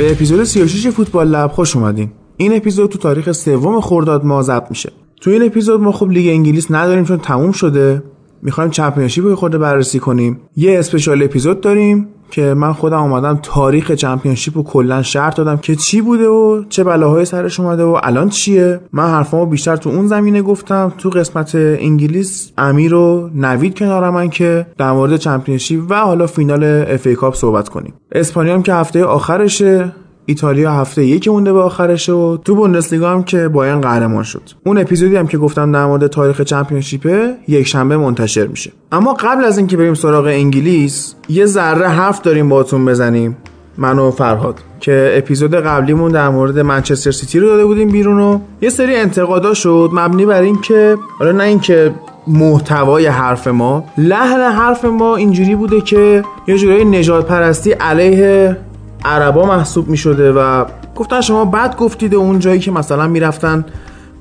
به اپیزود 36 فوتبال لب خوش اومدین. این اپیزود تو تاریخ سوم خرداد ماه ضبط میشه. تو این اپیزود ما خب لیگ انگلیس نداریم چون تموم شده. می‌خوایم چمپیونشیپ رو خورده بررسی کنیم. یه special episode داریم. که من خودم آمدم تاریخ چمپیونشیپ رو کلا شرح دادم که چی بوده و چه بلاهای سرش اومده و الان چیه. من حرفامو بیشتر تو اون زمینه گفتم. تو قسمت انگلیس امیر و نوید کنار من که در مورد چمپیونشیپ و حالا فینال FA Cup صحبت کنیم. اسپانیا هم که هفته آخرشه. ایتالیا هفته یکی مونده به آخرش و تو بوندسلیگا هم که بایرن قهرمان شد. اون اپیزودی هم که گفتم در مورد تاریخ چمپیونشیپ یک شنبه منتشر میشه. اما قبل از اینکه بریم سراغ انگلیس یه ذره حرف داریم باتون بزنیم. من و فرهاد که اپیزود قبلیمون در مورد منچستر سیتی رو داده بودیم بیرون و یه سری انتقادا شد مبنی بر اینکه حالا نه اینکه محتوای حرف ما لحن حرف ما اینجوری بوده که یه جورایی نجات پرستی علیه عربا محسوب می شده و گفتن شما بعد گفتید اون جایی که مثلا می‌رفتن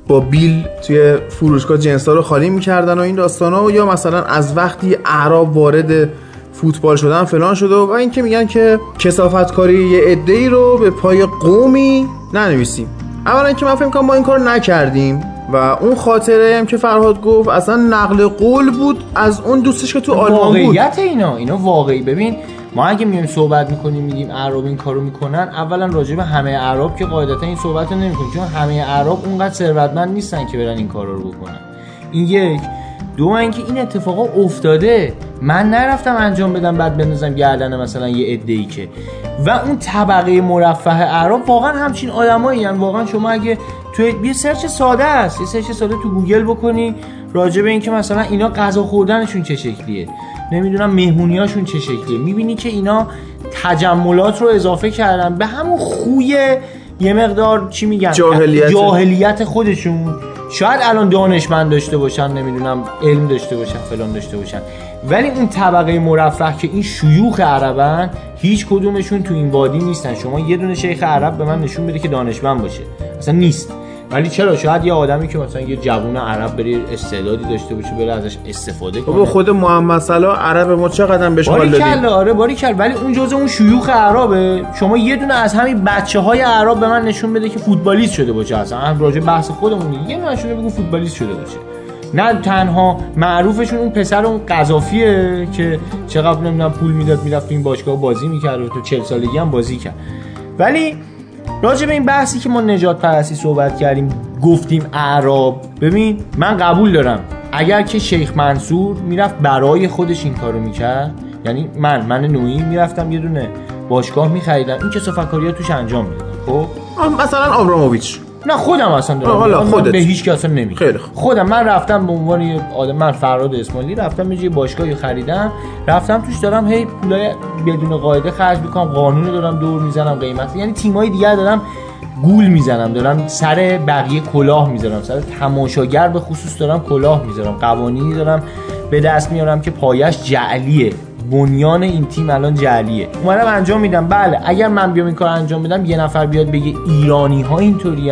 با بیل توی فروشگاه جنسا رو خالی می‌کردن و این داستان ها یا مثلا از وقتی عرب وارد فوتبال شدن فلان شده و اینکه میگن که کسافت کاری یه عده رو به پای قومی ننویسیم. اولا اینکه من فکر کنم ما این کار نکردیم و اون خاطره هم که فرهاد گفت اصلا نقل قول بود از اون دوستش که تو آلمان بود. واقعیت اینا اینا واقعی. ببین ما اگه میایم صحبت می‌کنیم میگیم اعراب این کارو می‌کنن اولا راجع به همه اعراب که قاعدتا این صحبت رو نمی‌کنیم چون همه اعراب اونقدر ثروتمند نیستن که برن این کارا رو بکنن. این یک. دو اینکه این اتفاقا افتاده. من نرفتم انجام بدم بعد بندازم گردن مثلا یه عده که. و اون طبقه مرفه اعراب واقعا همچین آدمایی یعنی واقعا شما اگه توی یه سرچ ساده است یه سرچ ساده تو گوگل بکنی راجع به اینکه مثلا اینا غذا خوردنشون چه شکلیه. نمی‌دونم مهمونیاشون چه شکلیه. می‌بینی که اینا تجملات رو اضافه کردن به همون خوی یه مقدار چی میگن؟ جاهلیت. جاهلیت خودشون. شاید الان دانشمند داشته باشن نمی‌دونم علم داشته باشن فلان داشته باشن. ولی اون طبقه مرفه که این شیوخ عربن هیچ کدومشون تو این وادی نیستن. شما یه دونه شیخ عرب به من نشون بده که دانشمند باشه. اصلا نیست. ولی چرا؟ شاید یه آدمی که مثلا یه جوون عرب بره استعدادی داشته باشه بره ازش استفاده کنه. بابا خود محمد صلاح عرب ما چقدر بهش باری دادیم؟ آره باری کلا ولی اون جزء اون شیوخ عربه. شما یه دونه از همین بچه های عرب به من نشون بده که فوتبالیست شده باشه اصلا. هم راجع بحث خودمون یه نشونه بگو فوتبالیست شده باشه. نه تنها معروفشون اون پسر اون قذافیه که چقدر نمی‌دونم پول می‌داد می‌رفت این باشگاه بازی می‌کرد و تو 40 سالگی هم بازی کرد. ولی راجع به این بحثی که ما نجات پرستی صحبت کردیم گفتیم اعراب. ببین من قبول دارم. اگر که شیخ منصور می‌رفت برای خودش این کارو می‌کرد یعنی من من نوعی می‌رفتم یه دونه باشگاه میخریدم این کسافکاری ها توش انجام می‌دادم خب؟ مثلا آبراموویچ. نه خودم اصلا دارم. حالا خودت. به هیچ کس نمیگم. خیلی. خودم من رفتم به عنوان یه آدم من فراد اسماعیلی رفتم یه باشگاهی خریدم. رفتم توش دارم هی پولای بدون قاعده خرج می‌کنم قانون دارم دور می‌زنم قیمت. یعنی تیمای دیگر دارم گول می‌زنم دارم سر بقیه کلاه می‌ذارم. سر تماشاگر به خصوص دارم کلاه می‌ذارم. قوانینی دارم به دست میارم که پایش جعلیه. بنیان این تیم الان جعلیه. اومدم انجام میدم. بله اگر من بیام این کار انجام بدم یه نفر بیاد بگه ایرانی ها اینطوری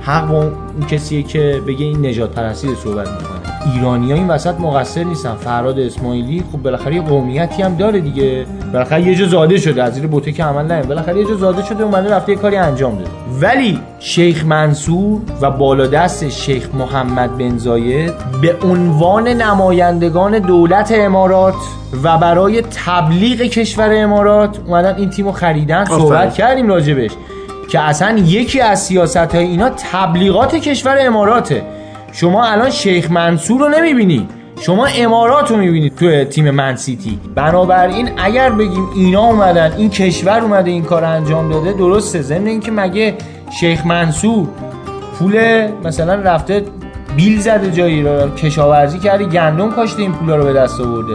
حق اون کسیه که بگه این نجات پرستی صحبت می‌کنه. ایرانی ها این وسط مقصر نیستن. فراد اسماعیلی خب بالاخره یه قومیتی هم داره دیگه. بالاخره یه جا زاده شده. از زیر بوته که عمل نه بالاخره یه جا زاده شده اومده رفته یه کاری انجام داده. ولی شیخ منصور و بالادست شیخ محمد بن زاید به عنوان نمایندگان دولت امارات و برای تبلیغ کشور امارات اومدن این تیمو خریدن. صحبت. کردیم راجبش که اصلا یکی از سیاست های اینا تبلیغات کشور اماراته. شما الان شیخ منصور رو نمی‌بینید شما امارات رو می‌بینید تو تیم من سیتی. بنابراین اگر بگیم اینا اومدن این کشور اومده این کار انجام داده درسته. ضمن اینکه مگه شیخ منصور پول مثلا رفته بیل زده جایی رو کشاورزی کرده گندم کاشته این پولا رو به دست آورده.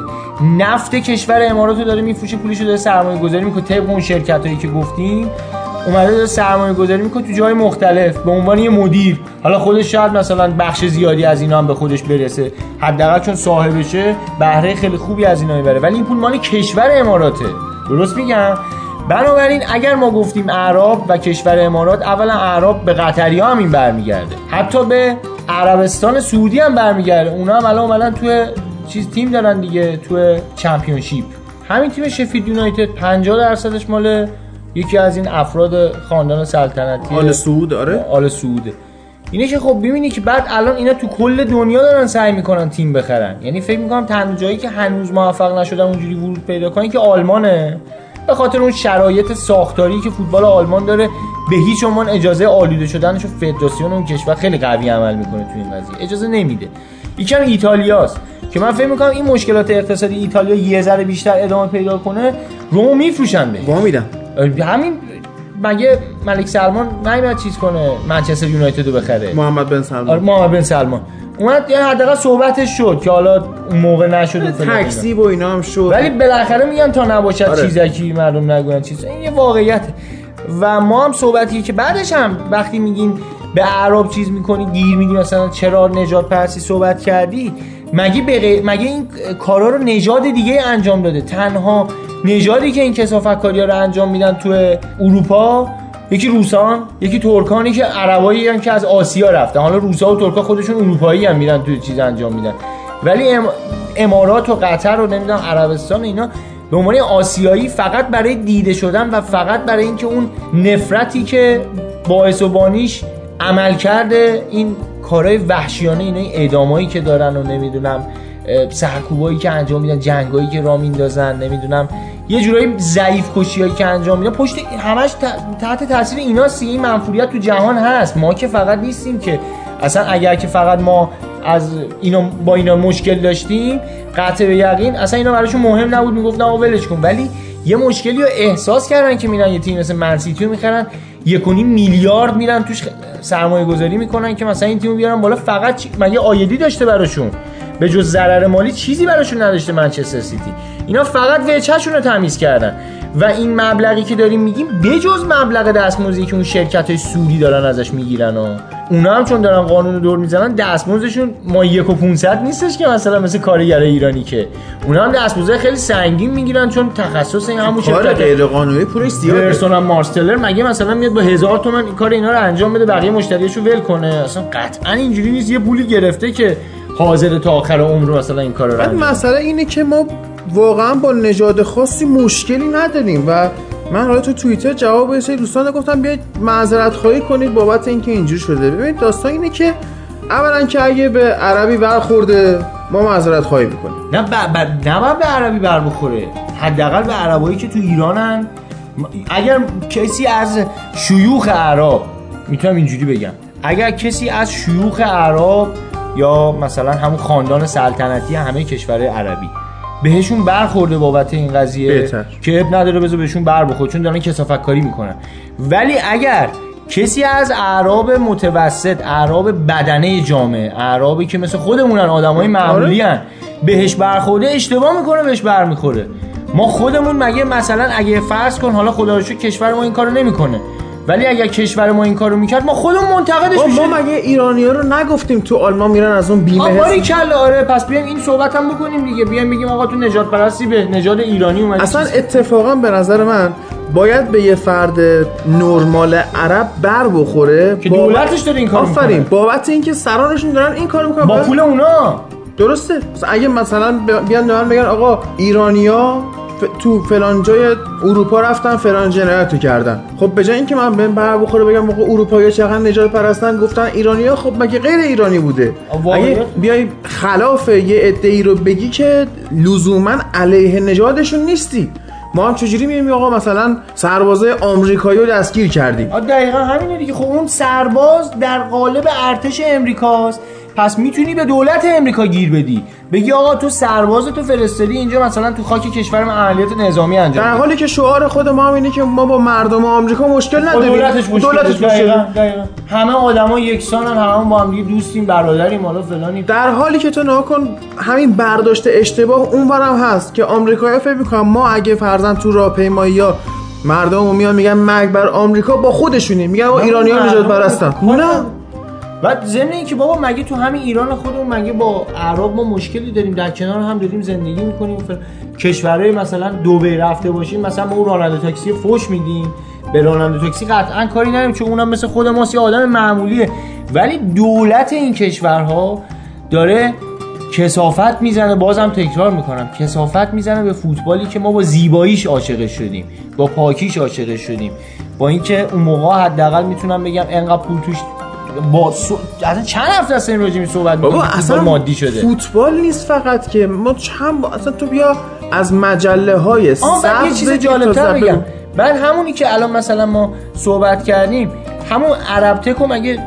نفت کشور امارات رو داره میفروشه پولش رو داره سرمایه گذاری می‌کنه. طبق اون شرکت هایی که گفتیم اومده داره سرمایه گذاری می‌کنه تو جای مختلف به عنوان یه مدیر. حالا خودش شاید مثلا بخش زیادی از اینا هم به خودش برسه. حداقل چون صاحبشه بهره خیلی خوبی از اینا می‌بره. ولی این پول مال کشور اماراته. درست میگم؟ بنابراین اگر ما گفتیم اعراب و کشور امارات اولا اعراب به قطری ها هم این برمیگرده. حتی به عربستان سعودی هم برمیگرده. اونا هم الان اومدن توی چیز تیم دارن دیگه توی چمپیونشیپ. همین تیم شفید یونایتد 50 درصدش مال یکی از این افراد خاندان سلطنتی آل سعود آره. آل سعوده اینه که خب ببینی که بعد الان اینا تو کل دنیا دارن سعی می‌کنن تیم بخرن. یعنی فکر می‌کنم تنها جایی که هنوز موفق نشدن اونجوری ورود پیدا کنن که آلمانه. به خاطر اون شرایط ساختاری که فوتبال آلمان داره به هیچ عنوان اجازه آلوده شدنش فدراسیون اون کشور خیلی قوی عمل می‌کنه تو این قضیه. اجازه نمیده. یکم ایتالیاست. که من فکر می‌کنم این مشکلات اقتصادی ایتالیا یه ذره بیشتر ادامه پیدا کنه رومو میفروشن به میدم همین مگه ملک سلمان نمیاد چیز کنه منچستر یونایتد رو بخره؟ محمد بن سلمان. آره محمد بن سلمان. اومد یه حداقل صحبتش شد که حالا اون موقع اینا. تکسی و اینا هم شد. ولی بالاخره میگن تا نباشد آره. چیزکی مردم نگوین چیز. این یه واقعیت. و ما هم صحبتی که بعدش هم وقتی میگین به اعراب چیز می‌کنی گیر میدی مثلا چرا نجات پرسی صحبت کردی مگه بغیر مگه این کارا رو نژاد دیگه انجام داده؟ تنها نژادی که این کسافت کاریا رو انجام میدن تو اروپا یکی روسان یکی ترکانی که عربایی هم که از آسیا رفتن. حالا روسا و ترکا خودشون اروپایی هم میرن تو چیز انجام میدن. ولی ام... امارات و قطر رو نمی‌دونم عربستان اینا به عنوان آسیایی فقط برای دیده شدن و فقط برای اینکه اون نفرتی که باعث و بانیش عمل کرده این کارهای وحشیانه اینا این اعدامایی که دارن و نمی‌دونم سرکوبایی که انجام میدن جنگایی که را میندازن نمی‌دونم یه جورایی ضعیف کشیایی که انجام میدن. پشت همش تحت تاثیر اینا این منفوریت تو جهان هست. ما که فقط نیستیم که اصلا اگر که فقط ما از اینا با اینا مشکل داشتیم قطع به یقین اصلا اینا براشون مهم نبود. می‌گفت نه ولش کن. ولی یه مشکلی رو احساس کردن که میرن یه تیم مثل منسیتی رو می‌خرن. یک میلیارد میرن توش سرمایه گذاری می‌کنن که مثلا این تیمو بیارن بالا. فقط مگه آیدی داشته براشون. به جز ضرر مالی چیزی براشون نداشته منچستر سیتی. اینا فقط وچهشون رو تمیز کردن. و این مبلغی که داریم میگیم بجز مبلغ دستمزدی که اون شرکت های سودی دارن ازش می‌گیرن و اونا هم چون دارن قانون رو دور می‌زنن دستمزدشون ما یک و 500 نیستش که مثلا مثل کارگر ایرانی که. اونا هم دستمزد خیلی سنگین می‌گیرن چون تخصص این همون کار غیر قانونی پولش زیاده. پرسونال مارستلر مگه مثلا میاد با هزار تومن این کار اینا رو انجام بده بقیه مشتریاشو ول کنه؟ اصلا قطعا اینجوری نیست. یه پولی گرفته که حاضر تا آخر عمر مثلا این کار رو انجام مسئله اینه که ما واقعا با نژاد خاصی مشکلی نداریم و من حالا تو توییتر جواب یه سری دوستان گفتم بیاید معذرت خواهی کنید بابت اینکه اینجوری شده. ببینید داستان اینه که اولا که اگه به عربی برخورده ما معذرت خواهی می‌کنیم. نه ب... ب... نباید به عربی بر بخوره. حداقل به عربایی که تو ایرانن. اگر کسی از شیوخ عرب می‌تونم اینجوری بگم. اگر کسی از شیوخ عرب یا مثلا همون خاندان سلطنتی همه کشورهای عربی. بهشون برخورده بابت این قضیه بهتر. که اب نداره بذار بهشون بر بخور چون دارن کسافت کاری می‌کنن. ولی اگر کسی از اعراب متوسط اعراب بدنه جامعه اعرابی که مثل خودمونن آدمای معمولی هن بهش برخورده اشتباه می‌کنه بهش برمیخوره ما خودمون مگه مثلا اگه فرض کن حالا خدا رو کشور ما این کارو نمی‌کنه. ولی اگر کشور ما این کارو می‌کرد ما خودمون منتقدش ما, میشیم ما مگه ایرانی ها رو نگفتیم تو آلمان میرن از اون بیمه حس- کلا آره پس بیایم این صحبت هم بکنیم دیگه. بیایم بگیم آقا تو نجات پرستی به نژاد ایرانی اومدی. اصلا اتفاقا به نظر من باید به یه فرد نرمال عرب بر بخوره. که بابت- دولتش داره این کارو آفرین. بابت اینکه سرانشون دارن این کارو می‌کنن. با پول اونا. درسته. اگه مثلا بیان به من بگن آقا ایرانیا تو فلان جای اروپا رفتن فلان جنایت رو کردن. خب به جای اینکه من به بر بخوره بگم آقا اروپایی چقدر نجات پرستن گفتن ایرانیا خب مگه غیر ایرانی بوده. اگه بیای خلاف یه ادعی رو بگی که لزوما علیه نژادشون نیستی. ما هم چجوری میگیم آقا مثلا سربازای آمریکایی رو دستگیر کردیم؟ دقیقا همینه دیگه. خب اون سرباز در قالب ارتش امریکاست پس می‌تونی به دولت امریکا گیر بدی. بگی آقا تو سرباز تو فرستادی اینجا مثلا تو خاک کشور من عملیات نظامی انجام در حالی که شعار خود ما هم اینه که ما با مردم آمریکا مشکل نداریم. دولتش مشکل دولتش. همه آدما یکسانن همه با هم دیگه دوستیم برادریم حالا فلانی. در حالی که تو نگاه کن همین برداشت اشتباه اونورم هست که آمریکایی‌ها فکر می‌کنن ما اگه فرضاً تو راهپیمایی یا مردم میان میگن مرگ بر آمریکا با خودشونیم. میگن ما ایرانی‌ها نجات پرستن. نه. بعد ضمن اینکه بابا مگه تو همین ایران خودمون مگه با عرب ما مشکلی داریم؟ در کنار هم داریم زندگی می‌کنیم. فل... کشورهای مثلا دبی رفته باشیم مثلا ما اون راننده تاکسی فوش میدیم. به راننده تاکسی قطعا کاری نداریم چون اونم مثل خود ماست یه آدم معمولیه. ولی دولت این کشورها داره کسافت می‌زنه بازم تکرار می‌کنم. کسافت می‌زنه به فوتبالی که ما با زیباییش عاشقش شدیم با پاکیش عاشقش شدیم. با اینکه اون موقع حداقل می‌تونم بگم انقدر پول توش با سو... اصلا چند هفته است این راجع صحبت بابا اصلا مادی شده. فوتبال نیست فقط که. ما چند با... اصلا تو بیا از مجله های بعد یه چیز جالبتر بگم. بعد همونی که الان مثلا ما صحبت کردیم همون عرب تکو مگه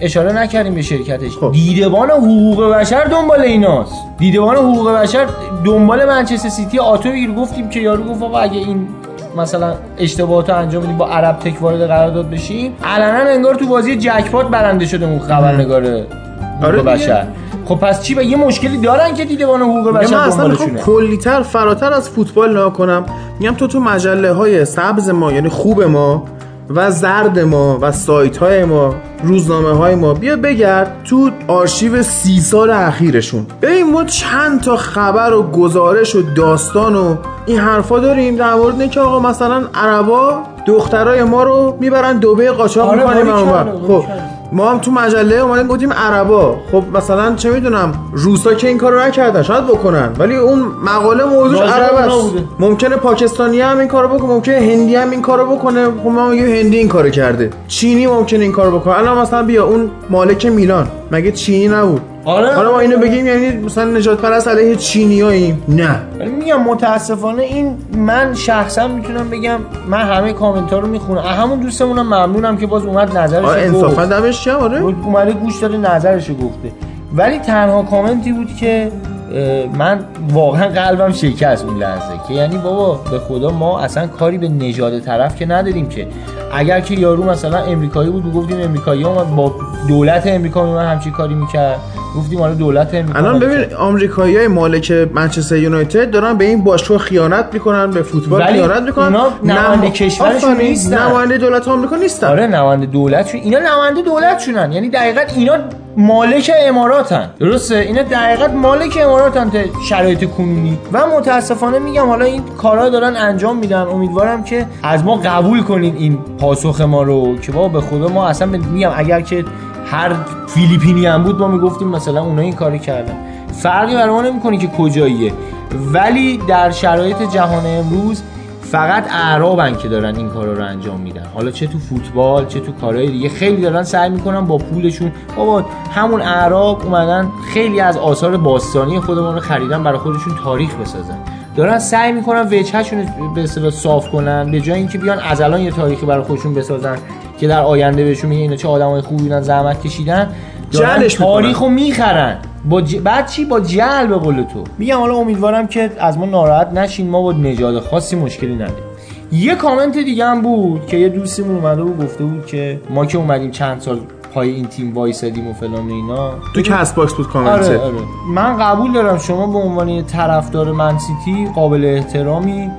اشاره نکردیم به شرکتش. خب. دیدبان حقوق بشر دنبال ایناست. دیدبان حقوق بشر دنبال منچستر سیتی. آتو گفتیم که یارو گفت آقا اگه این مثلا اشتباهات رو انجام بدیم با عرب تک وارد قرارداد بشیم. علنا انگار تو بازی جکپات برنده شده اون خبرنگار حقوق آره. بشر. خب پس چی با یه مشکلی دارن که دیدبان حقوق من بشر اصلا می‌خوام دنبالشونه کلیتر فراتر از فوتبال نگاه کنم. میگم تو تو مجله های سبز ما یعنی خوب ما و زرد ما و سایت های ما روزنامه های ما. بیا بگرد تو آرشیو سی سال اخیرشون. ببین ما چند تا خبر و گزارش و داستان و این حرفا داریم. در مورد اینکه آقا مثلا عربا دخترای ما رو می‌برن دبی قاچاق آره، می‌کنیم خب. ما هم تو مجله اومدیم گفتیم عربا. خب مثلا چه می‌دونم روسا که این کارو نکردن شاید بکنن. ولی اون مقاله موضوعش عرب است. ممکنه پاکستانی هم این کارو بکنه ممکنه هندی هم این کارو بکنه. خب ما میگیم هندی این کارو کرده. چینی ممکنه این کارو بکنه. الان مثلا بیا اون مالک میلان. مگه چینی نبود؟ آره. حالا ما اینو بگیم یعنی مثلا نجات پرست علیه چینیاییم نه. ولی میگم متاسفانه این من شخصا می‌تونم بگم من همه کامنت ها رو می‌خونم. همون دوستمونم ممنونم که باز اومد نظرش آره. انصافا دمش گرم آره. اومده گوش داده نظرش رو گفته. ولی تنها کامنتی بود که من واقعا قلبم شکست اون لحظه که یعنی بابا به خدا ما اصلا کاری به نژاد طرف که نداریم که. اگر که یارو مثلا امریکایی بود و گفتیم امریکایی اومد با دولت امریکا میومد همچین کاری می‌کرد. گفتیم حالا دولت امریکا الان ببین کرد. آمریکایی های مالک منچستر یونایتد دارن به این باشگاه خیانت می‌کنن به فوتبال خیانت می‌کنن. اونا نماینده نم- کشورشون نیستن. نماینده دولت آمریکا نیستن. آره نماینده دولتشون اینا نماینده دولتشونن. یعنی دقیقا اینا مالک اماراتن. درسته؟ اینا دقیقا مالک اماراتن تا شرایط کنونی. و متاسفانه میگم حالا این کارا دارن انجام میدن. امیدوارم که از ما قبول کنین این پاسخ ما رو که بابا به خدا ما اصلا میگم اگر که هر فیلیپینی هم بود ما می‌گفتیم مثلا اونا این کاری کردن. فرقی برای ما نمی‌کنه که کجاییه. ولی در شرایط جهان امروز فقط اعرابن که دارن این کارا رو انجام میدن. حالا چه تو فوتبال چه تو کارهای دیگه خیلی دارن سعی می‌کنن با پولشون. بابا همون اعراب اومدن خیلی از آثار باستانی خودمون رو خریدن برای خودشون تاریخ بسازن. دارن سعی می‌کنن وجهشون رو به صاف کنن به جای اینکه بیان از الان یه تاریخی برای خودشون بسازن. که در آینده بهشون میگه اینا چه آدمای خوبی بودن زحمت کشیدن دارن جعلش می‌کنن. تاریخ رو می‌خرن. با ج... بعد چی؟ با جعل به قول تو. میگم حالا امیدوارم که از ما ناراحت نشین ما با نژاد خاصی مشکلی نداریم. یه کامنت دیگه هم بود که یه دوستیمون اومده بود گفته بود که ما که اومدیم چند سال پای این تیم وایسادیم و فلان و اینا. تو Castbox بود کامنت. آره آره. من قبول دارم شما به عنوان یه طرفدار منسیتی قابل احترامی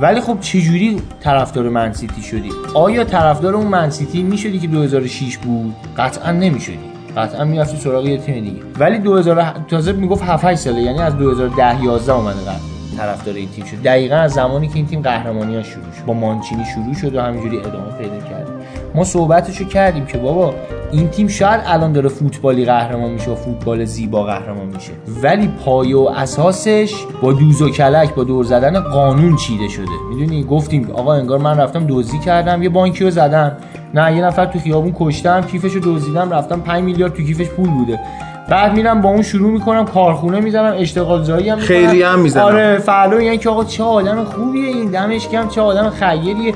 ولی خب چجوری طرفدار منسیتی شدی؟ آیا طرفدار اون منسیتی می‌شدی که 2006 بود؟ قطعا نمی‌شدی. قطعا می‌رفتی سراغ یه تیم دیگه. ولی 2000 تازه می‌گفت 7 8 ساله یعنی از 2010 11 اومده قبل طرفدار این تیم شد. دقیقا از زمانی که این تیم قهرمانی ها شروع شد با مانچینی شروع شد و همینجوری ادامه پیدا کرد. ما صحبتشو کردیم که بابا این تیم شاید الان داره فوتبالی قهرمان میشه و فوتبال زیبا قهرمان میشه. ولی پایه و اساسش با دوز و کلک با دور زدن قانون چیده شده. می‌دونی؟ گفتیم آقا انگار من رفتم دزدی کردم یه بانکی رو زدم. نه یه نفر تو خیابون کشتم کیفشو دزدیدم رفتم 5 میلیارد تو کیفش پول بوده. بعد میرم با اون شروع می‌کنم کارخونه می‌زنم اشتغال زایی هم. خیریه هم می‌زنم. آره فردا میگن که آقا چه آدم خوبیه این دمش گرم چه آدم خیریه.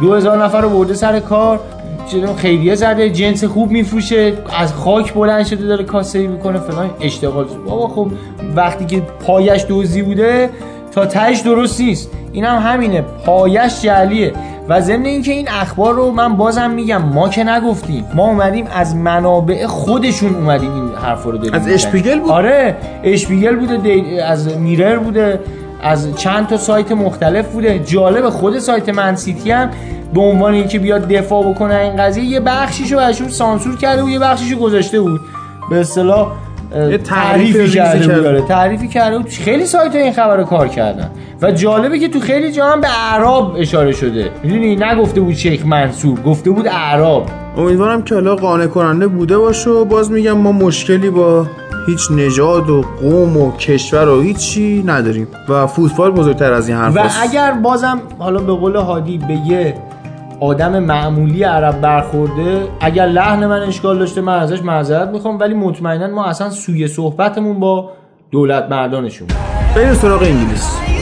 2000 نفر رو برده سر کار. جلو خیریه زده جنس خوب میفروشه از خاک بلند شده داره کاسه می‌کنه فلان اشتغال بابا خب وقتی که پایش دوزی بوده تا تهش درست نیست. اینم هم همینه پایش جعلیه. و ضمن اینکه این اخبار رو من بازم میگم ما که نگفتیم ما اومدیم از منابع خودشون اومدیم این حرف رو داریم از اشپیگل بود؟ آره اشپیگل بوده از میرر بوده از چند تا سایت مختلف بوده. جالب خود سایت منسیتی هم به عنوان اینکه بیاد دفاع بکنه این قضیه یه بخشیشو براشون سانسور کرده و یه بخشیشو گذاشته بود. به اصطلاح تعریفی کرده بود. آره، تعریفی کرده بود. خیلی سایت این خبر کار کردن. و جالبه که تو خیلی جا هم به اعراب اشاره شده. می‌دونی؟ نگفته بود شیخ منصور گفته بود اعراب. امیدوارم که حالا قانع کننده بوده باشه و باز میگم ما مشکلی با هیچ نژاد و قوم و کشور و هیچی نداریم. و فوتبال بزرگتر از این حرف و اگر بازم حالا به قول هادی به یه آدم معمولی عرب برخورده اگر لحن من اشکال داشته من ازش معذرت می‌خوام. ولی مطمئنا ما اصلا سوی صحبتمون با دولت مردانشون بریم سراغ انگلیس.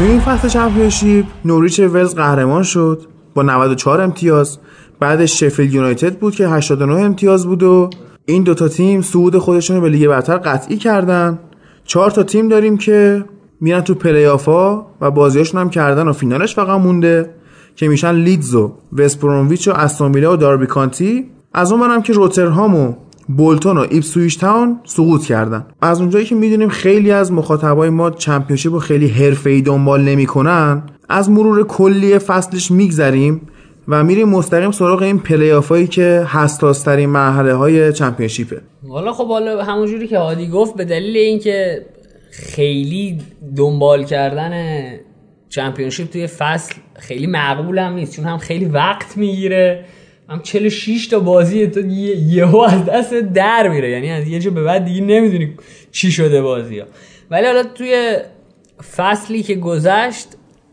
تو این فصل چمپیونشیپ نوریچ ولز قهرمان شد با 94 امتیاز. بعدش شفیلد یونایتد بود که 89 امتیاز بود و این دوتا تیم صعود خودشون رو به لیگ برتر قطعی کردن. چهار تا تیم داریم که میرن تو پلی آفا و بازیاشون هم کردن و فینالش فقط مونده که میشن لیدز و وستبرومویچ و استون و داربی کانتی. از اون که روترهام و بولتون و ایپسویچ تاون سقوط کردن. از اونجایی که می‌دونیم خیلی از مخاطبای ما چمپیونشیپ رو خیلی حرفه‌ای دنبال نمی‌کنن از مرور کلی فصلش میگذریم و میریم مستقیم سراغ این پلی آفایی که حساس‌ترین مرحله های چمپیونشیپه. والا خب حالا همونجوری که هادی گفت به دلیل اینکه خیلی دنبال کردن چمپیونشیپ توی فصل خیلی معقول هم نیست چون هم خیلی وقت می‌گیره. هم 46 تا بازی تو یهو از دست در میره. یعنی از یه جا به بعد دیگه نمی‌دونی چی شده بازی ها. ولی حالا توی فصلی که گذشت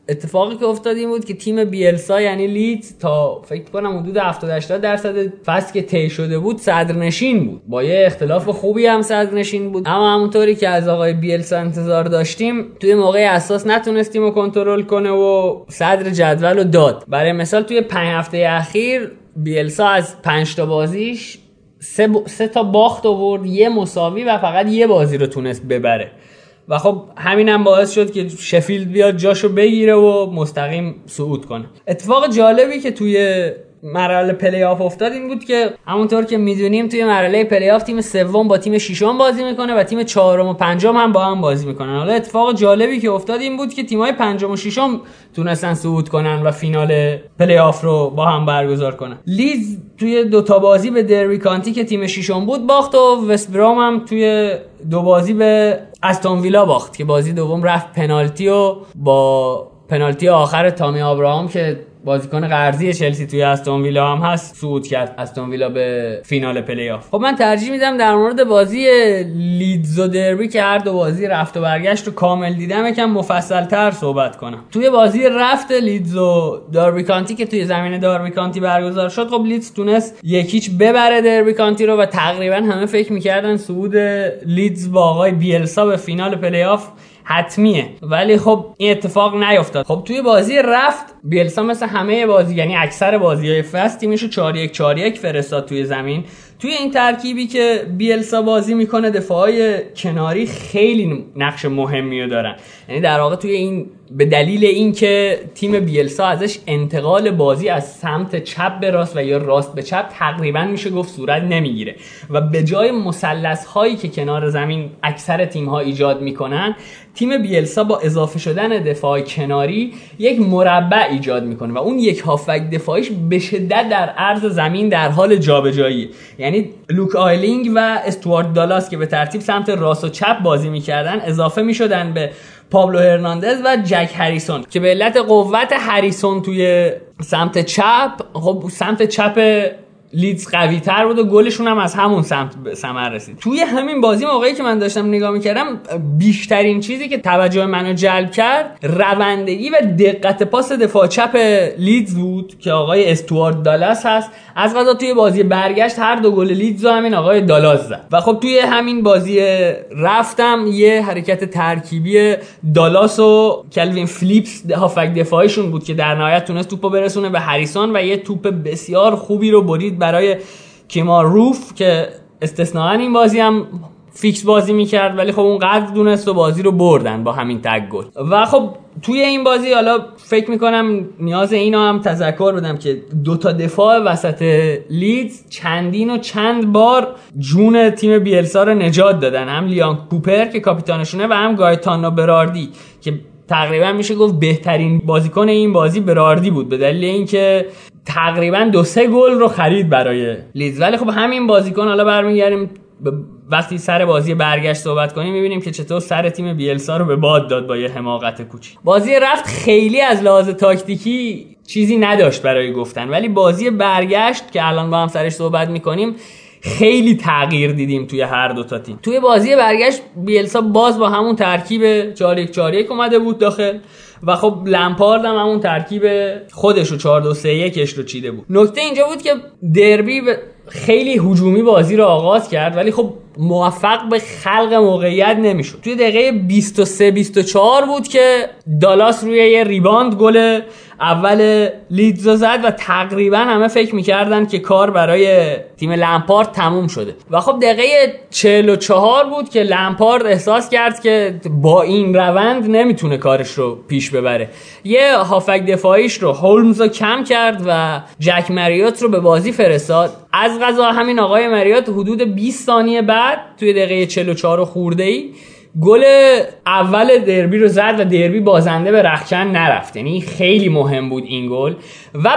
اتفاقی که افتاد این بود که تیم بیلسا یعنی لیت تا فکر کنم حدود 70 80 درصد فصل که طی شده بود صدرنشین بود. با یه اختلاف خوبی هم صدرنشین بود. اما همونطوری که از آقای بیلسا انتظار داشتیم توی موقع اساس نتونستیم رو کنترل کنه و صدر جدول رو داد. برای مثال توی 5 هفته اخیر بیلسا از 5 تا بازیش سه, سه تا باخت آورد یه مساوی و فقط یه بازی رو تونست ببره. و خب همین هم باعث شد که شفیلد بیاد جاشو بگیره و مستقیم صعود کنه. اتفاق جالبی که توی مرحله پلی آف افتاد این بود که همونطور که می‌دونیم توی مرحله پلی آف تیم سوم با تیم ششم بازی می‌کنه و تیم چهارم و پنجم هم با هم بازی می‌کنن. حالا اتفاق جالبی که افتاد این بود که تیمای پنجم و ششم تونستن صعود کنن و فینال پلی آف رو با هم برگزار کنن. لیدز توی دو تا بازی به دربی کانتی که تیم ششم بود باخت و وست برام هم توی دو بازی به استون ویلا باخت که بازی دوم رفت پنالتی و با پنالتی آخر تامی آبراهام که بازیکن قرضی چلسی توی استون ویلا هم هست صعود کرد استون ویلا به فینال پلی آف خب من ترجیح میدم در مورد بازی لیدز و دربی که هر دو بازی رفت و برگشت رو کامل دیدم یکم مفصل تر صحبت کنم. توی بازی رفت لیدز و داربی کانتی که توی زمین داربی کانتی برگزار شد خب لیدز تونست یک هیچ ببره دربی کانتی رو و تقریبا همه فکر می‌کردن صعود لیدز با آقای بیلسا به فینال پلی آف حتمیه. ولی خب این اتفاق نیفتاد. خب توی بازی رفت بیلسا مثل همه بازی یعنی اکثر بازی های فصل تیمشو 4 1 4 1 فرستاد توی زمین. توی این ترکیبی که بیلسا بازی می‌کنه دفاعای کناری خیلی نقش مهمی رو دارن. یعنی در واقع توی این به دلیل اینکه تیم بیلسا ازش انتقال بازی از سمت چپ به راست و یا راست به چپ تقریبا میشه گفت صورت نمی‌گیره. و به جای مثلث هایی که کنار زمین اکثر تیم ها ایجاد می‌کنن تیم بیلسا با اضافه شدن دفاع کناری یک مربع ایجاد می‌کنه و اون یک هافبک دفاعیش به شدت در عرض زمین در حال جابجایی. یعنی لوک آیلینگ و استوارد دالاس که به ترتیب سمت راست و چپ بازی می‌کردن اضافه می‌شدن به پابلو هرناندز و جک هریسون که به علت قوت هریسون توی سمت چپ خب سمت چپ لیدز قوی تر بود و گلشون هم از همون سمت ثمر رسید. توی همین بازی موقعی که من داشتم نگاه می‌کردم بیشترین چیزی که توجه منو جلب کرد دوندگی و دقت پاس دفاع چپ لیدز بود که آقای استوارد دالاس هست. از قضا توی بازی برگشت هر دو گل لیدز رو همین آقای دالاس زد. و خب توی همین بازی رفت هم یه حرکت ترکیبی دالاس و کلوین فیلیپس هافبک دفاعیشون بود که در نهایت تونست توپو برسونه به هریسون و یه توپ بسیار خوبی رو برید برای کیما روف که استثناا این بازی هم فیکس بازی می‌کرد ولی خب اون قدر دونست و بازی رو بردن با همین تگ گل. و خب توی این بازی حالا فکر می‌کنم نیاز اینو هم تذکر بدم که دو تا دفاع وسط لیدز چندین و چند بار جون تیم بیلسا رو نجات دادن. هم لیان کوپر که کاپیتانشونه و هم گایتانو براردی که تقریبا میشه گفت بهترین بازیکن این بازی براردی بود به دلیل اینکه تقریبا دو سه گل رو خرید برای لیدز. ولی خب همین بازیکن حالا برمیگردیم وقتی سر بازی برگشت صحبت کنیم می‌بینیم که چطور سر تیم بیلسا رو به باد داد با یه حماقت کوچی بازی رفت خیلی از لحاظ تاکتیکی چیزی نداشت برای گفتن ولی بازی برگشت که الان با هم سرش صحبت می‌کنیم خیلی تغییر دیدیم توی هر دو تا تیم. توی بازی برگشت بیلسا باز با همون ترکیب 4 1 4 1 اومده بود داخل و خب لمپارد هم همون ترکیب خودش رو 4 2 3 1 رو چیده بود. نکته اینجا بود که دربی خیلی هجومی بازی رو آغاز کرد ولی خب موفق به خلق موقعیت نمی‌شد. توی دقیقه 23 24 بود که دالاس روی یه ریباند گل اول لیدز زد و تقریبا همه فکر می‌کردن که کار برای تیم لمپارد تموم شده. و خب دقیقه 44 بود که لمپارد احساس کرد که با این روند نمی‌تونه کارش رو پیش ببره. یه هافک دفاعیش رو هولمز رو کم کرد و جک مریوت رو به بازی فرستاد. از غذا همین آقای مریوت حدود 20 ثانیه بعد توی دقیقه 44 خورده ای گل اول دربی رو زد و دربی بازنده به رخکن نرفت. یعنی خیلی مهم بود این گل. و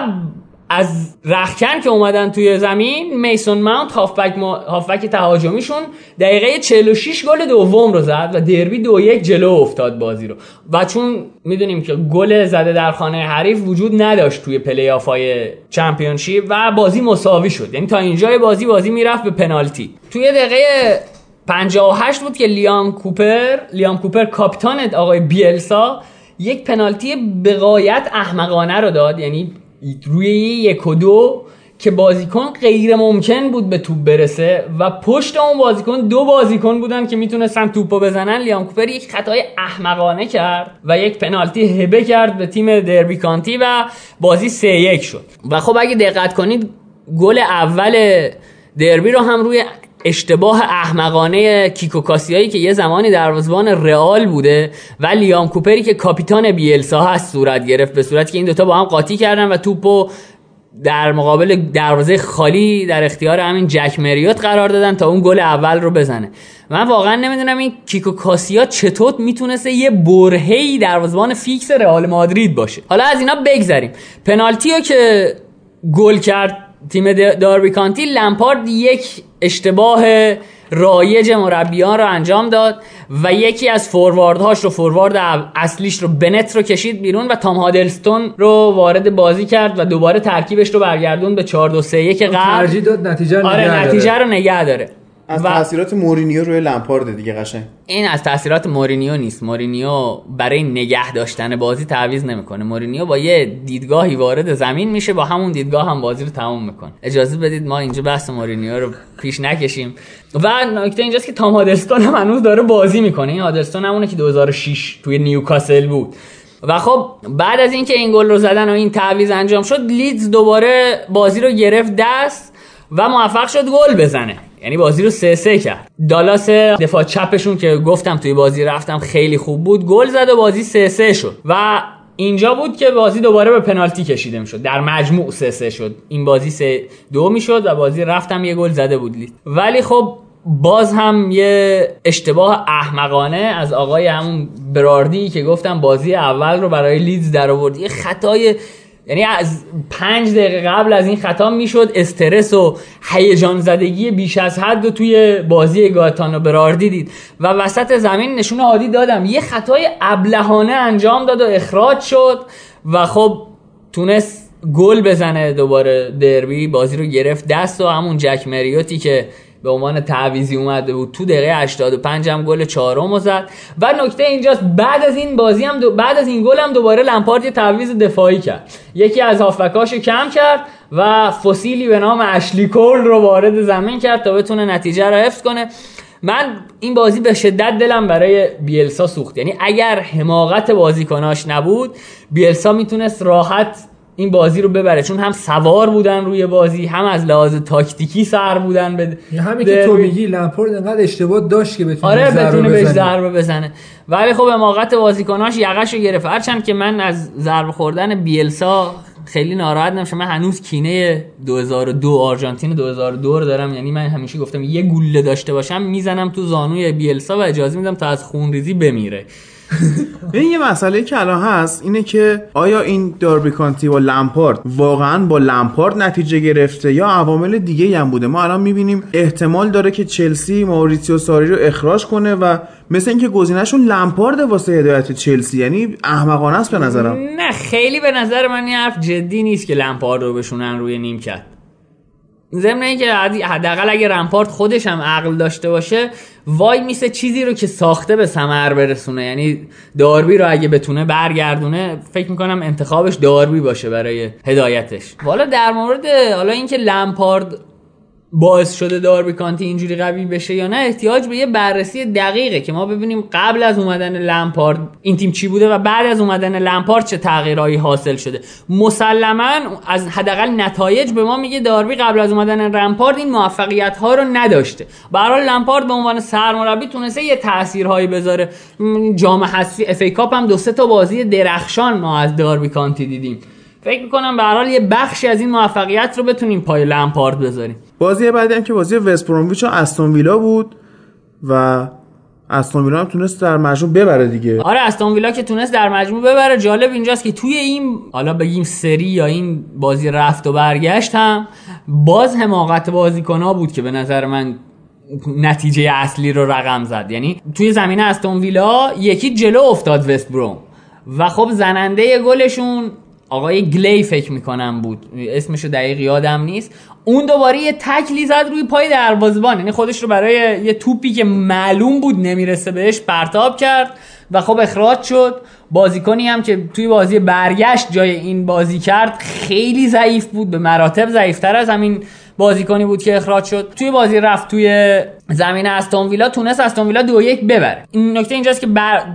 از رخکن که اومدن توی زمین میسون ماونت هافبک, ما... هافبک تهاجمیشون دقیقه 46 گل دوم رو زد و دربی دو یک جلو افتاد بازی رو. و چون می‌دونیم که گل زده در خانه حریف وجود نداشت توی پلی آف های Championship و بازی مساوی شد. یعنی تا اینجای بازی بازی می‌رفت به پنالتی. توی دقیقه 58 بود که لیام کوپر لیام کوپر کاپیتان آقای بیلسا یک پنالتی به غایت احمقانه رو داد. یعنی روی یک و دو که بازیکن غیر ممکن بود به توپ برسه و پشت اون بازیکن دو بازیکن بودن که می‌تونستن توپو بزنن. لیام کوپر یک خطای احمقانه کرد و یک پنالتی هبه کرد به تیم دربی کانتی و بازی سه یک شد. و خب اگه دقت کنید گل اول دربی رو هم روی اشتباه احمقانه کیکو کاسیایی که یه زمانی دروازه‌بان رئال بوده و لیام کوپری که کاپیتان بیلسا هست صورت گرفت به صورتی که این دوتا با هم قاطی کردن و توپو در مقابل دروازه خالی در اختیار همین جک مریوت قرار دادن تا اون گل اول رو بزنه. من واقعا نمی‌دونم این کیکو کاسیا چطور می‌تونسته یه برهی دروازه‌بان فیکس رئال مادرید باشه. حالا از اینا بگذریم. پنالتی که گل کرد تیم داربی کانتی لمپارد یک اشتباه رایج مربیان رو انجام داد و یکی از فورواردهاش رو فوروارد اصلیش رو بنت رو کشید بیرون و تام هادلستون رو وارد بازی کرد و دوباره ترکیبش رو برگردوند به 4 2 3 1 قبل ترجیح داد نتیجه رو آره نگه نتیجه داره. رو نگه داره از و- تاثیرات مورینیو روی لمپارد دیگه قشنگ. این از تاثیرات مورینیو نیست. مورینیو برای نگه داشتن بازی تعویض نمی‌کنه. مورینیو با یه دیدگاهی وارد زمین میشه با همون دیدگاه هم بازی رو تموم می‌کنه. اجازه بدید ما اینجا بحث مورینیو رو پیش نکشیم. و نکته اینجاست که تام هادلستون هم هنوز داره بازی می‌کنه. این هادلستون همونه که 2006 توی نیوکاسل بود. و خب بعد از اینکه این گل رو زدن و این تعویض انجام شد لیدز دوباره بازی رو گرفت دست و موفق شد گل بزنه. یعنی بازی رو سه سه کرد. دالاس دفاع چپشون که گفتم توی بازی رفتم خیلی خوب بود گل زد و بازی سه سه شد. و اینجا بود که بازی دوباره به پنالتی کشیده می‌شد در مجموع سه سه شد. این بازی سه دو می‌شد و بازی رفتم یه گل زده بود لید. ولی خب باز هم یه اشتباه احمقانه از آقای همون براردی که گفتم بازی اول رو برای لیدز در آورد. یه خطای یعنی از پنج دقیقه قبل از این خطا می‌شد استرس و هیجان زدگی بیش از حد رو توی بازی گاتانو براردی دید. و وسط زمین نشون عادی دادم. یه خطای ابلهانه انجام داد و اخراج شد و خب تونست گل بزنه دوباره دربی. بازی رو گرفت. دست و همون جک مریوتی که به عنوان تعویزی اومده بود. تو دقیقه 85 هم گل چهارم زد. و نکته اینجاست بعد از این بازی هم دو بعد از این گل هم دوباره لمپارد یه تعویض دفاعی کرد. یکی از هافبکاشو کم کرد و فسیلی به نام اشلی کول رو وارد زمین کرد تا بتونه نتیجه رو حفظ کنه. من این بازی به شدت دلم برای بیلسا سوخت. یعنی اگر حماقت بازیکناش نبود بیلسا می‌تونست راحت این بازی رو ببره. چون هم سوار بودن روی بازی هم از لحاظ تاکتیکی سر بودن به همین که تو میگی لامپورد انقدر اشتباه داشت که بتونه آره بتونه بهش ضربه بزنه. ولی خب حماقت بازیکناش یقش رو گرفت. هرچند که من از ضربه خوردن بیلسا خیلی ناراحت نمیشه من هنوز کینه 2002 آرژانتین 2002 رو دارم. یعنی من همیشه گفتم یه گوله داشته باشم می‌زنم تو زانوی بیلسا و اجازه میدم تا از خونریزی بمیره. این یه مسئله که الان هست اینه که آیا این داربی کانتی با لمپارد واقعا با لمپارد نتیجه گرفته یا عوامل دیگه هم بوده؟ ما الان می‌بینیم احتمال داره که چلسی ماوریتیو ساری رو اخراج کنه و مثل اینکه گزینهشون لمپارد واسه هدایت چلسی یعنی احمقانه است به نظرم. نه خیلی به نظر من این حرف جدی نیست که لمپارد رو بشونن روی نیمکت. ضمن اینکه حداقل اگه رمپارت خودش هم عقل داشته باشه وای میسه چیزی رو که ساخته به ثمر برسونه. یعنی داربی رو اگه بتونه برگردونه فکر می‌کنم انتخابش داربی باشه برای هدایتش. والا در مورد حالا اینکه لمپارد باعث شده داربی کانتی اینجوری قوی بشه یا نه احتیاج به یه بررسی دقیقه که ما ببینیم قبل از اومدن لمپارد این تیم چی بوده و بعد از اومدن لمپارد چه تغییرایی حاصل شده. مسلما از حداقل نتایج به ما میگه داربی قبل از اومدن لمپارد این موفقیت ها رو نداشته. برای لمپارد به عنوان سرمربی تونسته یه تاثیرهایی بذاره. جام حذفی اف ای کاپ هم دو سه تا بازی درخشان ما از داربی کانتی دیدیم. فکر می‌کنم به یه بخشی از این موفقیت رو بتونیم پای لمپارد بذاریم. بازی بعدی هم که بازی وست و استون ویلا بود و استون ویلا هم تونست در مجموع ببره دیگه. آره استون ویلا که تونست در مجموع ببره. جالب اینجاست که توی این حالا بگیم سری یا این بازی رفت و برگشت هم باز حماقت بازیکنها بود که به نظر من نتیجه اصلی رو رقم زد. یعنی توی زمین استون ویلا یکی جلو افتاد وست بروم. و خب زننده گلشون آقای گلی فکر می‌کنم بود. اسمشو دقیق یادم نیست. اون دوباره یه تکلی زد روی پای دروازه‌بان. یعنی خودش رو برای یه توپی که معلوم بود نمی‌رسه بهش پرتاب کرد و خب اخراج شد. بازیکنی هم که توی بازی برگشت جای این بازی کرد خیلی ضعیف بود به مراتب ضعیفتر از همین بازیکنی بود که اخراج شد. توی بازی رفت توی زمین استون ویلا تونست استون ویلا دو یک ببره. این نکته اینجاست که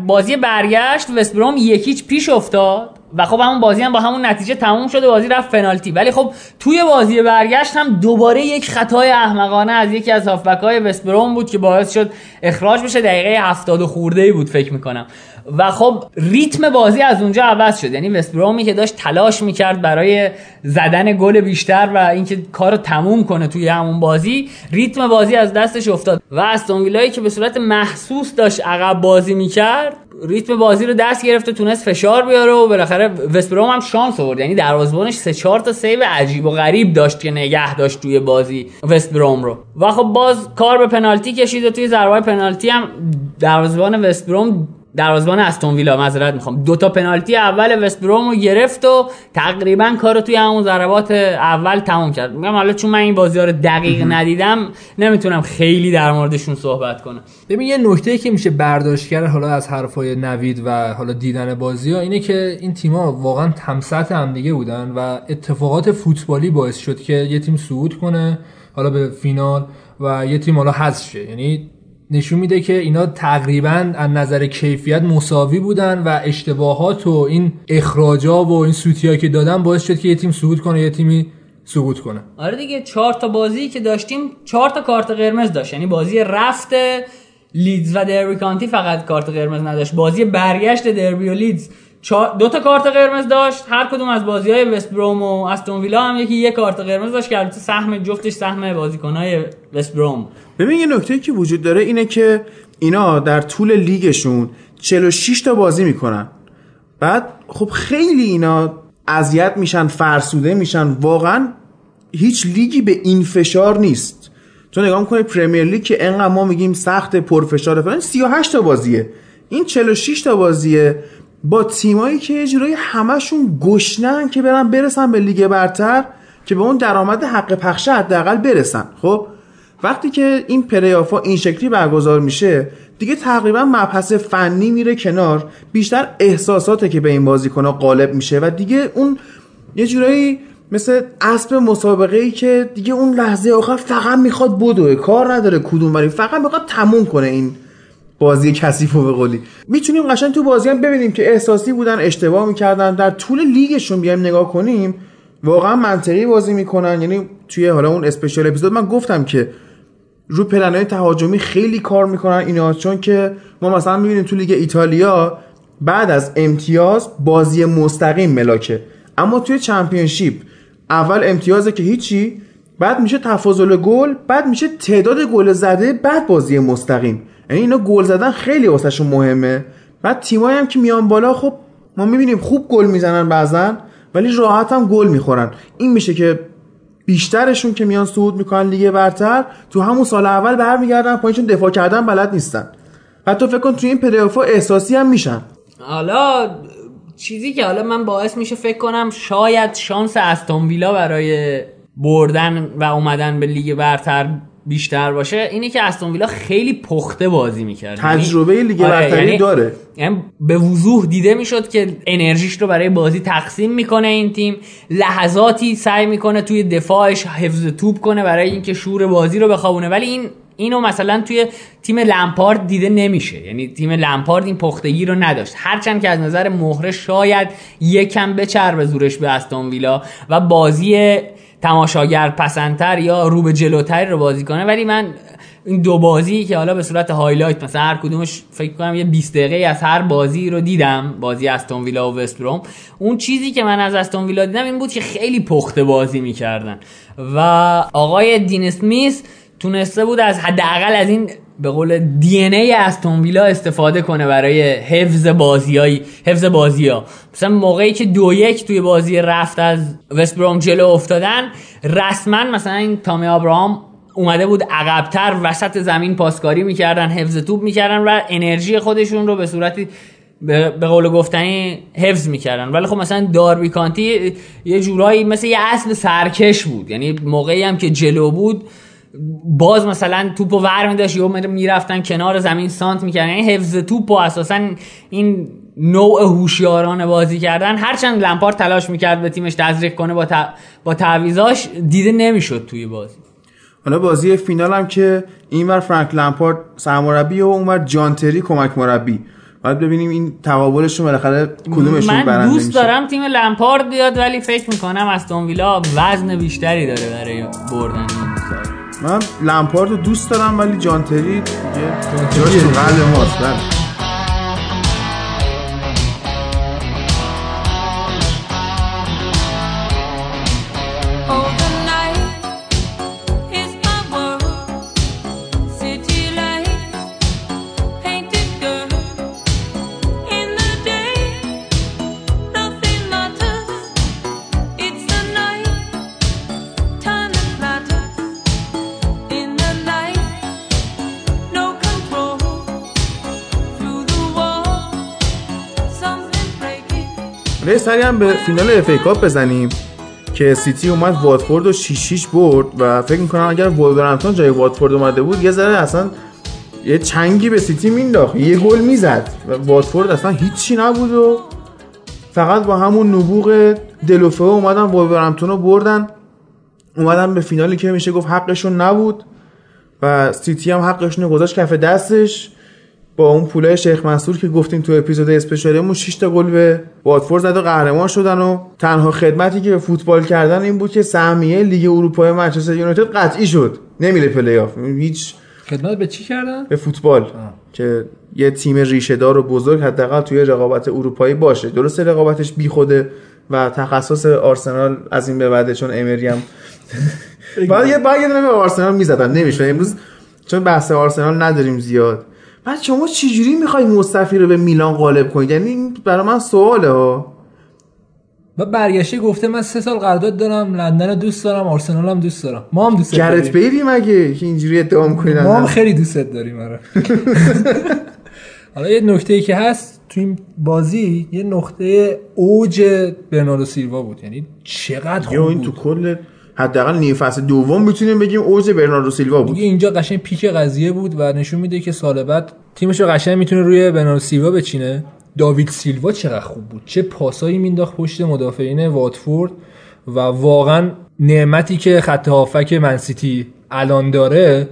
بازی برگشت وست بروم یکیچ پیش افتاد. و خب همون بازی هم با همون نتیجه تموم شده بازی رفت فنالتی ولی خب توی بازی برگشت هم دوباره یک خطای احمقانه از یکی از هافبک های وستبروم بود که باعث شد اخراج بشه. دقیقه 70 خورده ای بود فکر می‌کنم. و خب ریتم بازی از اونجا عوض شد. یعنی وستبرومی که داشت تلاش می‌کرد برای زدن گل بیشتر و اینکه کارو تموم کنه توی همون بازی ریتم بازی از دستش افتاد. و استون که به صورت محسوس داشت عقب بازی می‌کرد ریتم بازی رو دست گرفته تونست فشار بیاره و بالاخره وستبروم هم شانس آورد. یعنی دروازه‌بانش سه چهار تا save عجیب و غریب داشت که نگه داشت توی بازی وستبروم رو. و خب باز کار به پنالتی کشید و توی ضربه پنالتی هم دروازه‌بان وستبروم دروازه‌بان استون ویلا معذرت می‌خوام. دو تا پنالتی اول وست بروم رو گرفت و تقریبا کارو توی همون ضربات اول تموم کرد. میگم حالا چون من این بازی رو دقیق ندیدم نمی‌تونم خیلی در موردشون صحبت کنم. ببین یه نکته که میشه برداشت کرد حالا از حرفای نوید و حالا دیدن بازی ها اینه که این تیم‌ها واقعا تمسط هم دیگه بودن و اتفاقات فوتبالی باعث شد که یه تیم صعود کنه حالا به فینال و یه تیم حالا حذف شه. یعنی نشون میده که اینا تقریبا از نظر کیفیت مساوی بودن و اشتباهات و این اخراجا و این سوتیا که دادن باعث شد که یه تیم صعود کنه یه تیمی سقوط کنه. آره دیگه چهار تا بازی که داشتیم چهار تا کارت قرمز داشت. یعنی بازی رفت لیدز و دربی کانتی فقط کارت قرمز نداشت. بازی برگشت دربی و لیدز. دو تا کارت قرمز داشت. هر کدوم از بازی های وست بروم و استون ویلا هم یکی یک کارت قرمز داشت که البته سهم جفتش سهم بازیکن های وست بروم ببین یه نکته که وجود داره اینه که اینا در طول لیگشون 46 تا بازی می‌کنن. بعد خب خیلی اینا اذیت میشن فرسوده میشن. واقعا هیچ لیگی به این فشار نیست. تو نگاه می‌کنی Premier League که انقدر ما میگیم سخت پرفشار فلان 38 تا بازیه. این 46 تا بازیه. با تیمایی که یه جورایی همشون گشنن که برن برسن به لیگ برتر که به اون درآمد حق پخش حداقل برسن خب؟ وقتی که این پلی‌آفا این شکلی برگزار میشه دیگه تقریبا مبحث فنی میره کنار بیشتر احساساته که به این بازیکن‌ها غالب میشه و دیگه اون یه جورایی مثل اسب مسابقه ای که دیگه اون لحظه آخر فقط می‌خواد بدوه کار نداره کدوم ولی فقط می‌خواد تموم کنه این بازی کثیف و به می‌تونیم قشنگ تو بازی هم ببینیم که احساسی بودن اشتباه می‌کردن. در طول لیگشون بیایم نگاه کنیم. واقعا منطقی بازی می‌کنن. یعنی توی حالا اون اسپشیال اپیزود من گفتم که رو پلنهای تهاجمی خیلی کار می‌کنن اینا چون که ما مثلا می‌بینیم تو لیگ ایتالیا بعد از امتیاز بازی مستقیم ملاکه. اما توی چمپیونشیپ اول امتیازه که هیچی بعد میشه تفاضل گل بعد میشه تعداد گل زده بعد بازی مستقیم. یعنی اینا گل زدن خیلی واسهشون مهمه. بعد تیمایی هم که میان بالا خب ما می‌بینیم خوب گل می‌زنن بعضن ولی راحت هم گل می‌خورن. این میشه که بیشترشون که میان صعود می‌کنن لیگ برتر تو همون سال اول برمیگردن پایینشون دفاع کردن بلد نیستن. حتی فکر کن تو این پلی‌آفا احساسی هم میشن. حالا چیزی که حالا من باعث میشه فکر کنم شاید شانس استون ویلا برای بردن و اومدن به لیگ برتر بیشتر باشه اینه که استون ویلا خیلی پخته بازی می‌کرد. تجربه لیگ آره، برتری یعنی- داره. یعنی به وضوح دیده می‌شد که انرژیش رو برای بازی تقسیم می‌کنه این تیم لحظاتی سعی می‌کنه توی دفاعش حفظ توپ کنه برای اینکه شور بازی رو بخوابونه. ولی این اینو مثلا توی تیم لمپارد دیده نمیشه. یعنی تیم لمپارد این پختگی رو نداشت. هرچند که از نظر مهره شاید یکم بچربه زورش به استون ویلا و بازی تماشاگر پسندتر یا رو به جلوتری رو بازی کنه. ولی من این دو بازی که حالا به صورت highlight مثلا هر کدومش فکر کنم یه 20 دقیقه از هر بازی رو دیدم بازی استون ویلا و وست بروم اون چیزی که من از استون ویلا دیدم این بود که خیلی پخته بازی می‌کردن. و آقای دین اسمیث تونسته بود از حداقل از این به قول دی ان ای استون ویلا استفاده کنه برای حفظ بازیای حفظ بازی ها مثلا موقعی که دو یک توی بازی رفت از وست بروم جلو افتادن رسما مثلا این تامی آبراهام اومده بود عقبتر وسط زمین پاسکاری می‌کردن حفظ توپ می‌کردن و انرژی خودشون رو به صورتی به قول گفتنی حفظ می‌کردن. ولی خب مثلا داربی کانتی یه جورایی مثل یه اصل سرکش بود. یعنی موقعی هم که جلو بود باز مثلا توپ و ور میداشت یا می‌رفتن کنار زمین سانت می‌کردن. یعنی حفظ توپ و اساسا این نوع هوشیارانه بازی کردن. هرچند لمپارد تلاش می‌کرد به تیمش تزریق کنه با, ت... با تعویضاش دیده نمی‌شد توی بازی. حالا بازی فینال هم که اینور فرانک لمپارد سرمربی و اونور جان تری کمک مربی. باید ببینیم این تقابلشون بالاخره کدومشون من برنده دوست میشه. دارم تیم لمپارد بیاد ولی فکر می‌کنم استون ویلا وزن بیشتری داره برای بردن. این. من لمپارد رو دوست دارم ولی جان تری دیگه جاش تو قلب ماست سری هم به فینال FA Cup بزنیم که سیتی اومد واتفورد رو 6 6 برد و فکر می‌کنم اگر وولورهمپتون جای واتفورد اومده بود یه ذره اصلا یه چنگی به سیتی مینداخت یه گل می‌زد و واتفورد اصلا هیچی نبود و فقط با همون نبوغ دلوفه اومدن وولورهمپتون رو بردن. اومدن به فینالی که میشه گفت حقشون نبود و سیتی هم حقشون رو گذاشت کف دستش. با اون پولای شیخ منصور که گفتیم تو اپیزود special مون 6 تا گل به واتفورد زد و قهرمان شدن و تنها خدمتی که به فوتبال کردن این بود که سهمیه لیگ اروپای منچستر یونایتد قطعی شد. نمیره پلی آف هیچ خدمت به چی کردن؟ به فوتبال. که یه تیم ریشه دار و بزرگ حداقل توی رقابت اروپایی باشه. درسته رقابتش بیخوده و تخصص آرسنال از این به بعده چون امری هم باید یه باید یه دونه به آرسنال می‌زدن. نمیشه امروز چون بحث آرسنال نداریم زیاد. بعد شما چجوری می‌خوای مصطفی رو به میلان غالب کنید؟ یعنی این برای من سواله ها. و برگشته گفته من سه سال قرارداد دارم لندن رو دوست دارم آرسنال هم دوست دارم. ما هم دوست گرت داریم بیلی مگه که اینجوری ادعا می‌کنید ما هم خیلی دوست داریم آره. حالا یه نکته ای که هست تو این بازی یه نقطه اوج برناردو سیلوا بود. یعنی چقدر خوب این تو بود. کل حداقل نیمه فصل دوم می‌تونیم بگیم اوج برناردو سیلوا بود. دیگه اینجا قشنگ پیک قضیه بود و نشون میده که سال بعد تیمش رو قشنگ می‌تونه روی برناردو سیلوا بچینه. داوید سیلوا چقدر خوب بود. چه پاسایی مینداخت پشت مدافعین واتفورد و واقعا نعمتی که خط هافک منسیتی الان داره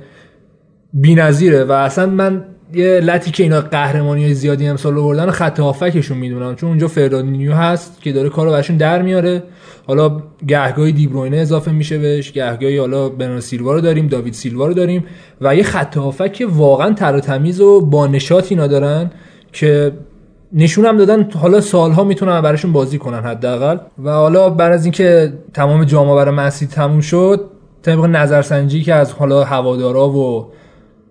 بی‌نظیره. و اصلا من یه لطی که اینا قهرمانی زیادی امسال آوردن خط هافکشون می‌دونم. چون اونجا فرداندینیو هست که داره کارو براشون در میاره. حالا گهگاهی دیبروینه اضافه میشه بهش. گهگاهی حالا برناردو سیلوا رو داریم داوید سیلوا رو داریم و یه خط هافک که واقعا تر و تمیز و با نشاط اینا دارن که نشون هم دادن. حالا سالها می‌تونن براشون بازی کنن حداقل. و حالا بعد از اینکه تمام جام برای مسی تموم شد طبق نظرسنجی که از حالا هوادارا و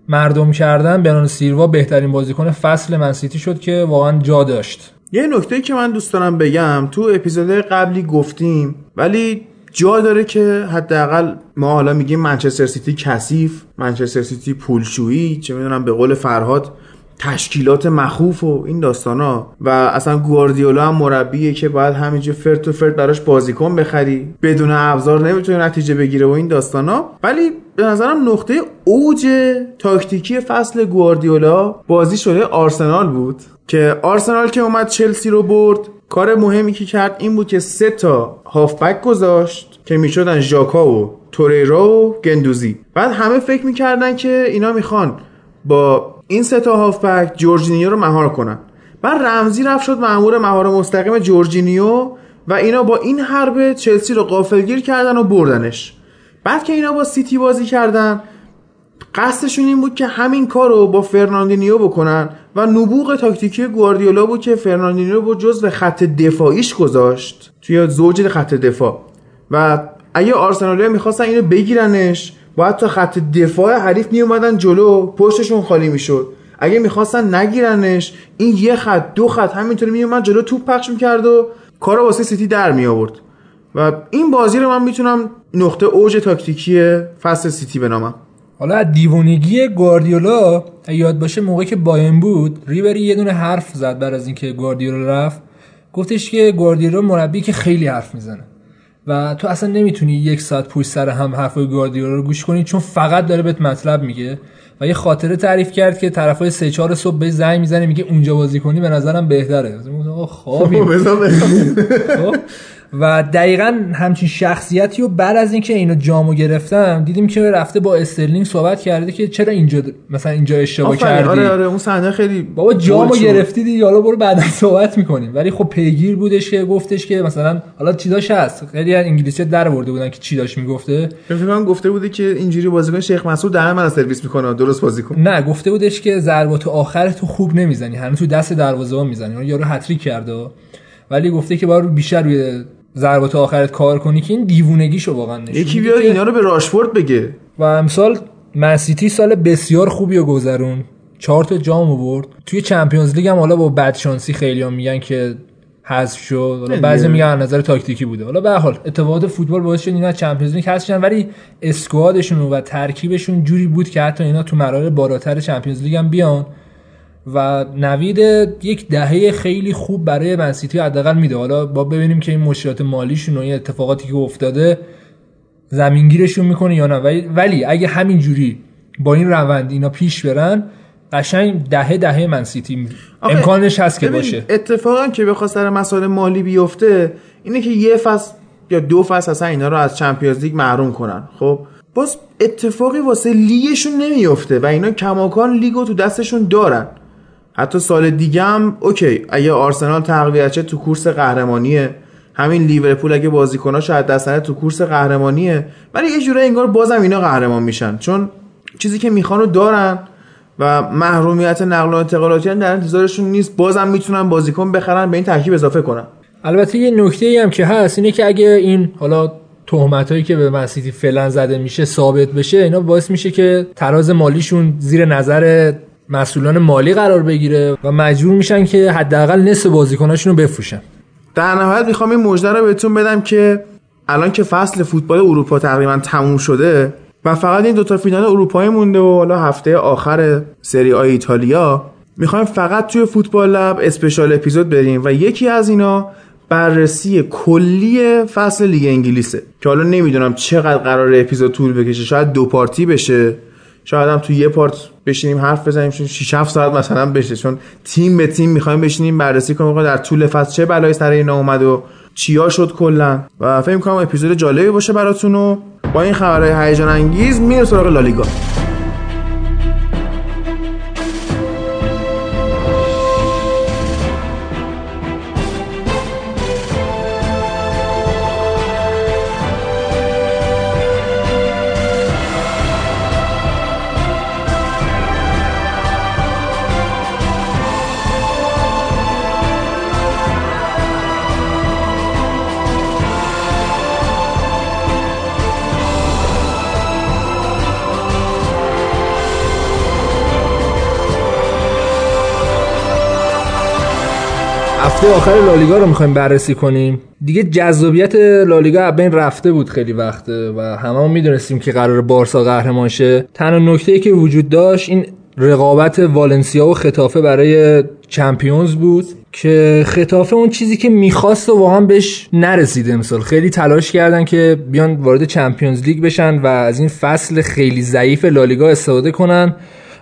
مردم کردن برناردو سیلوا بهترین بازیکن فصل منسیتی شد که واقعا جا داشت. یه نکته که من دوست دارم بگم تو اپیزود قبلی گفتیم ولی جا داره که حداقل ما حالا میگیم منچستر سیتی کثیف منچستر سیتی پولشویی چه می‌دونم به قول فرهاد تشکیلات مخوف و این داستانا. و اصلا گواردیولا هم مربیه که باید همینجا فرد تو فرد براش بازیکن بخری بدون ابزار نمی‌تونه نتیجه بگیره و این داستانا. ولی به نظرم نقطه اوج تاکتیکی فصل گواردیولا بازی شده آرسنال بود که آرسنال که اومد چلسی رو برد. کار مهمی که کرد این بود که سه تا هافبک گذاشت که می‌شدن ژاکا و توریرا و گندوزی. بعد همه فکر می‌کردن که اینا می‌خوان با این سه تا هافبک جورجینیو رو مهار کنن. بعد رمزی رفت شد مأمور مهار مستقیم جورجینیو و اینا با این حربه چلسی رو غافلگیر کردن و بردنش. بعد که اینا با سیتی بازی کردن قصدشون این بود که همین کار رو با فرناندینیو بکنن و نبوغ تاکتیکی گواردیولا بود که فرناندینیو رو جزو خط دفاعیش گذاشت توی زوج خط دفاع. و اگه آرسنالیا می‌خواستن اینو بگیرنش باید تا خط دفاع حریف میومدن جلو پشتشون خالی می‌شد. اگه می‌خواستن نگیرنش این یه خط دو خط همینطوری میومد جلو توپ پخش می‌کرد و کار واسه سیتی در می آورد و این بازی رو من می‌تونم نقطه اوج تاکتیکی فصل سیتی بنامم. حالا از دیوونگی گواردیولا یاد باشه موقعی که باین بود ریبری یه دونه حرف زد بعد از اینکه گواردیولا رفت. گفتش که گواردیولا مربی که خیلی حرف می‌زنه. و تو اصلا نمی‌تونی یک ساعت پشت سر هم حرفای گواردیولا رو گوش کنی چون فقط داره بهت مطلب میگه. و یه خاطره تعریف کرد که طرفای سه چهار صبح به زنگ می‌زنه میگه اونجا بازی کنی به نظرم بهتره. خب؟ و دقیقا همچین شخصیتی و بعد از اینکه اینو جامو گرفتم دیدیم که رفته با استرلینگ صحبت کرده که چرا اینجا مثلا اینجا اشتباه کردی؟ آره آره اون صحنه خیلی بابا جامو. گرفتی دیگه حالا برو بعدا صحبت می‌کنیم. ولی خب پیگیر بودش که گفتش که مثلا حالا چیزاش هست. خیلی از انگلیسی در برده بودن که چی داشت می‌گفته. فکر گفته بوده که اینجوری بازیکن شیخ مسعود دهن من سرویس می‌کنه درست بازی کن. نه گفته بودش که ضربات آخر تو خوب نمی‌زنی هنوز تو دست دروازه‌بان می‌زنی. یارو هتریک کرده. ولی گفته که باید بیشتر روی ضربات آخرت کار کنی که این دیوونگیشو واقعا نشون یکی بیاد اینا رو به راشفورد بگه. و امسال منسیتی سال بسیار خوبی رو گذروند. چهار تا جام آورد. توی Champions League هم حالا با بدشانسی خیلی هم میگن که حذف شد. حالا بعضی میگن از نظر تاکتیکی بوده. حالا به هر حال اتفاقات فوتبال باعث شد اینا Champions League حذف شدن ولی squad شون و ترکیبشون جوری بود که حتی اینا تو مراحل بالاتر Champions League هم بیان. و نوید یک دهه خیلی خوب برای منسیتی حداقل میده. حالا با ببینیم که این مشکلات مالیشون و این اتفاقاتی که افتاده زمینگیرشون می‌کنه یا نه. ولی, اگه همین جوری با این روند اینا پیش برن قشنگ دهه دهه منسیتی امکانش هست که باشه. اتفاقا که بخواد سر مسائل مالی بیفته اینه که یه فصل یا دو فصل اصلا اینا رو از Champions League محروم کنن. خب باز اتفاقی واسه لیگشون نمیفته و اینا کماکان لیگو تو دستشون دارن. حتی سال دیگه هم OK اگه آرسنال تقویت تو کورس قهرمانیه. همین لیورپول اگه بازیکناش از دست تو کورس قهرمانیه. ولی یه جوره انگار بازم اینا قهرمان میشن. چون چیزی که می‌خوان دارن و محرومیت نقل و انتقالاتی هم در انتظارشون نیست. بازم می‌تونن بازیکن بخرن به این ترکیب اضافه کنن. البته یه نکته ای هم که هست اینه که اگه این حالا تهمت هایی که به منسیتی فعلا زده میشه ثابت بشه اینا باعث میشه که تراز مالیشون زیر نظر مسئولان مالی قرار بگیره و مجبور میشن که حداقل نصف بازیکناشون رو بفروشن. در نهایت می‌خوام این مژده رو بهتون بدم که الان که فصل فوتبال اروپا تقریبا تموم شده و فقط این دوتا فینال اروپایی مونده و حالا هفته آخر سری آی ایتالیا می‌خوایم فقط توی فوتبال لب اسپشال اپیزود بریم و یکی از اینا بررسی کلی فصل لیگ انگلیسه که حالا نمی‌دونم چقدر قرار اپیزود طول بکشه شاید دو پارتی بشه. شاید هم تو یه پارت بشینیم حرف بزنیم چون 6 7 ساعت مثلا بشه چون تیم به تیم می‌خوایم بشینیم بررسی کنیم در طول فصل چه بلایی سر اینا اومد و چیا شد کلا. و فکر کنم اپیزود جالبی باشه براتون و با این خبرهای هیجان انگیز میریم سراغ لالیگا. هفته آخر لالیگا رو می‌خوایم بررسی کنیم. دیگه جذابیت لالیگا از بین رفته بود خیلی وقته و همه هم می‌دونستیم که قرار بارسا قهرمان شه. تنها نکته که وجود داشت این رقابت والنسیا و خطافه برای چمپیونز بود که خطافه اون چیزی که می‌خواست و واقعا بهش نرسیده امسال. خیلی تلاش کردن که بیان وارد چمپیونز لیگ بشن و از این فصل خیلی ضعیف لالیگا استفاده کنن.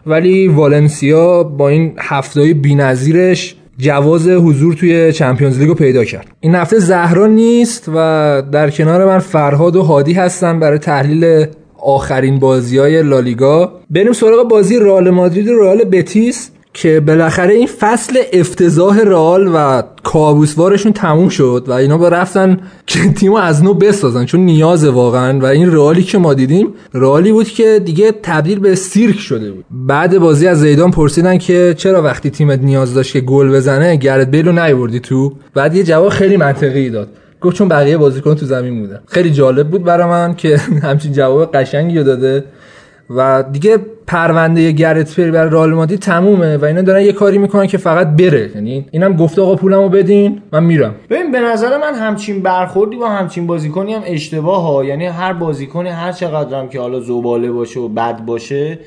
ولی والنسیا با این هفته‌های بی‌نظیرش جواز حضور توی چمپیونز لیگو پیدا کرد. این هفته زهرا نیست و در کنار من فرهاد و هادی هستن برای تحلیل آخرین بازی های لالیگا. بریم سراغ بازی رئال مادرید و رئال بتیس. که بالاخره این فصل افتضاح رئال و کابوسوارشون تموم شد و اینا با رفتن که تیمو از نو بسازن چون نیازه واقعا. و این رئالی که ما دیدیم رئالی بود که دیگه تبدیل به سیرک شده بود. بعد بازی از زیدان پرسیدن که چرا وقتی تیمت نیاز داشت که گل بزنه گرت بیل رو نیوردی تو؟ بعد یه جواب خیلی منطقی داد. گفت چون بقیه بازیکن تو زمین بودن خیلی جالب بود برای من که همچین جواب قشنگی داده. و دیگه پرونده گرت پیل برای رئال مادرید تمومه و اینا دارن یه کاری می‌کنن که فقط بره. یعنی اینم گفته آقا پولمو بدین من میرم. ببین به نظر من همچین برخوردی با همچین بازیکنی هم اشتباه ها یعنی هر بازیکنی هر چقدر هم که حالا زباله باشه و بد باشه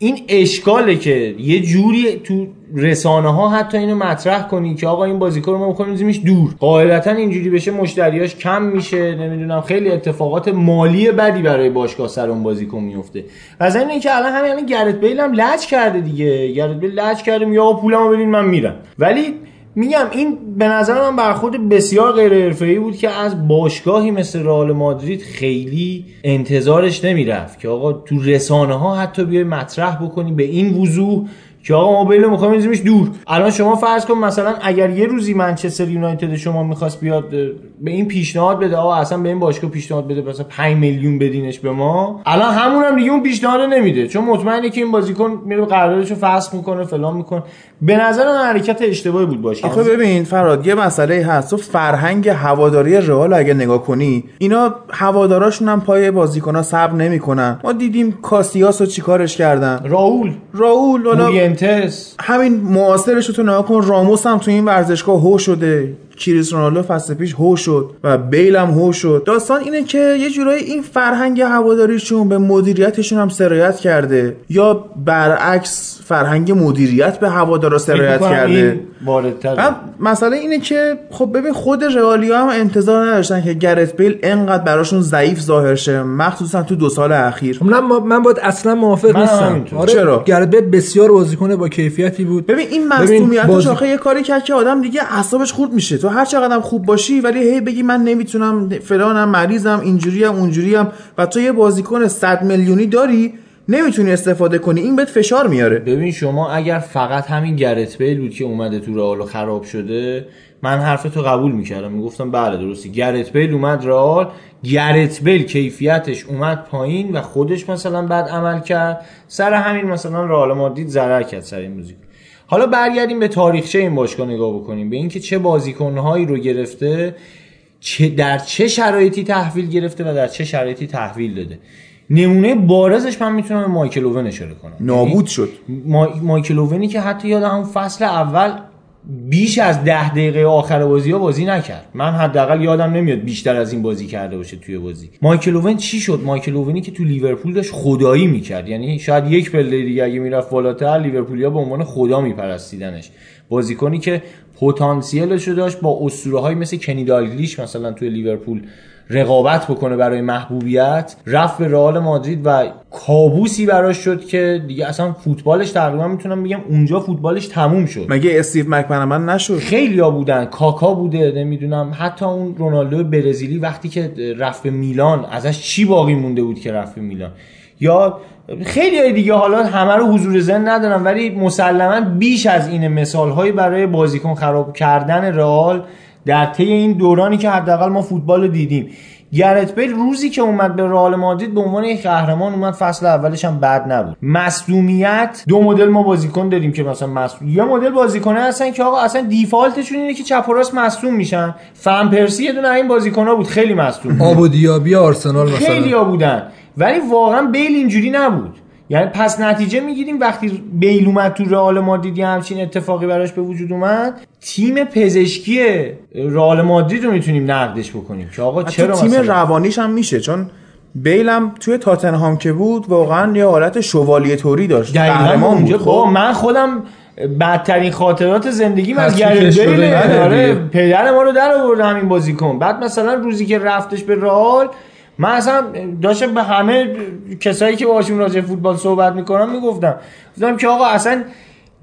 این اشکاله که یه جوری تو رسانه ها حتی اینو مطرح کنی که آقا این بازیکن رو ما می‌کنیم بزنیمش دور. قاعدتا اینجوری بشه مشتریاش کم میشه نمی‌دونم خیلی اتفاقات مالی بدی برای باشگاه سر اون بازیکن میفته و ضمن اینکه الان همین الان گرت بیل هم لج کرده دیگه. گرت بیل لج کرده میگه آقا پولمو بدین من میرم. ولی میگم این به نظر من برخورد بسیار غیر حرفه‌ای بود که از باشگاهی مثل رئال مادرید خیلی انتظارش نمی‌رفت که آقا تو رسانه ها حتی بیای مطرح بکنی به این وضوح که آقا ما بیل می‌خوایم بزنیمش دور. الان شما فرض کن مثلا اگر یه روزی منچستر یونایتد شما می‌خواست بیاد به این پیشنهاد بده آقا اصلا به این باشگاه پیشنهاد بده مثلا 5 میلیون بدینش به ما. الان همون هم دیگه اون پیشنهاد نمیده چون مطمئنه که این بازیکن میره قراردادشو فسخ می‌کنه فلان می‌کنه. به نظر من حرکت اشتباهی بود باشه. آخه ببین فراد یه مسئله هست. تو فرهنگ هواداری رئال اگه نگاه کنی اینا هواداراشون هم پای بازیکن‌ها صبر نمی‌کنن. ما دیدیم کاسیاس رو چیکارش کردن؟ راول. راول مورینتس همین معاصرش تو نگاه کن راموس هم تو این ورزشگاه هو شده. کریس رونالدو فصل پیش هو شد و بیل هم هو شد. داستان اینه که یه جورایی این فرهنگ هواداریشون به مدیریتشون هم سرایت کرده یا برعکس فرهنگ مدیریت به هوادارا سرایت کرده. واردتر هم مسئله اینه که خب ببین خود رئالیا هم انتظار نداشتن که گرت بیل انقدر براشون ضعیف ظاهر شه مخصوصا تو دو سال اخیر. من من باید اصلا موافق نیستم. آره چرا؟ گرت بیل بسیار بازیکن با کیفیتی بود. ببین این بازی- آخه یه کاری کرد که آدم دیگه اعصابش خورد میشه. تو هر چقدر خوب باشی ولی هی بگی من نمی‌تونم فلانم مریضم اینجوریم اونجوریم و تو یه بازیکن 100 میلیونی داری نمی‌تونی استفاده کنی. این بهت فشار میاره. ببین شما اگر فقط همین گرت بیل بود که اومده تو رئال خراب شده من حرف تو قبول می‌کردم. می‌گفتم بله درستی گرت بیل اومد رئال. گرت بیل کیفیتش اومد پایین و خودش مثلا بد عمل کرد. سر همین مثلا رئال مادرید ضرر کرد سر این موزیک حالا برگردیم به تاریخچه این باشگاه نگاه بکنیم. به اینکه چه بازیکنهایی رو گرفته چه در چه شرایطی تحویل گرفته و در چه شرایطی تحویل داده. نمونه بارزش من می‌تونم مایکل اوون اشاره کنم. نابود شد. ما... مایکل اوونی که حتی یاد همون فصل اول بیش از ده دقیقه آخر بازی ها بازی نکرد. من حداقل یادم نمیاد بیشتر از این بازی کرده باشه توی بازی. مایکل اوون چی شد؟ مایکل اوونی که تو لیورپول داشت خدایی می‌کرد. یعنی شاید یک پله دیگه اگه می‌رفت بالاتر لیورپولیا به عنوان خدا میپرستیدنش. بازیکنی که پتانسیلش رو داشت با اسطوره های مثل کنی دالگلیش مثلا توی لیورپول رقابت بکنه برای محبوبیت رفت به رئال مادرید و کابوسی براش شد که دیگه اصلا فوتبالش تقریبا می‌تونم بگم اونجا فوتبالش تموم شد. مگه استیو مکمنمن نشد؟ خیلی ها بودن کاکا بوده نمی‌دونم حتی اون رونالدو برزیلی وقتی که رفت به میلان ازش چی باقی مونده بود که رفت به میلان؟ یا خیلی های دیگه حالا همه رو حضور ذهن ندارم ولی مسلما بیش از این مثال برای بازیکن خراب کردن رئال در طی این دورانی که حداقل ما فوتبال رو دیدیم. گرت بیل روزی که اومد به رئال مادرید به عنوان یک قهرمان اومد فصل اولش هم بد نبود. مصدومیت دو مدل ما بازیکن داریم که مثلا مصدوم یه مدل بازیکنه هستن که آقا اصلا دیفالتشون اینه که چپ و راست مصدوم میشن. فن پرسی یه دونه این بازیکن‌ها بود خیلی مصدوم. آب و دیابی آرسنال مثلا. خیلی بودن. ولی واقعا بیل اینجوری نبود. یعنی پس نتیجه می‌گیریم وقتی بیل اومد تو رئال مادرید یه همچین اتفاقی براش به وجود اومد تیم پزشکی رئال مادرید رو می‌تونیم نقدش بکنیم که آقا چرا تیم مثلا؟ روانیش هم میشه چون بیلم توی تاتنهام که بود واقعا یه حالت شوالیه توری داشت. قهرمان اونجا. بود با خب. من خودم بدترین خاطرات زندگیم از هستی گرت. آره پدر ما رو در آورد همین بازیکن. بعد مثلا روزی که رفتش به رئال من اصلا داشتم به همه کسایی که باشون راجع فوتبال صحبت می‌کنم می‌گفتم. گفتم که آقا اصلا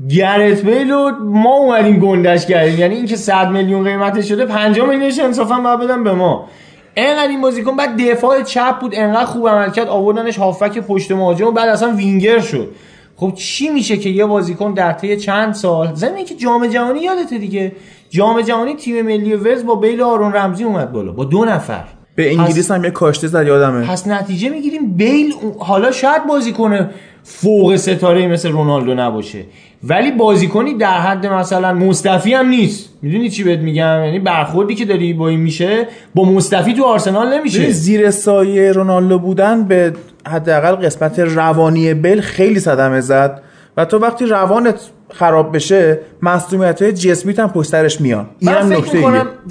گرت بیل رو ما اومدیم گندش کردیم. یعنی اینکه 100 میلیون قیمتش شده 50 میلیونش انصافا باید بدم به ما. انقدر این بازیکن بعد دفاع چپ بود انقدر خوب عمل کرد آوردنش هافک پشت مهاجم بعد اصلا وینگر شد. خب چی میشه که یه بازیکن در طی چند سال ضمن که جام جهانی یادته دیگه. جام جهانی تیم ملی ولز با بیل آرون رمزی اومد بالا با دو نفر. به انگلیس هم یه کاشته زد یادمه. پس نتیجه می‌گیریم بیل حالا شاید بازیکن فوق ستاره مثل رونالدو نباشه. ولی بازیکنی در حد مثلا مصطفی هم نیست. می‌دونی چی بهت میگم؟ یعنی برخوردی که داری با این میشه با مصطفی تو آرسنال نمیشه. زیر سایه رونالدو بودن به حداقل قسمت روانی بیل خیلی صدمه زد. و تو وقتی روانت خراب بشه مسئولیت های جسمیت هم پشت سرش میان. این من هم فکر نکته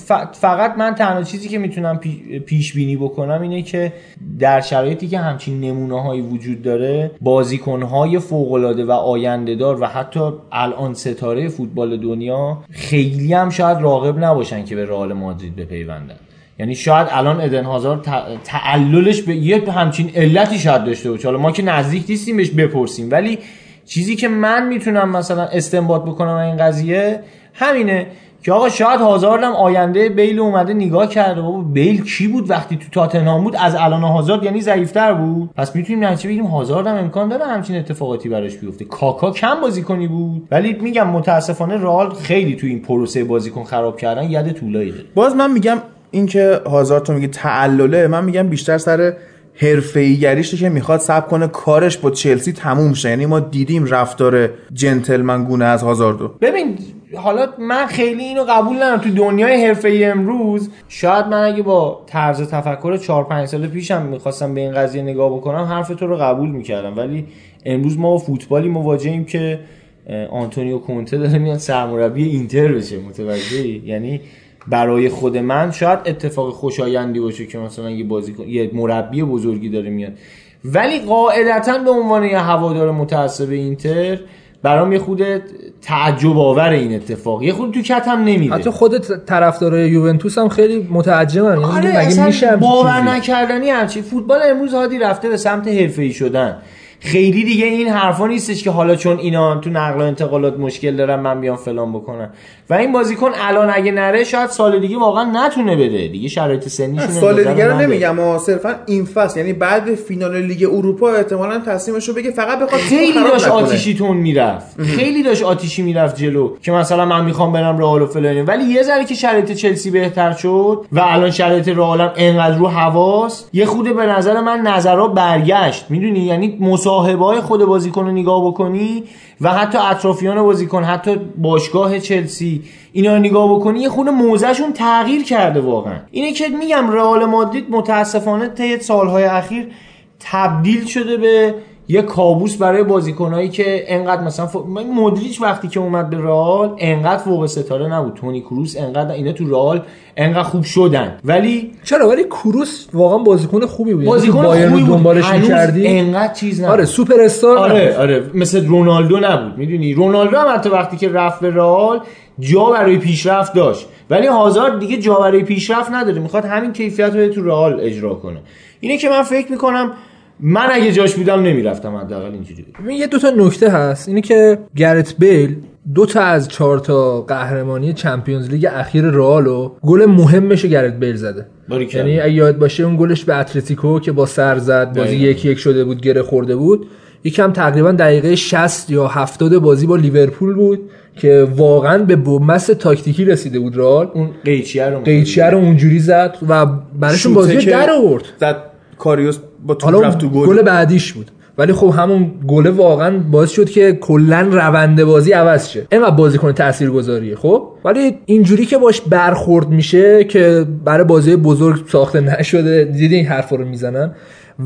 ف- فقط من تنها چیزی که می‌تونم پی- پیش بینی بکنم اینه که در شرایطی که همچین نمونه هایی وجود داره بازیکن های فوق العاده و آینده دار و حتی الان ستاره فوتبال دنیا خیلی هم شاید راغب نباشن که به رئال مادرید بپیوندن. یعنی شاید الان ادن هازار تعللش به یه همچین علتی شاید داشته باشه. حالا ما که نزدیک نیستیم بهش بپرسیم ولی چیزی که من می‌تونم مثلا استنباط بکنم این قضیه همینه که آقا شاید هازارد هم آینده بیل اومده نگاه کرده بابا بیل کی بود وقتی تو تاتنهام بود؟ از الان هازارد یعنی ضعیفتر بود. پس می‌تونیم نتیجه بگیریم هازارد هم امکان داره همچین اتفاقاتی براش بیفته. کاکا کم بازیکنی بود. ولی میگم متاسفانه رئال خیلی تو این پروسه بازیکن خراب کردن ید طولایی داره باز من میگم اینکه هازار تو میگه تعلله من میگم بیشتر سر حرفه‌ایگریشه که می‌خواد سب کنه کارش با چلسی تموم شه. یعنی ما دیدیم رفتار جنتلمن گونه از هازاردو. ببین حالا من خیلی اینو قبول ندارم. تو دنیای حرفه امروز شاید من اگه با طرز تفکر 4 5 سال پیشم می‌خواستم به این قضیه نگاه بکنم حرف تو رو قبول می‌کردم. ولی امروز ما با فوتبالی مواجهیم که آنتونیو کونته داره میاد سرمربی اینتر بشه. متوجهی؟ یعنی برای خود من شاید اتفاق خوشایندی باشه که مثلا یه بازیکن یه مربی بزرگی داره میاد. ولی قاعدتا به عنوان یه هوادار متعصب اینتر برام یه خود تعجب آور این اتفاق. یه خود تو کتم نمیره حتی خود طرفدارای یوونتوس هم خیلی متعجبن. یعنی آره مگه میشه باور؟ نکردنی همچی فوتبال امروز هادی رفته به سمت حرفه‌ای شدن. خیلی دیگه این حرفا نیستش که حالا چون اینا تو نقل و انتقالات مشکل دارن من بیام فلان بکنم. و این بازیکن الان اگه نره شاید سال دیگه واقعا نتونه بده دیگه شرایط سنیشون سال دیگه رو. نمیگم اما صرفا این فصل یعنی بعد فینال لیگ اروپا احتمالاً تصمیمش رو بگه فقط بخواد خیلی داشت. آتیشی تون می‌رفت. خیلی داشت آتیشی می‌رفت جلو که مثلا من می‌خوام برم رئال و فلانی. ولی یه ذره که شرایط چلسی بهتر شد و الان شرایط رئال هم انقدر رو حواس یه خوده به نظر من نظرها برگشت. می‌دونی؟ یعنی مصاحبه های خود بازیکن رو نگاه بکنی و حتی اطرافیان بازیکن حتی باشگاه چلسی اینا رو نگاه بکنی یه خود موزهشون تغییر کرده واقعا. اینه که میگم رئال مادرید متاسفانه طی سالهای اخیر تبدیل شده به یه کابوس برای بازیکنایی که انقدر مثلا ف... مودریچ وقتی که اومد به رئال انقدر فوق ستاره نبود. تونی کروس انقدر اینا تو رئال انقدر خوب شدن. ولی چرا؟ ولی کروس واقعا بازیکن خوبی بود. یعنی بازیکن خوبی بود. دنبالش می‌کردی؟ انقدر چیز نبود. آره سوپر استار آره آره. مثل رونالدو نبود. می‌دونی؟ رونالدو هم حتی وقتی که رفت به رئال جا برای پیشرفت داشت. ولی هازارد دیگه جا برای پیشرفت نداره. می‌خواد همین کیفیت رو تو رئال اجرا کنه. اینه که من فکر می‌کنم من اگه جاش بودم نمی‌رفتم حداقل اینجوری. ببین یه دو تا نکته هست. اینه که گرت بیل دو تا از چهار تا قهرمانی چمپیونز لیگ اخیر رئال و گل مهمش گرت بیل زده. یعنی اگه یاد باشه اون گلش به اتلتیکو که با سر زد بازی دقیقاً. یک شده بود گره خورده بود. یکم تقریبا دقیقه 60 یا 70 بازی با لیورپول بود که واقعا به بومس تاکتیکی رسیده بود رئال. اون قیچیه رو قیچیه رو اونجوری زد و براشون بازی در آورد. زد کاریوس با توپ رفت تو گل. گل بعدیش بود. ولی خب همون گله واقعا باعث شد که کلا روند بازی عوض شه. اینقدر بازیکن تاثیرگذاریه خب؟ ولی اینجوری که باش برخورد میشه که برای بازی بزرگ ساخته نشده. دیدی این حرفا رو می‌زنن؟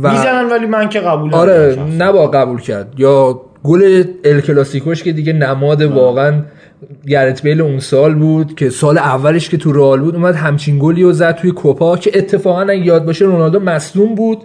و می‌زنن ولی من که قبول آره شخصا. نبا قبول کرد. یا گل ال کلاسیکوش که دیگه نماد واقعا گرت بیل اون سال بود که سال اولش که تو رئال بود اومد همچین گلی رو زد توی کوپا که اتفاقا اگه یاد باشه رونالدو مصدوم بود.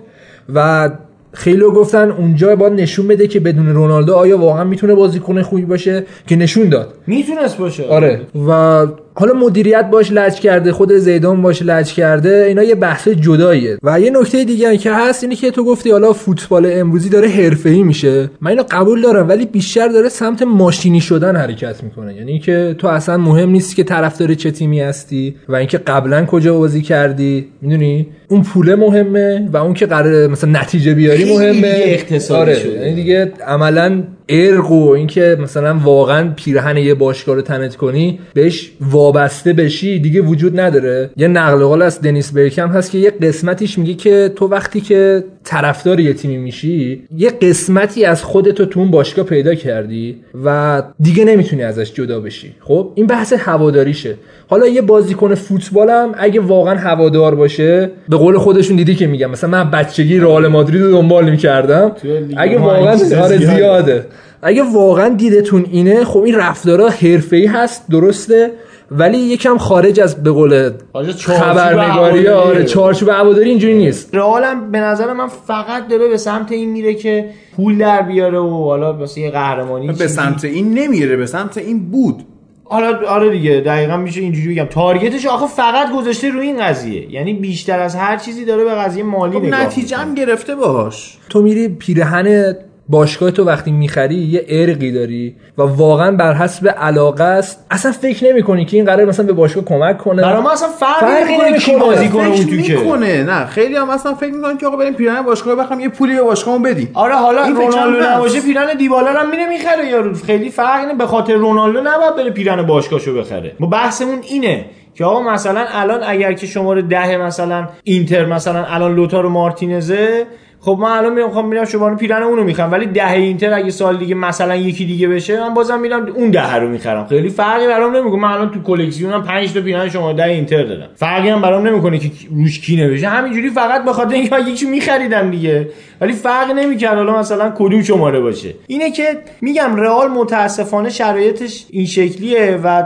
و خیلی گفتن اونجا باید نشون بده که بدون رونالدو آیا واقعا می‌تونه بازیکن خوبی باشه که نشون داد. می‌تونست باشه. آره. و حالا مدیریت باش لج کرده خود زیدان باش لج کرده اینا یه بحث جداییه. و یه نکته دیگه که هست اینه که تو گفتی حالا فوتبال امروزی داره حرفه‌ای میشه. من اینو قبول دارم ولی بیشتر داره سمت ماشینی شدن حرکت می‌کنه. یعنی که تو اصلا مهم نیست که طرفدار چه تیمی هستی و اینکه قبلا کجا بازی کردی. می‌دونی؟ اون پوله مهمه و اون که قراره مثلا نتیجه بیاری مهمه. اقتصادی آره شده. یعنی دیگه عملا ارق و اینکه مثلا واقعا پیرهن یه باشگاه رو تنت کنی بهش وابسته بشی دیگه وجود نداره. یه نقل قول از دنیس برکم هست که یه قسمتیش میگه که تو وقتی که طرفدار یه تیمی میشی یه قسمتی از خودتو تو اون باشگاه پیدا کردی و دیگه نمی‌تونی ازش جدا بشی. خب؟ این بحث هواداریشه. حالا یه بازیکن فوتبالم اگه واقعا هوادار باشه به قول خودشون دیدی که میگم مثلا من بچگی رئال مادرید رو دنبال می‌کردم. اگه واقعا آره زیاده. زیاده اگه واقعا دیدتون اینه خب این رفتارا حرفه‌ای هست درسته. ولی یکم خارج از به قول خبرنگاری. آره چارچوب هواداری اینجوری نیست. رئال هم به نظر من فقط داره به سمت این میره که پول در بیاره و حالا واسه یه قهرمانی به. سمت این نمیره به سمت این بود. حالا آره دیگه دقیقا میشه اینجوری بگم. تارگتش آخه فقط گذاشته روی این قضیه. یعنی بیشتر از هر چیزی داره به قضیه مالی خب نگاه نتیجه هم گرفته باهاش تو میری پیرهن باشگاه تو وقتی می‌خری یه ارقی داری و واقعا بر حسب علاقه است. اصلا فکر نمی کنی که این قرار مثلا به باشگاه کمک کنه. برای ما اصلا فرقی فرقی نمی‌کنه کی. بازی کنه اون تو که. می‌کنه. نه خیلی هم اصلا فکر می‌کنن که آقا بریم پیرهن باشگاه بخریم یه پولی به باشگاهمون بدیم. آره حالا رونالدو. نباشه پیرن دیبالا رو هم میره می‌خره یارو. خیلی فرقی نه به خاطر رونالدو نباید بره پیرن باشگاهشو بخره. ما بحثمون اینه که آقا مثلا الان اگر که شماره ده مثلا اینتر مثلا الان لوتارو مارتینزه خب من الان میرم می‌خوام میرم شماره پیرن اونو می‌خرم ولی ده اینتر اگه سال دیگه مثلا یکی دیگه بشه من بازم میرم اون ده رو می‌خرم. خیلی فرقی برام نمی‌کنه. من الان تو کلکسیونم 5 تا پیرن شماره ده اینتر دارم. فرقی هم برام نمی‌کنه که روش کی نوشته همینجوری فقط به خاطر اینکه یکیشو میخریدم دیگه. ولی فرقی نمی‌کرد حالا مثلا کدوم شماره باشه. اینه که میگم رئال متاسفانه شرایطش این شکلیه و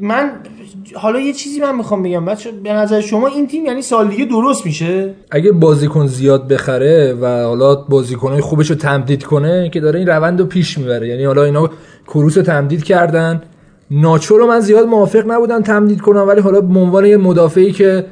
من حالا یه چیزی من می‌خوام بگم بچه به نظر شما این تیم یعنی سال دیگه درست میشه؟ اگه بازیکن زیاد بخره و حالا بازیکنهای خوبش رو تمدید کنه که داره این روند رو پیش می‌بره. یعنی حالا اینا کروس رو تمدید کردن. ناچو رو من زیاد موافق نبودم تمدید کنم ولی حالا به عنوان یه مدافعی که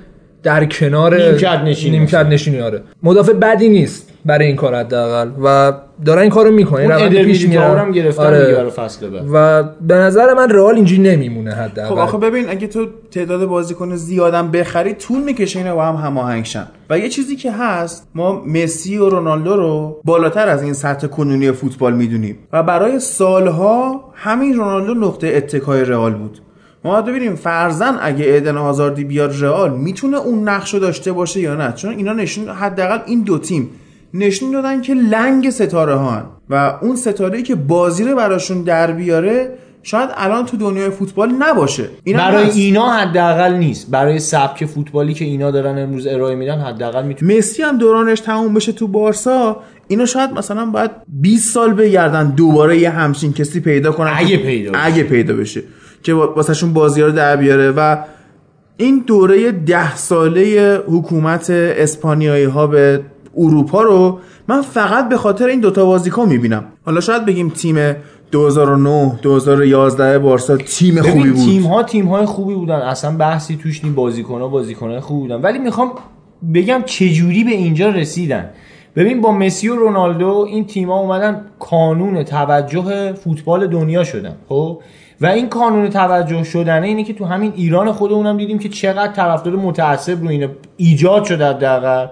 در کنار نیمکت نشینی نیمکت نشینی آره. مدافع بدی نیست. برای این کار حداقل. و دارن این کارو می‌کنه. اون روند ادر پیش هم گرفتن آره. برای فصل بعد. و به نظر من رئال اینجوری نمیمونه حداقل. خب آخه ببین اگه تو تعداد بازیکن زیادم بخری طول می‌کشه اینا با هم هماهنگ شن. و یه چیزی که هست ما مسی و رونالدو رو بالاتر از این سطح کنونی فوتبال می‌دونیم. و برای سالها همین رونالدو نقطه اتکای رئال بود. ما باید ببینیم فرزن اگه ایدن آزاردی بیاد رئال می‌تونه اون نقش رو داشته باشه یا نه؟ چون اینا نشون حداقل این دو تیم نشون دادن که لنگ ستاره ها هن. و اون ستاره که بازی رو براشون در بیاره شاید الان تو دنیای فوتبال نباشه این هم برای هست. اینا حداقل نیست برای سبک فوتبالی که اینا دارن امروز ارائه میدن حداقل می‌تونه مسی هم دورانش تموم بشه تو بارسا اینا شاید مثلا باید 20 سال بگردن دوباره یه همچین کسی پیدا کنن اگه پیدا بشه. اگه پیدا بشه که واسهشون بازی رو در بیاره و این دوره ده ساله حکومت اسپانیایی ها به اروپا رو من فقط به خاطر این دوتا بازیکن می‌بینم. حالا شاید بگیم تیم 2009 2011 بارسا تیم خوبی بود. تیم ها تیم های خوبی بودن. اصلا بحثی توش نی. بازیکن ها بازیکن های خوبی بودن. ولی می‌خوام بگم چجوری به اینجا رسیدن. ببین با مسی و رونالدو این تیم ها اومدن کانون توجه فوتبال دنیا شدن خب؟ و این کانون توجه شدنه اینه که تو همین ایران خودمونم دیدیم که چقدر طرفدار متعصب رو اینا ایجاد شده حداقل.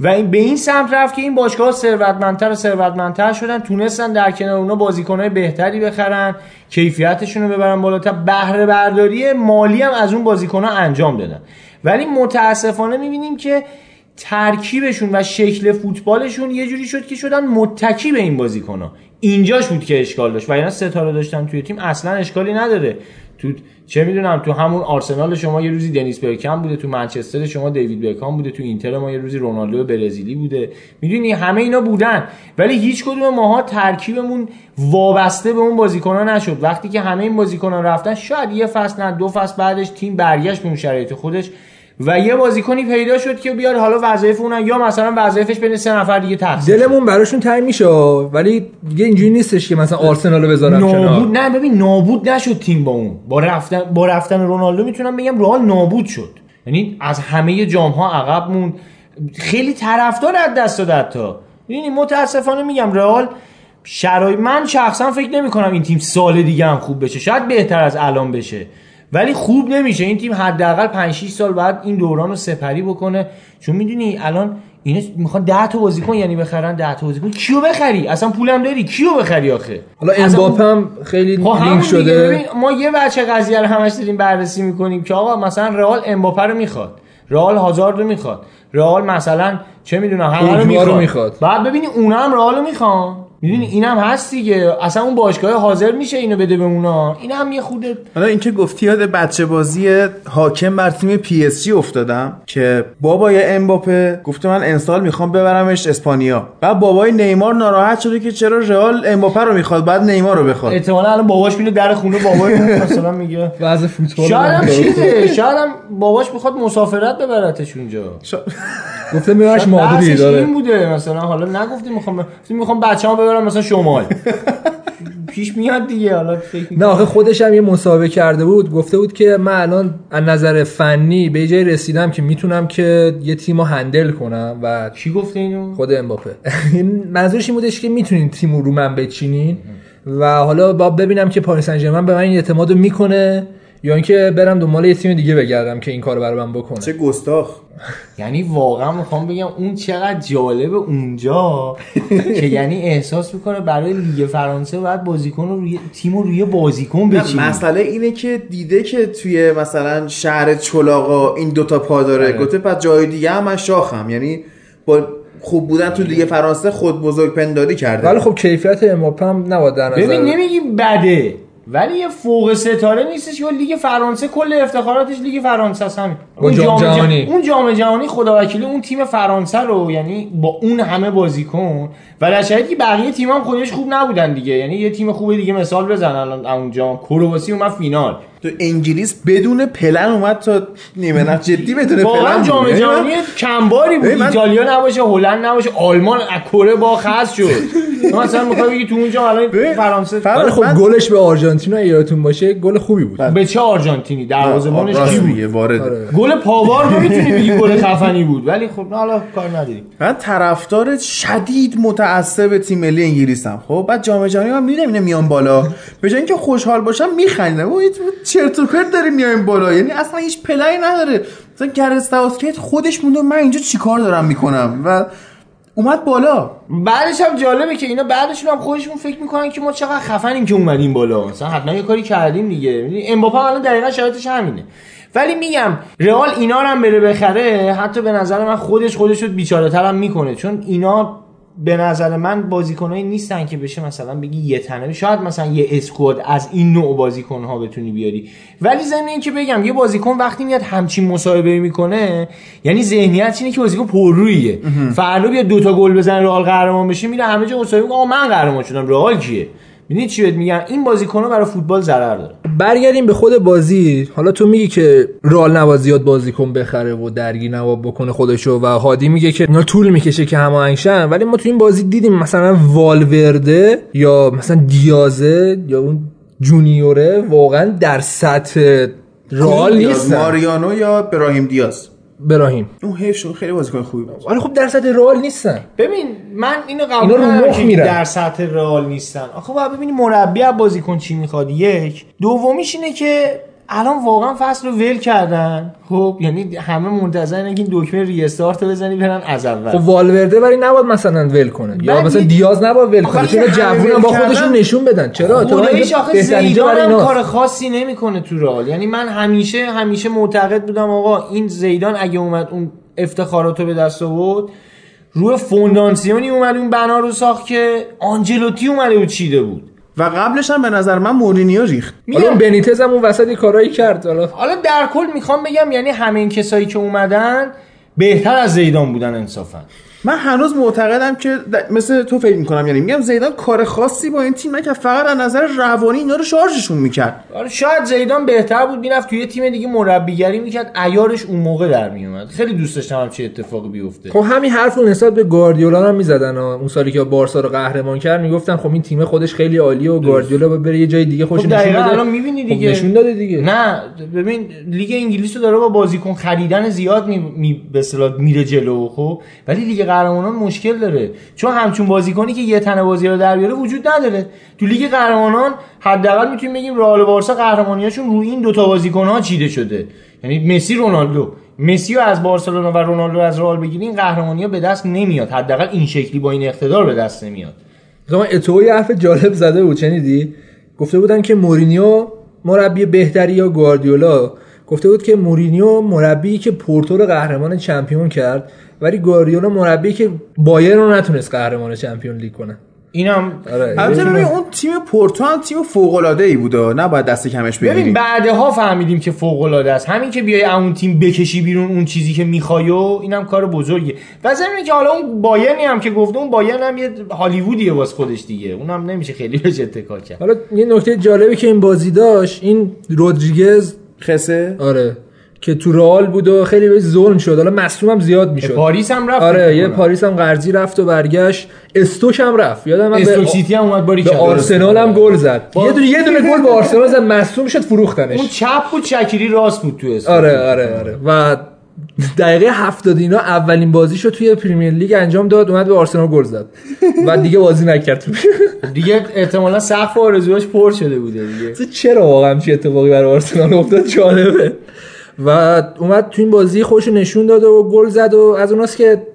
و این به این سمت رفت که این باشگاه ثروتمندتر و ثروتمندتر شدن تونستن در کنار اونا بازیکنهای بهتری بخرن کیفیتشون رو ببرن بالاتر بهره برداری مالی هم از اون بازیکنها انجام دادن. ولی متاسفانه می‌بینیم که ترکیبشون و شکل فوتبالشون یه جوری شد که شدن متکی به این بازیکنها. اینجاش بود که اشکال داشت. و اینا ستاره داشتن توی تیم. اصلا اشکالی نداره. تو چه می‌دونم تو همون آرسنال شما یه روزی دنیس برکم بوده تو منچستر شما دیوید بکام بوده تو اینتر ما یه روزی رونالدو برزیلی بوده. می‌دونی همه اینا بودن ولی هیچ کدوم ماها ترکیبمون وابسته به اون بازیکن‌ها نشد. وقتی که همه این بازیکن‌ها رفتن شاید یه فصل نه دو فصل بعدش تیم برگشت به اون شرایط خودش. و یه بازیکنی پیدا شد که بیاد حالا وظایف اونن یا مثلا وظایفش بین سه نفر دیگه تقسیم دلمون براشون تنگ میشه ولی دیگه اینجوری نیستش که مثلا آرسنال رو بذارم نابود نه ببین نابود نشد تیم با اون. با رفتن با رفتن رونالدو می‌تونم بگم رئال نابود شد. یعنی از همه جام ها عقب موند. خیلی طرفدار از دست داد حتی یعنی متاسفانه میگم رئال شرایط من شخصا فکر نمی کنم این تیم سال دیگه هم خوب بشه. شاید بهتر از الان بشه. ولی خوب نمیشه. این تیم حداقل 5 6 سال بعد این دوران رو سپری بکنه. چون می‌دونی الان اینا می‌خوان 10 تا بازیکن یعنی بخرن. 10 تا بازیکن. کیو بخری؟ اصلا پولم داری. کیو بخری آخه؟ حالا امباپه هم خیلی خب لینک شده. ما یه بچه قضیه رو همش داریم بررسی می‌کنیم که آقا مثلا رئال امباپه رو می‌خواد. رئال هازارد رو می‌خواد. رئال مثلا چه می‌دونم همه رو اوجوا رو می‌خواد. می‌خواد. بعد ببینی اونا هم رئال رو می‌خوان. می‌دونی اینم هست دیگه. اصلا اون باشگاه حاضر میشه اینو بده به اونا. این هم یه خوده حالا اینکه گفتی یاد بچه بازی حاکم بر تیم پی اس جی افتادم که بابای امباپه گفته من امسال می‌خوام ببرمش اسپانیا. بعد بابای نیمار ناراحت شده که چرا رئال امباپه رو می‌خواد بعد نیمار رو بخواد. احتمالا الان باباش میره در خونه بابای مثلا میگه وضع فوتبال شاید هم چیزه شاید هم باباش می‌خواد مسافرت ببرتش اونجا. گفته میبرش شاید مادرید داره این بوده مثلا حالا نگفتیم می‌خوام می‌خوام بچه‌مو ببرم مثلا شمال. پیش میاد دیگه حالا فکر نه آخه خودش هم یه مسابقه کرده بود گفته بود که من الان از نظر فنی به یه جایی رسیدم که می‌تونم که یه تیم رو هندل کنم و کی گفته اینو؟ خود امباپه. این منظورش این بودش که می‌تونین تیم رو من بچینین و حالا با ببینم که پاریس سن ژرمن به من این اعتماد رو می‌کنه. یا اینکه برم دنبال یه تیم دیگه بگردم که این کارو برای من بکنه. چه گستاخ. یعنی واقعا می‌خوام بگم اون چقدر جالب اونجا که یعنی احساس می‌کنه برای لیگ فرانسه باید بازیکن رو روی تیم رو روی بازیکن نه، بچینه. مسئله اینه که دیده که توی مثلا شهر چلاقا این دوتا پا داره. گفته پس جای دیگه هم من شاخم. یعنی با خوب بودن تو لیگ فرانسه خود بزرگ پنداری کرده. ولی خب کیفیت امباپه هم نباید در نظر ببین نمیگیم بده. ولی یه فوق ستاره نیستش که لیگ فرانسه کل افتخاراتش لیگ فرانسه است همین. با جام جهانی. اون جام جهانی خدا وکیلی اون تیم فرانسه رو یعنی با اون همه بازیکن و در که بقیه تیم هم خودش خوب نبودن دیگه. یعنی یه تیم خوب دیگه مثال بزن الان اون جام کرواسی اومد فینال. تو انگلیس بدون پلن اومد تا نیمه نهایی جدی بدون واقعا پلن جام بود. یعنی جهانی کمباری بود. من- ایتالیا نباشه هلند نباشه آلمان از کره با خاص شد. مثلا می‌خوای بگی تو اونجا الان فرانسه ولی خب من- گلش به آرژانتینا یادتون باشه گل خوبی بود. به چه آرژانتینی؟ دروازه‌بانش کی بود؟ میگه وارد. آره. گل پاوار رو می‌تونی بگی گل خفنی بود. ولی خب حالا کار نداریم. من طرفدار شدید متعصب تیم ملی انگلیسم. خب بعد جام جهانی من میرم اینا میان بالا. به جای اینکه خوشحال باشم میخندم و چرت و پرت داریم میایم بالا. یعنی اصلا هیچ پلنی نداره. مثلا گرت ساوثگیت خودش مونده من اینجا چیکار دارم می‌کنم؟ و اومد بالا. بعدش هم جالبه که اینا بعدشون هم خودشون فکر می‌کنن که ما چقدر خفنیم که اومدیم بالا. مثلا حتما یه کاری کردیم دیگه. می‌دونی، امباپه الان دقیقا شرایطش همینه. ولی میگم رئال اینا رو هم بره بخره حتی به نظر من خودش خودش رو بیچاره ترم می‌کنه. چون اینا به نظر من بازیکنایی نیستن که بشه مثلا بگی یه تنه. شاید مثلا یه اسکواد از این نوع بازیکن ها بتونی بیاری. ولی ضمن این که بگم یه بازیکن وقتی میاد همچین مصاحبه می‌کنه یعنی ذهنیت اینه که بازیکن پررویه فردا بیاد دوتا گل بزنه رئال قهرمان بشه میره همه جا مصاحبه آقا من قهرمان شدم رئال کیه؟ ببینید چی بهت میگم؟ این بازیکن‌ها برای فوتبال ضرر داره. برگردیم به خود بازی. حالا تو میگی که رال نباید زیاد بازیکن بخره و درگیر نباید بکنه خودشو و هادی میگه که اینا طول می‌کشه که هماهنگ شن. ولی ما تو این بازی دیدیم مثلا والورده یا مثلا دیازه یا اون جونیوره واقعا در سطح رال نیستن. ماریانو یا براهیم دیاز؟ براهیم. اون حیف شد خیلی بازیکن خوبی بود. آره خب در سطح رال نیستن. ببین من اینو اینا قبول رو که میرن. در سطح رئال نیستن. آخه باید ببینی مربی از بازیکن چی می‌خواد. یک. دومیش اینه که الان واقعا فصل رو ول کردن. خب یعنی همه منتظرن که این دکمه ریستارت بزنی برن از اول. خب والورده ولی نباید مثلا ول کنه. یا مثلا دیاز نباید ول کنه. جوونن ول با خودشون نشون بدن. چرا؟ جا زیدان برای. کار خاصی نمی‌کنه تو رئال. یعنی من همیشه همیشه معتقد بودم آقا این زیدان اگه اومد اون افتخاراتو به دست آورد روی فوندانسیونی اومد اون بنا رو ساخت که آنجلوتی اومده و چیده بود. و قبلش هم به نظر من مورینیو ریخت. حالا بنیتز هم اون وسط کارایی کرد. حالا حالا در کل می‌خوام بگم یعنی همه این کسایی که اومدن بهتر از زیدان بودن انصافا. من هنوز معتقدم که د- مثل تو فکر می‌کنم. یعنی میگم زیدان کار خاصی با این تیم نکرد فقط از نظر روانی اینا رو شارژشون می‌کرد. آره شاید زیدان بهتر بود. می‌رفت توی یه تیم دیگه مربیگری می‌کرد. عیارش اون موقع در میومد خیلی دوست داشتم هم چه اتفاقی بیفته. خب همین حرف رو نسبت به گواردیولا هم می‌زدن. اون سالی که بارسا رو قهرمان کرد می‌گفتن خب این تیم خودش خیلی عالیه و گواردیولا باید بره یه جای دیگه خوش خب نشون بده. الان می‌بینی خب دیگه. نشون داده دیگه. نه ببین لیگ انگلیس رو داره با بازیکن خریدن زیاد می, می... به اصطلاح میره جلو خب. ولی لیگ قهرمانان مشکل داره. چون همچون بازیکنی که یه تنه بازی رو در بیاره وجود نداره. تو لیگ قهرمانان حداقل می‌تونیم بگیم رئال بارسا قهرمانیاشون رو این دوتا بازیکن ها چیده شده. یعنی مسی رونالدو. مسی رو از بارسلونا و رونالدو از رئال بگیرین قهرمانی ها به دست نمیاد. حداقل این شکلی با این اقتدار به دست نمیاد. مثلا اتو یه حرف جالب زده بود شنیدی؟ گفته بودن که مورینیو مربی بهتری یا گواردیولا. گفته بود که مورینیو مربی که پورتو رو قهرمان چمپیون کرد. ولی گواردیولا مربی که بایر رو نتونست قهرمان چمپیون لیگ کنه. اینم آره البته ببین اون تیم پورتو هم تیم فوق العاده ای بود و نباید دست کمش ببین بگیری. بعدها فهمیدیم که فوق العاده است. همین که بیای اون تیم بکشی بیرون اون چیزی که می‌خوای و اینم کار بزرگیه. و ضمن که حالا اون بایرنی هم که گفته اون بایرن هم یه هالیوودیه واسه خودش دیگه. اونم نمیشه خیلی بهش اتکا کرد. حالا یه نکته جالبی که این بازی داشت این رودریگز خسه؟ آره. که تو رئال بود و خیلی بهش ظلم شد. حالا مصدوم هم زیاد می‌شد. پاریس هم رفت. آره یه. پاریس هم قرضی رفت و برگشت. استوک هم رفت. یادم من استوک به سیتی هم اومد باری به. آرسنال هم گل زد. با- یه دونه یه دونه گل به آرسنال زد. مصدوم شد فروختنش. اون چپ بود شکیری راست بود تو استوک. آره آره آره. و دقیقه 70 اینا اولین بازیشو توی Premier League انجام داد. اومد به آرسنال گل زد. و دیگه بازی نکرد. دیگه احتمالا سقف آرزوهاش پر شده بوده دیگه. چرا واقعا چه اتفاقی برای آرسنال افتاد؟ جالبه. و اومد تو این بازی خودش نشون داد و گل زد و از اوناست که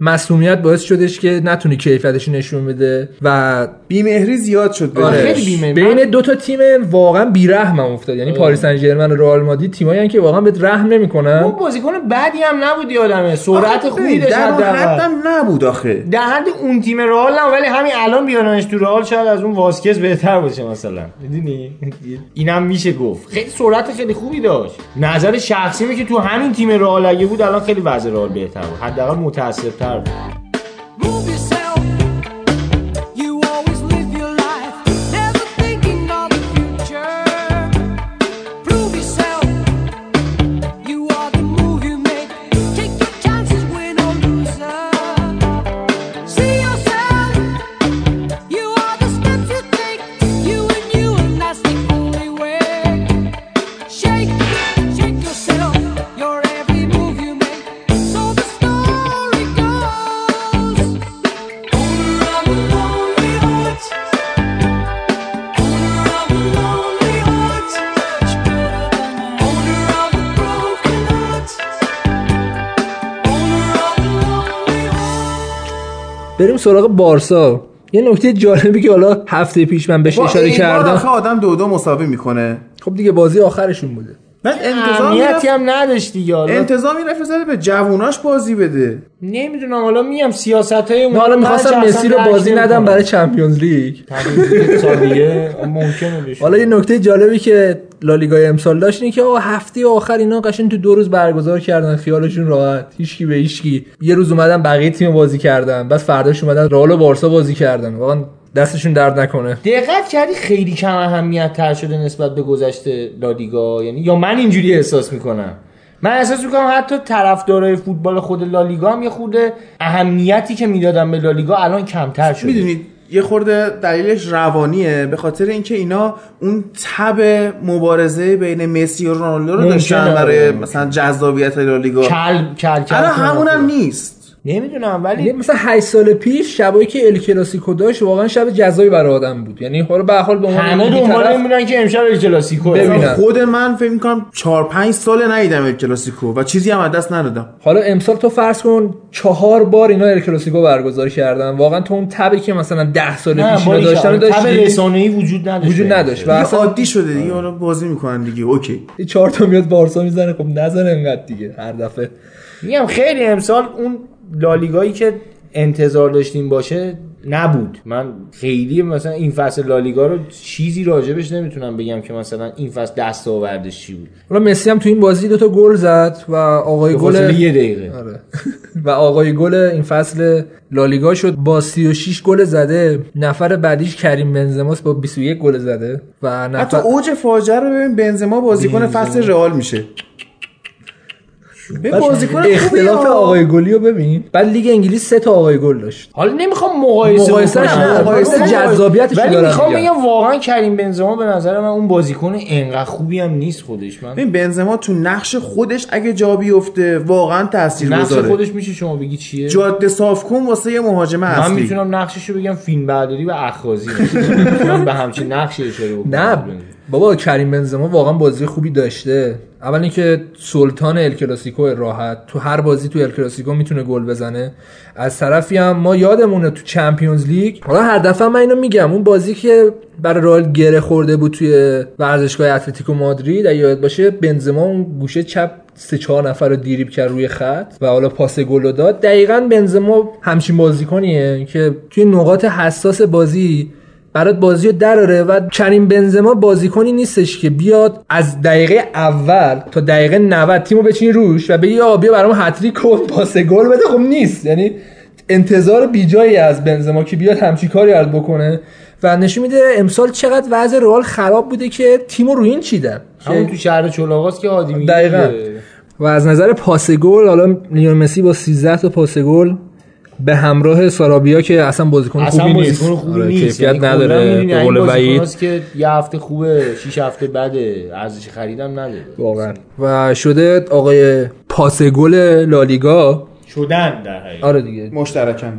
مسئولیت باعث شدش که نتونی کیفیتش نشون بده و بیمهری زیاد شد آره. خیلی بیمه. بین دو تا تیم واقعا بیرحم هم افتاد. یعنی پاریس سن ژرمن و رئال مادرید تیمایی که واقعا به رحم نمی‌کنن. اون بازیکن بدی هم نبود یادمه سرعت خوبی داشت در. حدم نبود آخه. در حد اون تیم رئال نه ولی همین الان بیارنش تو رئال شاید از اون واسکز بهتر باشه مثلا. می‌دونی؟ اینم میشه گفت. خیلی سرعت خیلی خوبی داشت. نظر شخصی که تو همین تیم رئال اگه بود الان خیلی وضع رئال بهتر بود. حداقل متاسف‌تر. بود سراغ بارسا. یه نکته جالبی که حالا هفته پیش من بهش اشاره این بار آخه کردم آدم دو دو مساوی می‌کنه. خب دیگه بازی آخرشون بوده. اهمیتی می‌رفت. هم نداشت دیگه حالا. انتظام می‌رفت به جووناش بازی بده. نمی‌دونم حالا میگم سیاست های نه حالا می‌خواستم مسی رو بازی ندم برای چمپیونز لیگ. سال دیگه ممکنه بشه. حالا یه نکته جالبی که لالیگای امسال داشت اینه که آقا هفته آخر اینا قشنگ تو دو روز برگزار کردن خیالشون راحت. هیچکی به هیچکی. یه روز اومدن بقیه تیم بازی کردن. بعد فرداش اومدن رئال و بارسا بازی کردن. واقعا دستشون درد نکنه. دقت کردی خیلی کم اهمیت تر شده نسبت به گذشته لالیگا؟ یعنی یا من اینجوری احساس می‌کنم. من احساس می‌کنم حتی طرفدارای فوتبال خود لالیگا هم یه خورده اهمیتی که می‌دادن به لالیگا الان کمتر شده. می‌دونید یه خورده دلیلش روانیه به خاطر اینکه اینا اون تب مبارزه بین مسی و رونالدو رو. داشتن برای مثلا جذابیت لالیگا کل کل کل کنه. همونم نیست نمی‌دونم ولی مثلا 8 سال پیش شبایی که ال کلاسیکو داشت واقعا شب جذابی برای آدم بود. یعنی حالا به حال به عنوان همه دنبال بودن که امشب ال کلاسیکو ببینم. مثلا خود من فکر می‌کنم 4 5 سال ندیدم ال کلاسیکو و چیزی هم از دست ندادم. حالا امسال تو فرض کن چهار بار اینا ال کلاسیکو برگزار کردن. واقعا تو اون تبی که مثلا 10 سال پیش اینا داشتن. داشت تب رسانه‌ای وجود نداشت. وجود نداشت. و اصلا عادی شده دیگه حالا بازی می‌کنن دیگه. OK. یه چهار تا میاد بارسا می‌زنه خب نزنه انقدر دیگه هر دفعه. میگم خیلی امسال اون لالیگایی که انتظار داشتیم باشه نبود. من خیلی مثلا این فصل لالیگا رو چیزی راجبش نمی‌تونم بگم که مثلا این فصل دست آوردش چی بود. حالا مسی هم تو این بازی دو تا گل زد و آقای گل یه دقیقه. آره. و آقای گل این فصل لالیگا شد. با 36 گل زده. نفر بعدیش کریم بنزماست با 21 گل زده. و حتی نفر اوج فاجعه رو ببین بنزما بازیکن فصل رئال میشه. بازیکن اختلاف. آقای گلی رو ببین. بعد لیگ انگلیس سه تا آقای گل داشت. حالا نمی‌خوام مقایسه مقایسه ولی جذابیتش رو ولی می‌خوام میگم. بگم واقعا کریم بنزما به نظر من اون بازیکن انقدر خوبی هم نیست خودش. من ببین بنزما تو نقش خودش اگه جا بیفته واقعا تاثیر نقش گذاره خودش میشه شما بگی چیه؟ جاده صاف کن واسه یه مهاجم من اصلی. می‌تونم نقشش رو بگم فیلم برداری و می‌تونم به همچین نقشی اشاره بکنم. نه. بابا کریم بنزما واقعا بازی خوبی داشته. اول اینکه سلطان ال کلاسیکو راحت. تو هر بازی تو ال کلاسیکو می‌تونه گل بزنه. از طرفی هم ما یادمونه تو چمپیونز لیگ. حالا هر دفعه من اینو میگم. اون بازی که برای رئال گره خورده بود توی ورزشگاه اتلتیکو مادرید اگه یاد باشه بنزما اون گوشه چپ سه چهار نفر رو دیریب کرد روی خط و حالا پاس گل داد. دقیقا بنزما همچین بازیکنیه که توی نقاط حساس بازی برات بازی رو دراره و کریم بنزما بازیکنی نیستش که بیاد از دقیقه اول تا دقیقه 90 تیمو بچینی روش و بگی آ بیا برام هتریک کن پاس گل بده. خب نیست. یعنی انتظار بیجایی از بنزما که بیاد همچی کاری رو بکنه. و نشون میده امسال چقدر وضع رئال خراب بوده که تیمو رو این چیدن. همون تو شهر چولاغاست که هادی میگه دقیقاً. و از نظر پاس گل حالا لیون مسی با 13 تا پاس گل به همراه سارابیا که اصلا بازیکن اصلا خوبی بازیکن نیست. خوبی آره، نیست. کیفیت یعنی نداره. به قول وحید. که یه هفته خوبه شیش هفته بده. ارزش خریدم نداره. واقعا. و شده آقای پاس گل لالیگا. شدن در حقیقت. آره دیگه. مشترکم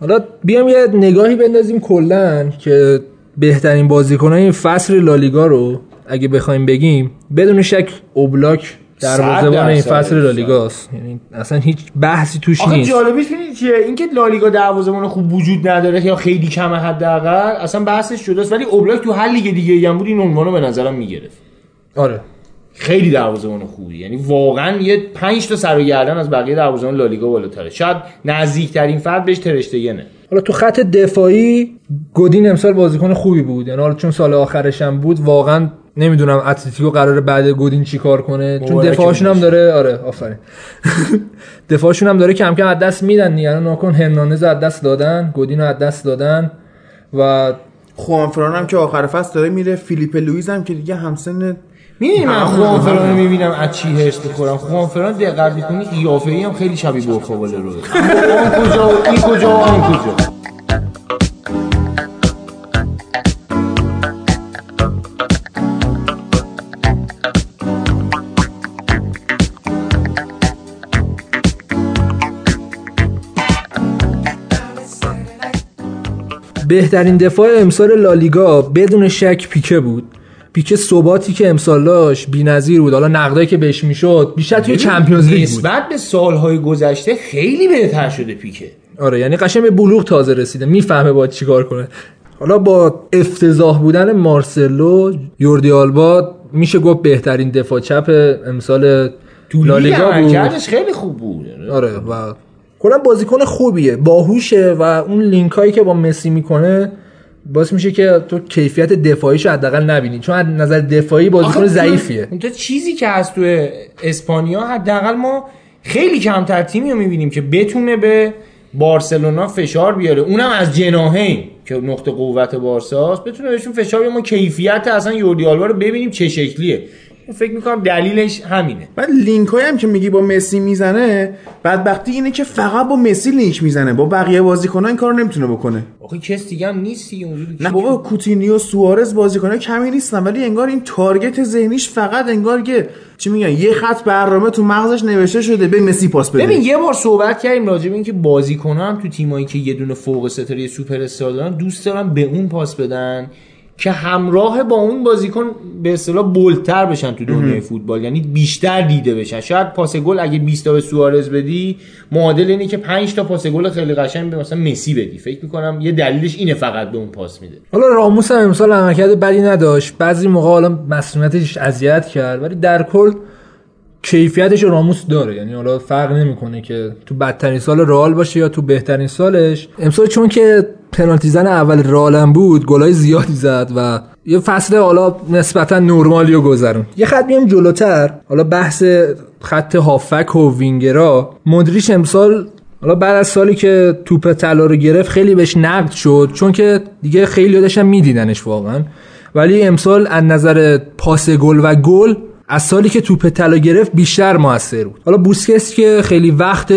حالا بیام یه نگاهی بندازیم کلا که بهترین بازیکنان این فصل لالیگا رو اگه بخوایم بگیم بدون شک اوبلاک دروازه‌بان این. فصل لالیگاست. یعنی اصلا هیچ بحثی توش آخه نیست. جالبیش می‌دونی چیه؟ اینکه لالیگا دروازه‌بان خوب وجود نداره یا خیلی کمه حداقل اصلا بحثش جداست ولی اوبلاک تو هر لیگ دیگه هم بود این عنوانو به نظرم می‌گرفت. آره. خیلی دروازه‌بان خوبی. یعنی واقعا یه 5 تا سر و گردن از بقیه دروازه‌بان لالیگا بالاتره. شاید نزدیکترین فرد بهش ترشتگنه. حالا تو خط دفاعی گودین امسال بازیکن خوبی بود. یعنی حالا چون سال آخرش هم بود واقعا نمی‌دونم اتلتیکو قراره بعد گودین چیکار کنه. چون دفاعشون هم. داره آره آفرین. دفاعشون هم داره کم کم از دست میدن یعنی ناکن هرناندز از دست دادن گودین رو از دست دادن و خوانفران هم که آخر فصل داره میره. فیلیپ لویز هم که دیگه همسن می‌دونی من خوانفران. رو می‌بینم از چی هرس بخورم خوانفران دقت می‌کنی قیافه ای هم خیلی شبیه برخواله رو آن کجا و این کجا و آن کجا؟ بهترین دفاع امسال لالیگا بدون شک پیکه بود. پیکه ثباتی که امسال داشت بی‌نظیر بود. حالا نقدایی که بهش می‌شد بیشتر توی چمپیونز لیگ بود. نسبت به سالهای گذشته خیلی بهتر شده پیکه. آره یعنی قشنگ به بلوغ تازه رسیده. می‌فهمه باید چیکار کنه. حالا با افتضاح بودن مارسلو یوردی آلبا میشه گفت بهترین دفاع چپ امسال لالیگا بود. خیلی خوب بود. آره و کلا بازیکن خوبیه باهوشه و اون لینک هایی که با مسی می‌کنه باعث میشه که تو کیفیت دفاعیش رو حداقل نبینی. چون از نظر دفاعی بازیکن ضعیفیه. اون تو چیزی که هست تو اسپانیا حداقل ما خیلی کمتر تیمی رو می‌بینیم که بتونه به بارسلونا فشار بیاره. اونم از جناهین که نقطه قوت بارساست. بتونه بهشون فشار بیاره. ما کیفیت اصلا یوردی آلبا رو ببینیم چه شکلیه. فکر می‌کنم دلیلش همینه. بعد لینک هم که میگی با مسی می‌زنه بدبختی اینه که فقط با مسی لینک می‌زنه. با بقیه بازیکن‌ها این کارو نمی‌تونه بکنه. آخه کس دیگه هم نیستی نه بابا کوتینیو سوارز بازیکنای کمی نیستن ولی انگار این target ذهنیش فقط انگار که چی میگن یه خط برنامه تو مغزش نوشته شده به مسی پاس بده. ببین یه بار صحبت کردیم راجع به اینکه بازیکنان هم تو تیمایی که یه دونه فوق ستاره سوپر استار دارن دوست دارن به اون پاس بدن. که همراه با اون بازیکن به اصطلاح بولتر بشن تو دنیای فوتبال. یعنی بیشتر دیده بشن. شاید پاس گل اگه 20 تا به سوارز بدی معادل اینه که 5 تا پاس گل خیلی قشنگ به مثلا مسی بدی. فکر می‌کنم یه دلیلش اینه فقط به اون پاس میده. حالا راموس هم امسال عملکرد بدی نداشت. بعضی موقع حالا مسئولیتش اذیت کرد. ولی در کل کیفیتش راموس داره. یعنی حالا فرق نمی‌کنه که تو بدترین سال رئال باشه یا تو بهترین سالش. امسال چون که پنالتی زن اول رئال هم بود گلای زیادی زد و یه فصل حالا نسبتا نرمالی رو گذرون یه خط میام جلوتر. حالا بحث خط هافک و وینگرا. مدریش امسال حالا بعد از سالی که توپ طلا رو گرفت خیلی بهش نقد شد چون که دیگه خیلی داشتن میدیدنش واقعا. ولی امسال از نظر پاس گل و گل از سالی که توپ طلا گرفت بیشتر موثر بود. حالا بوسکس که خیلی وقت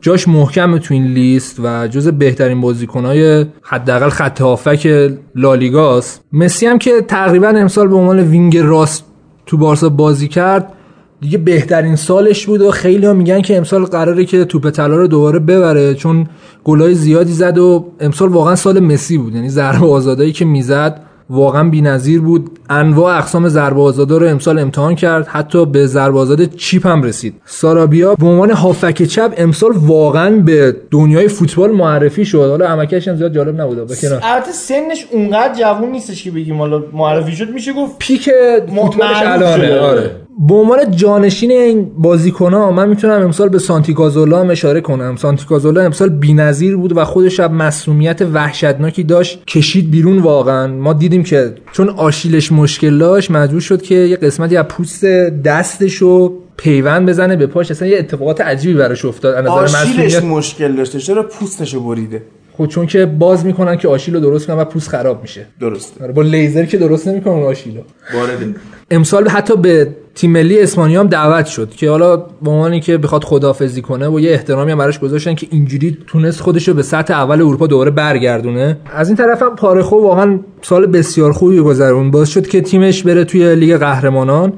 جاش محکمه تو این لیست و جز بهترین بازیکنهای حداقل خط هافبک لالیگاست مسی هم که تقریبا امسال به عنوان wing راست تو بارسا بازی کرد دیگه بهترین سالش بود و خیلی ها میگن که امسال قراره که توپ طلا رو دوباره ببره چون گلای زیادی زد و امسال واقعا سال مسی بود. یعنی ضربه آزادایی که می‌زد واقعا بی‌نظیر بود. انواع اقسام ضربه آزادا رو امسال امتحان کرد. حتی به ضربه آزاد chip هم رسید. سارابیا به عنوان هافبک چپ امسال واقعا به دنیای فوتبال معرفی شد. حالا عملکردش هم زیاد جالب نبود. به کنار. البته سنش اونقدر جوون نیستش که بگیم. حالا معرفی شد. میشه گفت پیک فوتبالش الانه. آره. به عنوان جانشین این بازیکن من می‌تونم امسال به سانتیکازولا هم اشاره کنم. سانتیکازولا امسال بی‌نظیر بود و خودش هم مسئولیت وحشتناکی داشت کشید بیرون واقعا. ما دیدیم که چون آشیلش مشکل داشت مجبور شد که یه قسمتی از پوست دستشو پیوند بزنه به پاش. اصلا یه اتفاقات عجیبی براش افتاد. از نظر آشیلش مسئولیت مشکل داشته چرا پوستشو بریده؟ خود چون که باز می‌کنن که آشیل رو درست کنن و پوست خراب میشه. درسته. آره، با لیزر که درست نمی‌کنن آشیلو وارده. امسال حتی به تیم ملی اسپانیا هم دعوت شد که حالا به عنوانی که بخواد خدافزی کنه و یه احترامی هم براش گذاشتن که اینجوری تونست خودش رو به سطح اول اروپا دوباره برگردونه. از این طرف هم پارخو واقعا سال بسیار خوبی گذرون باز شد که تیمش بره توی لیگ قهرمانان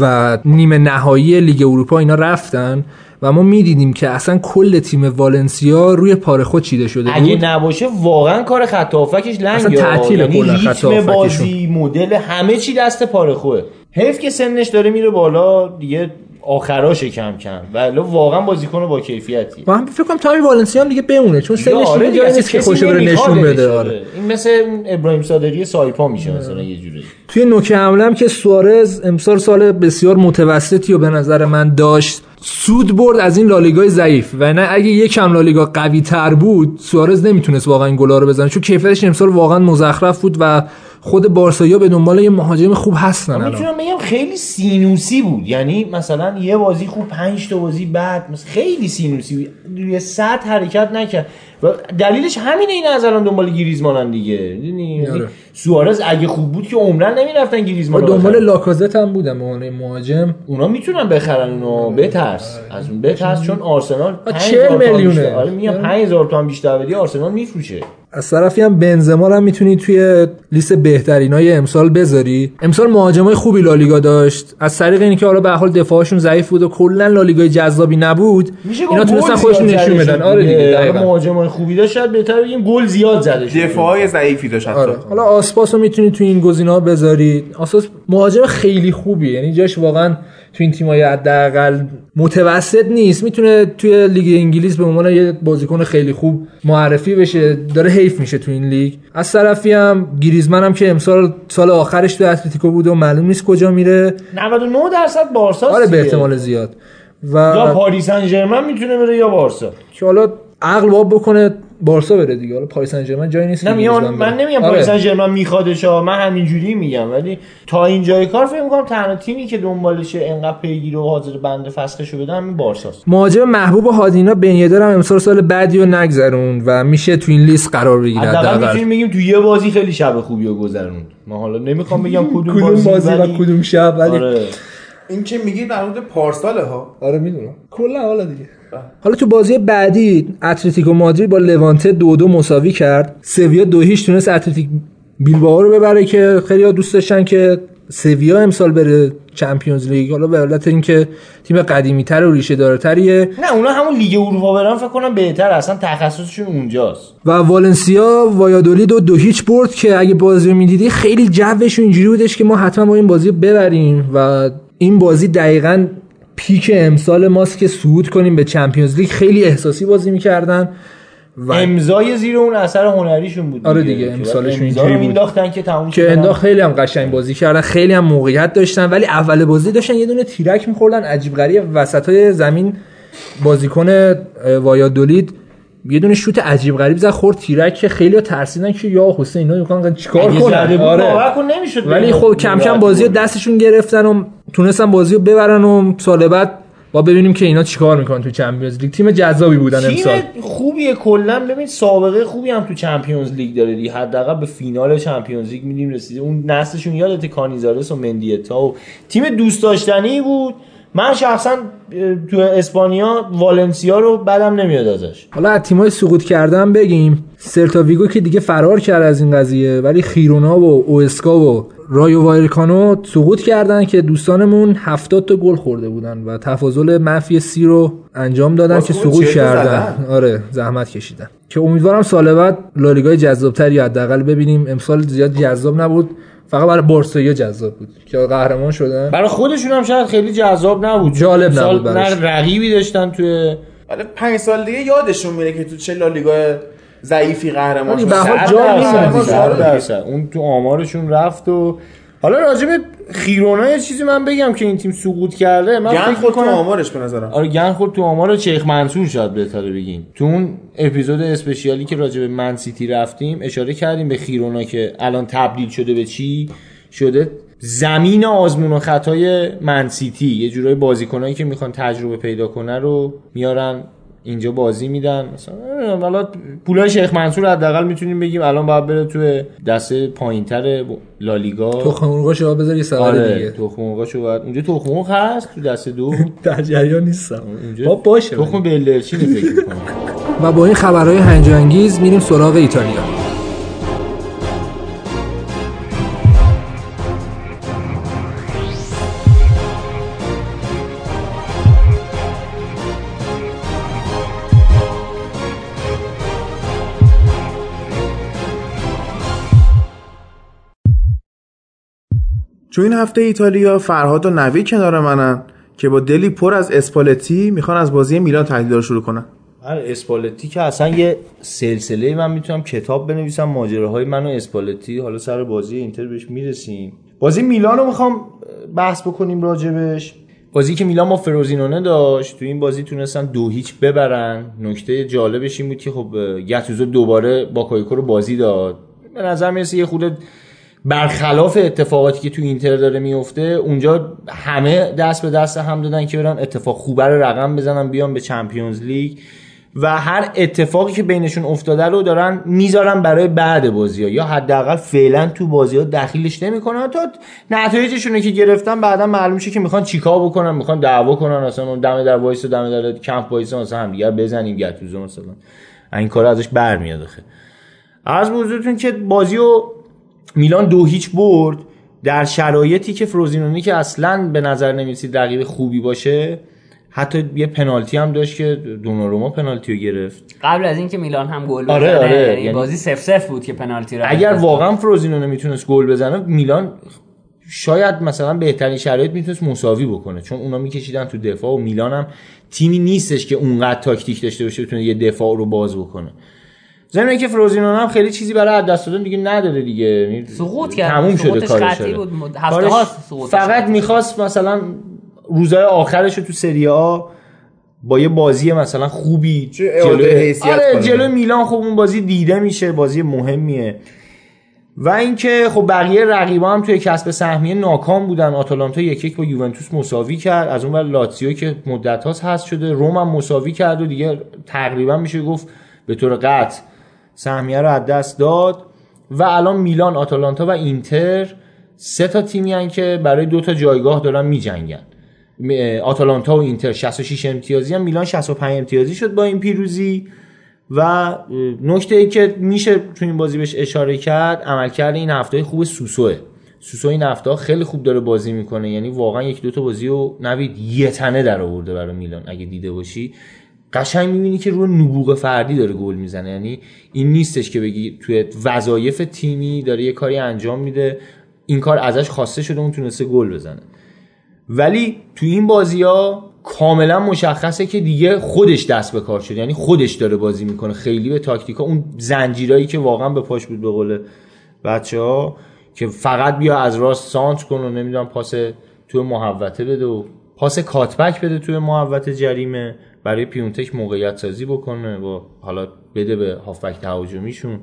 و نیمه نهایی لیگ اروپا اینا رفتن. و ما می‌دیدیم که اصلا کل تیم والنسیا روی پارخو چیده شده. اگه بود نباشه واقعا کار خط هافکش لنگه. اصلا تعطیله یعنی. بازی مدل همه چی دست پارخوه حیف که سنش داره میره بالا دیگه آخراشه کم کم. ولی واقعا بازیکن با کیفیتی. هم فکر کنم تامی والنسیا هم دیگه بمونه چون سنش آره دیگه نیست که کسی خوش بره نشون بده آره. آره. این مثل ابراهیم صادقی سایپا میشه مثلا یه جوری. توی نوک حمله هم که سوارز امسال سال بسیار متوسطی و به نظر من داشت سود برد از این لالیگای ضعیف. و نه اگه یکم لالیگا قوی تر بود سوارز نمی‌تونست واقعا این گلا رو بزنه چون کیفیتش امسال واقعا مزخرف بود و خود بارسایا به دنبال یه مهاجم خوب هستن الان. می‌تونم بگم خیلی سینوسی بود. یعنی مثلا یه بازی خوب پنج تا بازی بعد مثلا خیلی سینوسی بود. روی سطح حرکت نکرد. و دلیلش همینه این از الان دنبال گریزمانن دیگه؟ یعنی آره. سوارز اگه خوب بود که عمرن نمی‌رفتن گریزمان دنبال. لاکازت هم بودم به عنوان مهاجم. اونا می‌تونن بخرن اونو. بترس. از اون بترس چون آرسنال آه، 5000 40 تومن میلیونه. آره میگم 5000 تومن بیشتر بدی آرسنال میفروشه. از طرفی هم بنزما هم می‌تونی توی لیست بهترین های امسال بذاری. امسال مهاجمای خوبی لالیگا داشت. از طریق اینکه حالا به حال دفاعشون ضعیف بود و کلا لالیگای جذابی نبود میشه اینا تونستن خودشون نشون بدن. آره دیگه. مهاجمای خوبی داشت. شاید بهتر بگیم گل زیاد زده شده. دفاعای ضعیفی داشت آره. حالا آسپاس رو می‌تونی تو این گزینه‌ها بذاری. آسپاس مهاجم خیلی خوبیه. یعنی جاش واقعا تو این تیم‌های حداقل متوسط نیست. می‌تونه توی لیگ انگلیس به عنوان یه بازیکن خیلی خوب معرفی بشه. داره حیف میشه تو این لیگ. از طرفی هم گریزمن هم که امسال سال آخرش تو اتلتیکو بود و معلوم نیست کجا میره. 99 درصد بارسا آره به احتمال زیاد. و یا پاریس سن ژرمن می‌تونه بره یا بارسا. که حالا عقل باب بکنه بارسا بره دیگه. حالا پاریس سن ژرمن جایی نیست نه من بره. نمیگم آره. پاریس سن ژرمن میخوادش ها. من همینجوری میگم. ولی تا اینجای کار فکر می‌کنم تنها تیمی که دنبالشه انقدر پیگیر و حاضر بنده فسخشو بدن همین بارساست. مهاجم محبوب هادینا بن یدر هم امسال سال بعدی رو نگذرون و میشه تو این لیست قرار بگیره حداقل می‌تونیم بگیم تو یه بازی خیلی شب خوبی رو گذروند. من حالا نمی‌خوام بگم کدوم, بازی و کدوم شب ولی آره. این که میگی در مورد پارساله ها؟ آره می‌دونم. کلا حالا دیگه. حالا تو بازی بعدی اتلتیکو مادرید با لوانته دو دو مساوی کرد. سویا دو هیچ تونست اتلتیک بیلبائو رو ببره که خیلی دوست داشتن که سویا امسال بره Champions League. حالا به علت اینکه تیم قدیمی تر و ریشه داره تریه. نه اونا همون لیگ اروپا برن فکر کنم بهتر اصلا تخصصشون اونجاست. و والنسیا وایادولید رو دو هیچ برد که اگه بازی رو می‌دیدی خیلی جوش اینجوری بودش که ما حتما با این بازی ببریم. و این بازی دقیقا پیک امسال ماست که صعود کنیم به چمپیونز لیگ. خیلی احساسی بازی می‌کردن و امضای زیر اون اثر هنریشون بود آره دیگه، امسالشون اینجوری بود. مینداختن که تموم که انداخت خیلی هم قشنگ بازی کردن خیلی هم موقعیت داشتن ولی اول بازی داشتن یه دونه تیرک میخوردن عجیب غریب وسط های زمین بازیکن وایادولید. یه دونه شوت عجیب غریب زد خورد تیرک که خیلی ها ترسیدن که یا حسین اینا می‌خوان چیکار زده کنن آره. باور کن نمی‌شد ولی. خب کم کم بازی رو دستشون گرفتن و تونستن بازی رو ببرن و سال بعد با ببینیم که اینا چیکار می‌کنن تو Champions League. تیم جذابی بودن امسال. تیم خوبیه کلا. ببین سابقه خوبی هم تو Champions League داره دی حداقل به فینال Champions League میدیم رسیده. اون نسلشون یادت کانیزارس و مندیتا و تیم دوست داشتنی بود. من شخصا تو اسپانیا والنسیا رو بدم نمیاد ازش. حالا از تیمای سقوط کردن بگیم. سلتا ویگو که دیگه فرار کرد از این قضیه ولی خیرونا و اوسکا و رایو وایرکانو سقوط کردن که دوستانمون 70 تا گل خورده بودن و تفاضل منفی سی رو انجام دادن که سقوط کردن. زدن. آره زحمت کشیدن. که امیدوارم سال بعد لالیگای جذابتری حداقل ببینیم. امسال زیاد جذاب نبود. فقط برای بارسا جذاب بود که قهرمان شدن. برای خودشون هم شاید خیلی جذاب نبود. جالب نبود براش. نه رقیبی داشتن توی ولی پنج سال دیگه یادشون میره که تو چه لالیگا ضعیفی قهرمان شد به حال جا. اون تو آمارشون رفت و حالا راجع به خیرونا یه چیزی من بگم که این تیم سقوط کرده من فکر خود تو آمارش به نظرم. آره گن خورد تو آمار چیخ منصور شاید بهتره بگیم. تو اون اپیزود اسپشیالی که راجع به من سیتی رفتیم اشاره کردیم به خیرونا که الان تبدیل شده به چی؟ شده زمین آزمون و خطای من سیتی. یه جورای بازیکنایی که می‌خوان تجربه پیدا کنه رو میارن اینجا بازی میدن. مثلا حالا پولای شیخ منصور حداقل می‌تونیم بگیم الان باید بره توی دسته پایینتر لالیگا. تو مرغاش رو بذار یه سوال آره دیگه. تخم مرغاشو باید اونجا تخم مرغ هست تو دسته دو. در جریان نیستم. اونجا با باشه. تخم بلدرچینی فکر و با این خبرهای هنجانگیز میریم سراغ ایتالیا. تو این هفته ایتالیا فرهاد و نوید کنار منن که با دلی پر از اسپالتی می‌خوان از بازی میلان رو شروع کنن. آره اسپالتی که اصلا یه سلسله من می‌تونم کتاب بنویسم ماجراهای من و اسپالتی. حالا سر بازی اینتر بهش می‌رسیم. بازی میلان رو می‌خوام بحث بکنیم راجبش. بازی که میلان با فروزینونه داشت تو این بازی تونستن دو هیچ ببرن. نکته جالبش این بود که خب گتوزو دوباره با کایکو رو بازی داد. به نظر می‌رسه یه خورده برخلاف اتفاقاتی که تو اینتر داره میفته اونجا همه دست به دست هم دادن که برن اتفاق خوبه رو رقم بزنن بیان به Champions League. و هر اتفاقی که بینشون افتاده رو دارن می‌ذارن برای بعد بازی ها. یا حداقل فعلا تو بازی ها دخیلش نمی‌کنن. تا نتایجشون که گرفتن بعدا معلوم شه که می‌خوان چیکار بکنن می‌خوان دعوا کنن. اصلا دم در وایسا و دم در کمپ وایسا مثلا هم دیگه بزنیم گتوزو مثلا. این کار ازش برمیاد آخه. از حضورتون که بازی رو میلان دو هیچ برد. در شرایطی که فروزینونی که اصلا به نظر نمی‌رسید رقیب خوبی باشه حتی یه پنالتی هم داشت که دوناروما پنالتی رو گرفت. قبل از اینکه میلان هم گل آره، بزنه آره، یعنی یعنی- بازی سف سف بود که پنالتی رو اگر واقعا فروزینونه می‌تونست گل بزنه میلان شاید مثلا بهترین شرایط می‌تونست مساوی بکنه چون اونا میکشیدن تو دفاع و میلان هم تیمی نیستش که اونقدر تاکتیک داشته باشه بتونه یه دفاع رو باز بکنه. ضمن که فروزینون هم خیلی چیزی برای از دست دادن دیگه نداره دیگه یعنی سقوط کرد. تموم شده کارش. بود. هفته سقوطش فقط. می‌خواست مثلا روزای آخرش رو تو سری آ با یه بازی مثلا خوبی حیثیت آره. جلو میلان خب اون بازی دیده میشه بازی مهمیه و اینکه خب بقیه رقیبا هم توی کسب سهمیه ناکام بودن آتالانتا یک یک با یوونتوس مساوی کرد از اون ور لاتزیو که مدت هاست هست شده روم هم مساوی کرد و دیگه تقریبا میشه گفت به طور قطع سهمیه رو از دست داد و الان میلان آتالانتا و اینتر سه تا تیمی هن که برای دو تا جایگاه دارن میجنگن. آتالانتا و اینتر 66 امتیازی هم میلان 65 امتیازی شد با این پیروزی و نکته ای که میشه تو این بازی بهش اشاره کرد عملکرد این هفته خوب سوسوه. سوسو این هفته خیلی خوب داره بازی می‌کنه یعنی واقعا یک دو تا بازی رو نوید یه تنه در آورده برای میلان اگه دیده باشی. قشنگ می‌بینی که روی نبوغ فردی داره گل می‌زنه. یعنی این نیستش که بگی توی وظایف تیمی داره یه کاری انجام میده این کار ازش خواسته شده اون تونسته گل بزنه. ولی تو این بازی ها کاملا مشخصه که دیگه خودش دست به کار شد یعنی خودش داره بازی می‌کنه. خیلی به تاکتیکا اون زنجیرایی که واقعا به پاش بود به قول بچه ها که فقط بیا از راست سانت کن و نمی‌دونم پاس توی محوطه بده و پاس کاتبک بده توی محوطه جریمه. برای پیونتک موقعیت سازی بکنه و حالا بده به هافبک تهاجمیشون.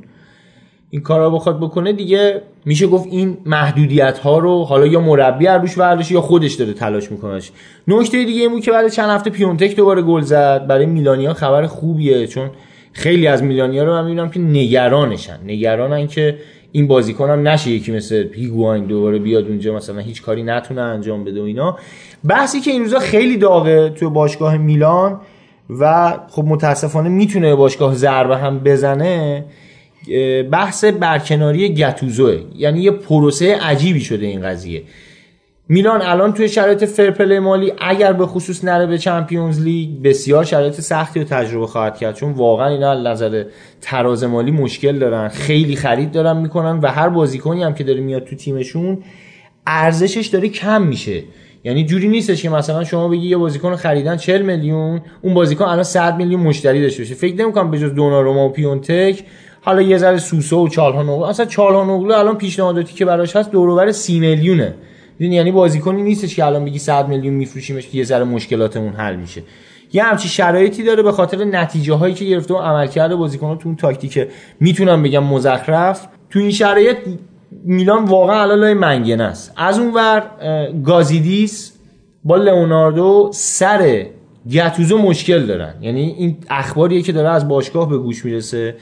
این کارا بخواد بکنه دیگه میشه گفت این محدودیت ها رو حالا یا مربی روش برداشت یا خودش داره تلاش میکنهش نکته دیگه این که بعد چند هفته پیونتک دوباره گل زد. برای میلانیا خبر خوبیه چون خیلی از میلانیا رو من می‌بینم که نگرانشن. نگرانن که این بازیکن هم نشه یکی مثل هیگواین دوباره بیاد اونجا مثلا هیچ کاری نتونه انجام بده و اینا. بحثی که این روزا خیلی داغه تو باشگاه میلان و خب متاسفانه می‌تونه باشگاه ضربه هم بزنه بحث برکناری گتوزوه یعنی یه پروسه عجیبی شده این قضیه. میلان الان توی شرایط فرپل مالی اگر به خصوص نره به چمپیونز لیگ بسیار شرایط سختی رو تجربه خواهد کرد. چون واقعا اینا از نظر تراز مالی مشکل دارن. خیلی خرید دارن می‌کنن و هر بازیکنی هم که داره میاد تو تیمشون ارزشش داره کم میشه. یعنی جوری نیستش که مثلا شما بگی یه بازیکن خریدن 40 میلیون اون بازیکن الان 100 میلیون مشتری داشته باشه. فکر نمی‌کنم به جز دوناروما و پیونتک حالا یه ذره سوسو و چالهانوغلو. اصلا چالهانوغلو الان پیشنهاداتی که براش هست دور و بر 30 میلیونه. می‌دونی یعنی بازیکنی نیستش که الان بگی 100 میلیون میفروشیمش که یه ذره مشکلاتمون حل میشه. یه همچی شرایطی داره به خاطر نتیجه هایی که گرفته و عملکرد بازیکن تو اون تاکتیک می‌تونم بگم مزخرف. تو این شرایط میلان واقعا الان لای منگنه است. از اون ور گازیدیس با لئوناردو سر گتوزو مشکل دارن. یعنی این اخباریه که داره از باشگاه به گوش می‌رسه.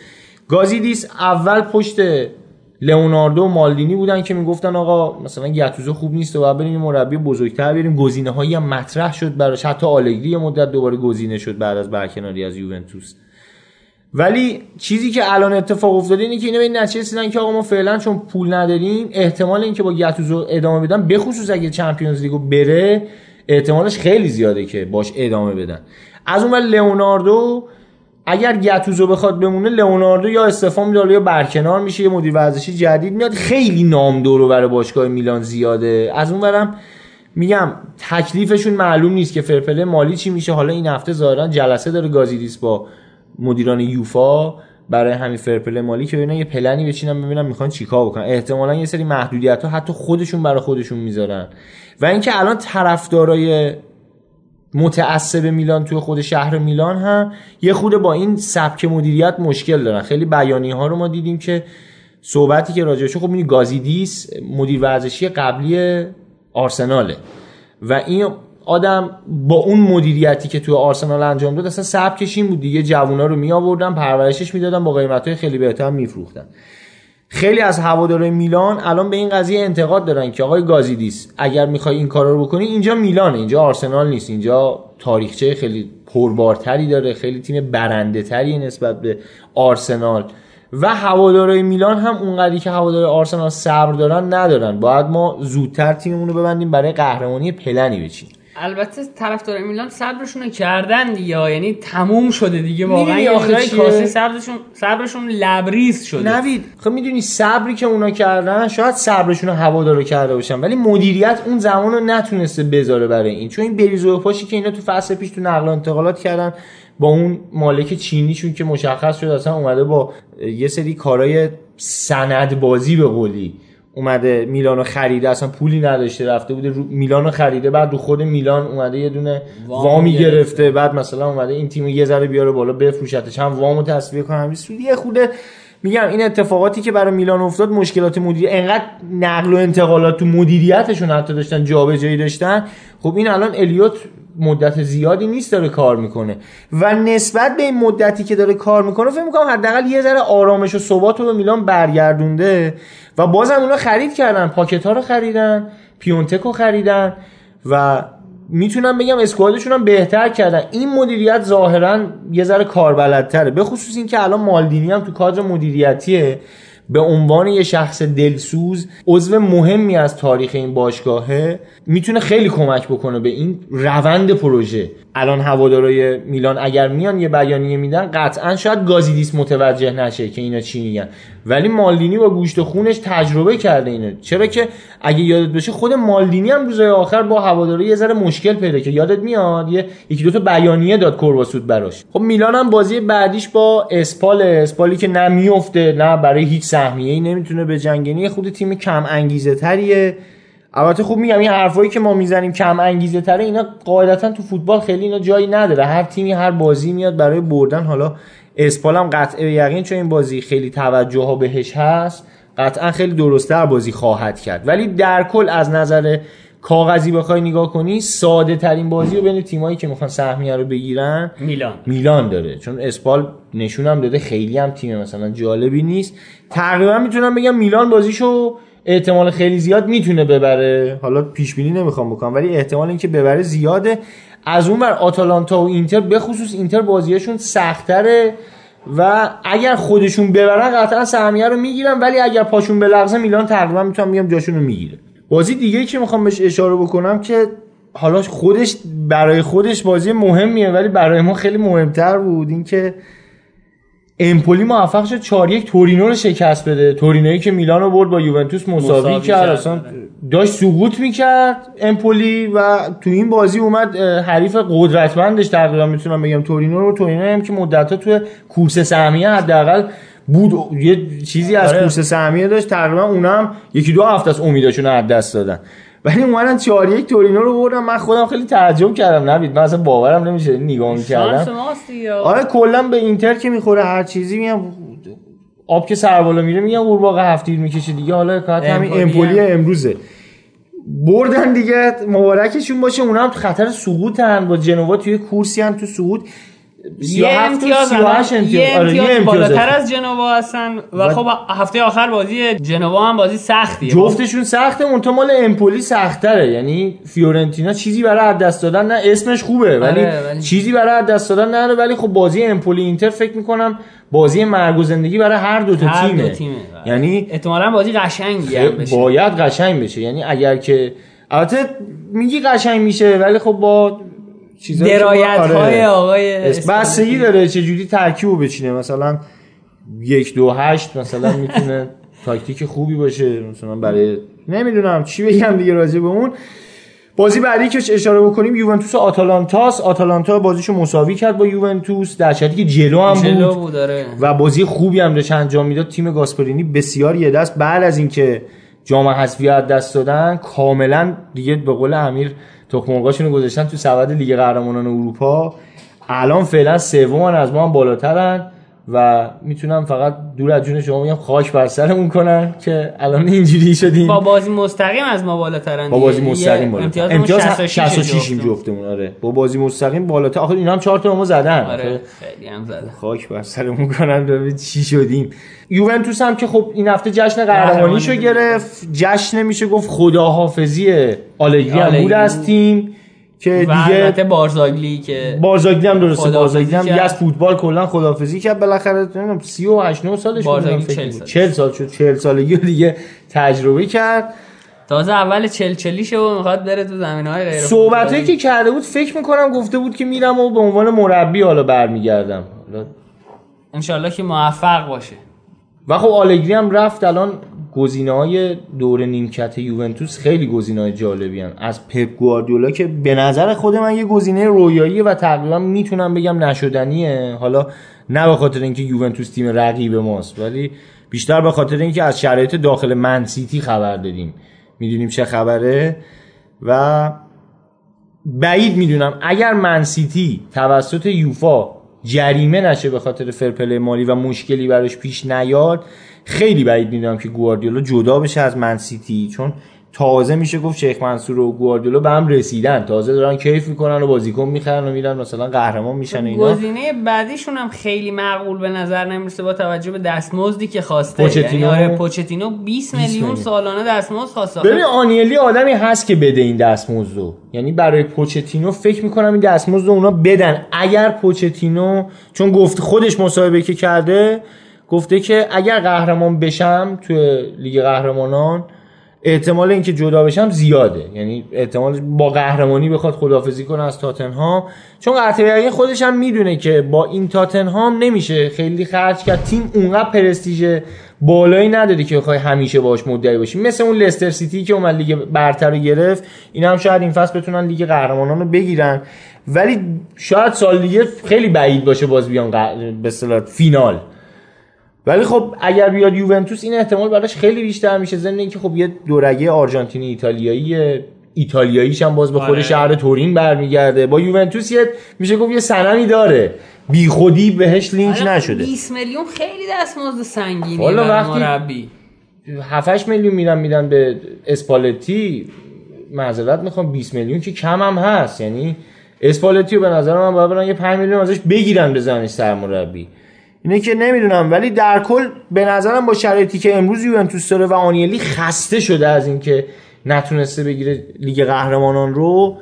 گازیدیس اول پشت لئوناردو مالدینی بودن که می‌گفتن آقا مثلا گتوزو خوب نیست و باید بریم مربی بزرگتر بریم گزینه هایی هم مطرح شد براش. حتی آلگری مدت دوباره گزینه شد بعد از برکناری از یوونتوس. ولی چیزی که الان اتفاق افتاده اینه که اینا به این نتیجه رسیدن که آقا ما فعلا چون پول نداریم احتمال اینکه با گتوزو ادامه بدن بخصوص اگه چمپیونز لیگو بره احتمالش خیلی زیاده که باش ادامه بدن. از اون لئوناردو اگر گتوزو بخواد بمونه لئوناردو یا استفا میده یا برکنار میشه یه مدیر ورزشی جدید میاد خیلی نام دور برای باشگاه میلان زیاده. از اون ورم میگم تکلیفشون معلوم نیست که فرپله مالی چی میشه. حالا این هفته ظاهرا جلسه داره گازیدیس با مدیران یوفا برای همین فرپل مالی که ببینن یه پلنی بچینن ببینن می‌خوان چیکار بکنن. احتمالا یه سری محدودیت ها حتی خودشون برای خودشون می‌ذارن. و اینکه الان طرفدارای متعصب میلان توی خود شهر میلان هم یه خود با این سبک مدیریت مشکل دارن. خیلی بیانی ها رو ما دیدیم که صحبتی که راجعش خب این گازیدیس مدیر ورزشی قبلی آرسناله. و این آدم با اون مدیریتی که توی آرسنال انجام داد اصلا سبکش این بود دیگه؟ جوونا رو می آوردن پرورشش می‌دادن با قیمتای خیلی بهتر میفروختن. خیلی از هوادارهای میلان الان به این قضیه انتقاد دارن که آقای گازیدیس اگر می‌خوای این کارا رو بکنی اینجا میلانه اینجا آرسنال نیست اینجا تاریخچه خیلی پربارتری داره خیلی تیم برنده تری نسبت به آرسنال. و هوادارهای میلان هم اونقدری که هوادار آرسنال صبر دارن ندارن. باید ما زودتر تیممون رو ببندیم برای قهرمانی پلنی بچین البته طرفدار میلان صبرشون رو کردن دیگه یعنی تموم شده دیگه واقعا. جورایی چیه؟ کاسه صبرشون صبرشون لبریز شده. نوید خب می‌دونی صبری که اونا کردن شاید صبرشون رو هوادارا کرده باشن ولی مدیریت اون زمان رو نتونسته بذاره برای این. چون این بریزو پاشی که اینا تو فصل پیش تو نقل و انتقالات کردن با اون مالک چینیشون که مشخص شد اصلا اومده با یه سری کارهای سند بازی به قولی. اومده میلانو خریده اصلا پولی نداشته رفته بوده رو میلانو خریده بعد رو خود میلان اومده یه دونه وام وامی گرفته. گرفته بعد مثلا اومده این تیمو یه ذره بیاره بالا بفروشتش. هم وامو تصویه کنه هم سودی یه خوده میگم این اتفاقاتی که برای میلان افتاد مشکلات مدیر انقدر نقل و انتقالات تو مدیریتشون حتی داشتن جابجایی داشتن. خب این الان الیوت مدت زیادی نیست داره کار می‌کنه. و نسبت به این مدتی که داره کار می‌کنه فکر می‌کنم حداقل یه ذره آرامش و ثبات رو به میلان برگردونده و بازم اونا خرید کردن پاکت ها رو خریدن پیونتک رو خریدن و می‌تونم بگم اسکوادشون هم بهتر کردن. این مدیریت ظاهرا یه ذره کاربلدتره به خصوص اینکه الان مالدینی هم تو کادر مدیریتیه. به عنوان یه شخص دلسوز عضو مهمی از تاریخ این باشگاهه می‌تونه خیلی کمک بکنه به این روند پروژه. الان هوادارای میلان اگر میان یه بیانیه میدن قطعا شاید گازیدیس متوجه نشه که اینا چی میگن. ولی مالدینی با گوشت و خونش تجربه کرده اینه چرا که اگه یادت باشه خود مالدینی هم روزهای آخر با هواداری یه ذره مشکل پیدا که یادت میاد؟ یه یکی دو تا بیانیه داد کورواسود براش. خب میلان هم بازی بعدیش با اسپال اسپالی که نه میفته نه برای هیچ سهمیه‌ای نمی‌تونه به جنگنی خود تیم کم انگیزه تریه البته خوب میگم این حرفایی که ما می‌زنیم کم انگیزه تره اینا قاعدتا تو فوتبال خیلی اینا جایی نداره. هر تیمی هر بازی میاد برای بردن. حالا اسپال هم قطعه یقین چون این بازی خیلی توجه ها بهش هست قطعا خیلی درستتر بازی خواهد کرد. ولی در کل از نظر کاغذی بخوای نگاه کنی ساده ترین بازی رو بین تیمایی که می‌خوان سهمیه رو بگیرن میلان. میلان داره. چون اسپال نشونم داده خیلی هم تیم مثلا جالبی نیست. تقریبا می‌تونم بگم میلان بازیشو احتمال خیلی زیاد می‌تونه ببره. حالا پیش بینی نمی‌خوام بکنم ولی احتمال اینکه ببره زیاده. از اون بر آتالانتا و اینتر به خصوص اینتر بازیشون سختره و اگر خودشون ببرن قطعا سهمیه رو می‌گیرن ولی اگر پاشون به لغزه میلان تقریبا می‌تونم بگم جاشون رو می‌گیره. بازی دیگه که می‌خوام بهش اشاره بکنم که حالا خودش برای خودش بازی مهمیه ولی برای ما خیلی مهمتر بود اینکه امپولی موفق شد 4 1 تورینو رو شکست بده. تورینویی که میلان رو برد با یوونتوس مساوی, کرد. اصلا آره. داشت سقوط می‌کرد امپولی و تو این بازی اومد حریف قدرتمندش تقریبا می‌تونم بگم. تورینو رو تورینو هم که مدت‌ها تو کورس سهمیه حداقل بود. یه چیزی از آره. کورس سهمیه داشت تقریبا اونم یکی دو هفته از امیداشون رو از دست دادن. ولی اومدن 4 1 تورینو رو بردن. من خودم خیلی تعجب کردم. نوید من اصلا باورم نمیشه نگاه می‌کردم. آره کلا به اینتر که می‌خوره هر چیزی میگم. آب که سر بالا میره میگم قورباغه هفتیر می‌کشه دیگه. حالا کات همین امپولی. امروزه. بردن دیگه مبارکشون باشه. اونا هم تو خطر سقوطن. با جنوا توی کورسی هم تو سقوط. یه 37 و امتیاز 38 الان- یه آره، امتیاز بالاتر هست. از جنوا هستن و و- خب هفته آخر بازی جنوا هم بازی سختیه. جفتشون سخته اونتا مال امپولی سختره. یعنی فیورنتینا چیزی برای از دست دادن نه اسمش خوبه ولی, آره، ولی- چیزی برای از دست دادن نداره. ولی خب بازی امپولی اینتر فکر می‌کنم بازی مرگ و زندگی برای هر دو تا هر تیمه. دو تیمه یعنی احتمالاً بازی قشنگی هم بشه. باید قشنگ بشه. یعنی اگر که البته میگی قشنگ میشه ولی خب با درایت های آره. آقای اس- بستگی داره چه جوری ترکیب بچینه. مثلا یک دو هشت مثلا می‌تونه تاکتیک خوبی باشه. مثلا برای نمی‌دونم چی بگم دیگه راجع به اون. بازی بعدی که اشاره بکنیم یوونتوس آتالانتاس. آتالانتا بازیشو مساوی کرد با یوونتوس. در شرطی که جلو هم جلو بود بود داره و بازی خوبی هم داشت انجام می‌داد. تیم گاسپرینی بسیار یه دست. بعد از اینکه جام حذفی دست دادن کاملا دیگه به قول امیر تخم مرغاشونو گذاشتن تو سبد لیگ قهرمانان اروپا. الان فعلا سومن از ما هم بالاترن. و می‌تونم فقط دور از جون شما میگم خاک بر سرمون کنن که الان اینجوری شدیم. با بازی مستقیم از ما بالاترن با بازی. مستقیم بالا امتیاز, امتیاز 66 66 این جفتمون. آره. با بازی مستقیم بالاتر. آخه اینا هم 4 تا ما زدن. آره خیلی هم زده خاک بر سرمون کنن ببین چی شدیم. یوونتوس هم که خب این هفته جشن قهرمانیشو قهرمانی گرفت. جشن نمیشه گفت خداحافظی آلگری بود. از تیم که دیگه بارزاگلی که بارزاگلی هم درسته بارزاگلی هم. از فوتبال کلا خداحافظی کرد بالاخره نمی‌دونم 38 9 سالش بود بارزاگلی فکر 40 بود. سالش. 40 سال شد 40 سالگی دیگه تجربه کرد تازه اول چلچلیشه و می‌خواد بره تو زمین های غیر صحبتایی که کرده بود فکر می‌کنم گفته بود که میرم و به عنوان مربی حالا برمیگردم انشالله که موفق باشه و خب آلگری هم رفت الان گزینه های دور نیمکت یوونتوس خیلی گزینه های جالبی هن. از پپ گواردیولا که به نظر خود من یه گزینه رویاییه و تقریبا می‌تونم بگم نشدنیه. حالا نه به خاطر اینکه یوونتوس تیم رقیب ماست ولی بیشتر به خاطر اینکه از شرایط داخل منسیتی خبر داریم می‌دونیم چه خبره؟ و بعید می‌دونم اگر منسیتی توسط یوفا جریمه نشه به خاطر فرپله مالی و مشکلی براش پیش نیاد. خیلی بعید می‌دونم که گواردیولا جدا بشه از منسیتی چون تازه میشه گفت شیخ منصور و گواردیولا به هم رسیدن. تازه دارن کیف می‌کنن و بازیکن می‌خرن و میرن مثلا قهرمان میشن اینا. گزینه بعدیشون هم خیلی معقول به نظر نمی‌رسه با توجه به دستمزدی که خواسته. پوچتینو؟ یعنی آره پوچتینو 20 میلیون. سالانه دستمزد خواسته. ببین آنیلی آدمی هست که بده این دستمزدو یعنی برای پوچتینو فکر می‌کنم این دستمزد اونا بدن. اگر پوچتینو چون گفت خودش مصاحبه که کرده گفته که اگر قهرمان بشم توی لیگ قهرمانان احتمال اینکه جدا بشم زیاده. یعنی احتمال با قهرمانی بخواد خدافزی کنه از تاتنهام. چون قطع به یقین خودش هم می‌دونه که با این تاتنهام نمیشه خیلی خرج کرد. تیم اونقدر پرستیژ بالایی نداره که بخوای همیشه باش مدعی باشی. مثل اون لستر سیتی که اومد لیگ برتر رو گرفت. اینا هم شاید این فصل بتونن لیگ قهرمانان رو بگیرن. ولی شاید سال دیگه خیلی بعید باشه باز بیان ق- به فینال. ولی خب اگر بیاد یوونتوس این احتمال براش خیلی بیشتر میشه. ضمن اینکه خب یه دورگه آرژانتینی ایتالیایی ایتالیاییش هم باز به خود آره. شهر تورین برمیگرده. با یوونتوس یه میشه گفت یه سنمی داره. بی خودی بهش لینک نشده. 20 میلیون خیلی دستمزد سنگینی والا وقتی- مربی. 7 میلیون میدن میدن به اسپالتی. معذرت می‌خوام 20 میلیون که کم هم هست. یعنی اسپالتی رو به نظر من باید برن یه 5 میلیون ازش بگیرن بزنش سرمربی. اینه که نمی‌دونم ولی در کل به نظرم با شرایطی که امروز یوونتوس داره و آنیلی خسته شده از اینکه نتونسته بگیره لیگ قهرمانان رو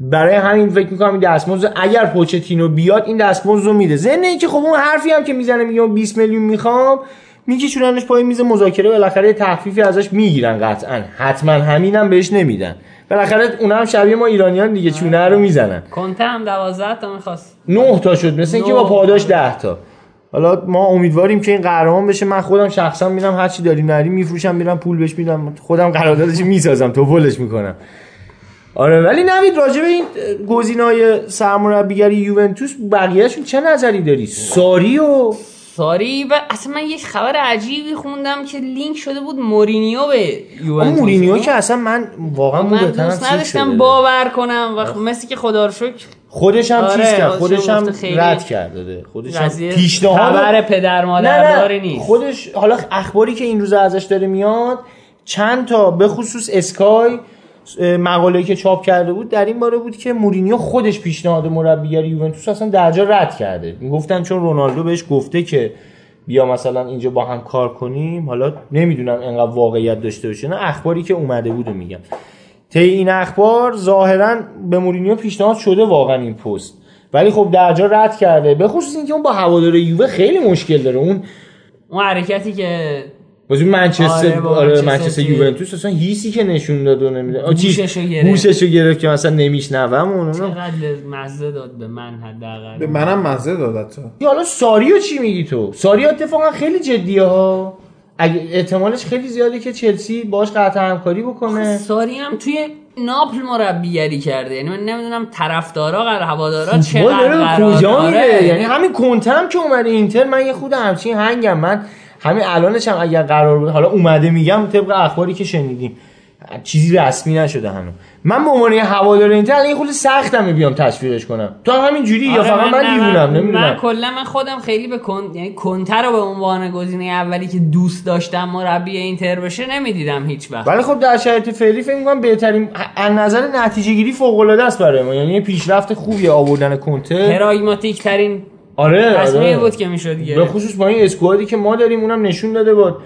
برای همین فکر می‌کنم این دستمزد اگر پوچتینو بیاد این دستمزد رو میده. ضمن اینکه خب اون حرفی هم که می‌زنه میگه 20 میلیون می‌خوام میکشوننش پای میز مذاکره بالاخره تخفیفی ازش می‌گیرن قطعا. حتما همینم بهش نمیدن. بالاخره اونها هم شبیه ما ایرانیان دیگه چونه رو می‌زنن. کنته هم 12 تا می‌خواست. 9 تا شد مثل اینکه با. پاداش 10 تا. حالا ما امیدواریم که این قهرمان بشه. من خودم شخصا میرم هر چی داریم نریم میفروشم میرم پول بهش میدم. خودم قراردادش می‌سازم تو پولش می‌کنم. آره ولی نوید راجع به این گزینه‌های سرمربیگری یوونتوس بقیه‌شون چه نظری داری؟ ساری و ساری و اصلا من یک خبر عجیبی خوندم که لینک شده بود مورینیو به یوونتوس. مورینیو که اصلا من واقعا من دوست نداشتم باور کنم و خب مثل که خدا رو شکر. خودش هم آره، چیز کرد خودش هم رد کرد داده. خودش هم پیشنهاد خبر پدر نه مادر داری نه نیست. خودش حالا اخباری که این روزا ازش داره میاد چند تا به خصوص اسکای مقاله که چاپ کرده بود در این باره بود که مورینیو خودش پیشنهاد مربیگری یوونتوس اصلا درجا رد کرده. می‌گفتن چون رونالدو بهش گفته که بیا مثلا اینجا با هم کار کنیم حالا نمی‌دونم انقدر واقعیت داشته باشه نه اخباری که اومده بود میگم. طی این اخبار ظاهرا به مورینیو پیشنهاد شده واقعا این پست. ولی خب درجا رد کرده. به خصوص اینکه اون با هوادار یووه خیلی مشکل داره. اون اون حرکتی که بازی منچستر آره، با آره منچستر یوونتوس اصلا هیسی که نشون داد و نمیده. گوششو گرفت. که مثلا نمیشنوم اون چقدر مزه داد به من حداقل. به منم مزه داد حتی. حالا ساریو چی میگی تو؟ ساریو اتفاقا خیلی جدیه ها. احتمالش خیلی زیاده که چلسی باش قطع همکاری بکنه. ساری هم توی ناپل مربیگری کرده. یعنی من نمی‌دونم طرفدارا قرار هوادارا چقدر کجا. میره؟ یعنی همین کنته هم که اومده اینتر من یه خود همچین هنگم. من همین الانش هم اگر قرار بود حالا اومده میگم طبق اخباری که شنیدیم چیزی رسمی نشده هنوز. من به عنوان هوادار اینتر یه خود سختمه بیام تشویقش کنم. تو هم همین جوری یا آره، فقط من دیوونم من نمی‌دونم کلا من خودم خیلی به کن یعنی کنتر رو به عنوان گزینه اولی که دوست داشتم مربی اینتر بشه نمی‌دیدم هیچ وقت. ولی خب در شرایط فعلی فکر می‌کنم بهترین از نظر نتیجه گیری فوق العاده است برای ما. یعنی پیشرفت خوبی آوردن کنته. پراگماتیک ترین آره تصمیمی آره. بود که می‌شد به خصوص با این اسکوادی که ما داریم اونم نشون داده با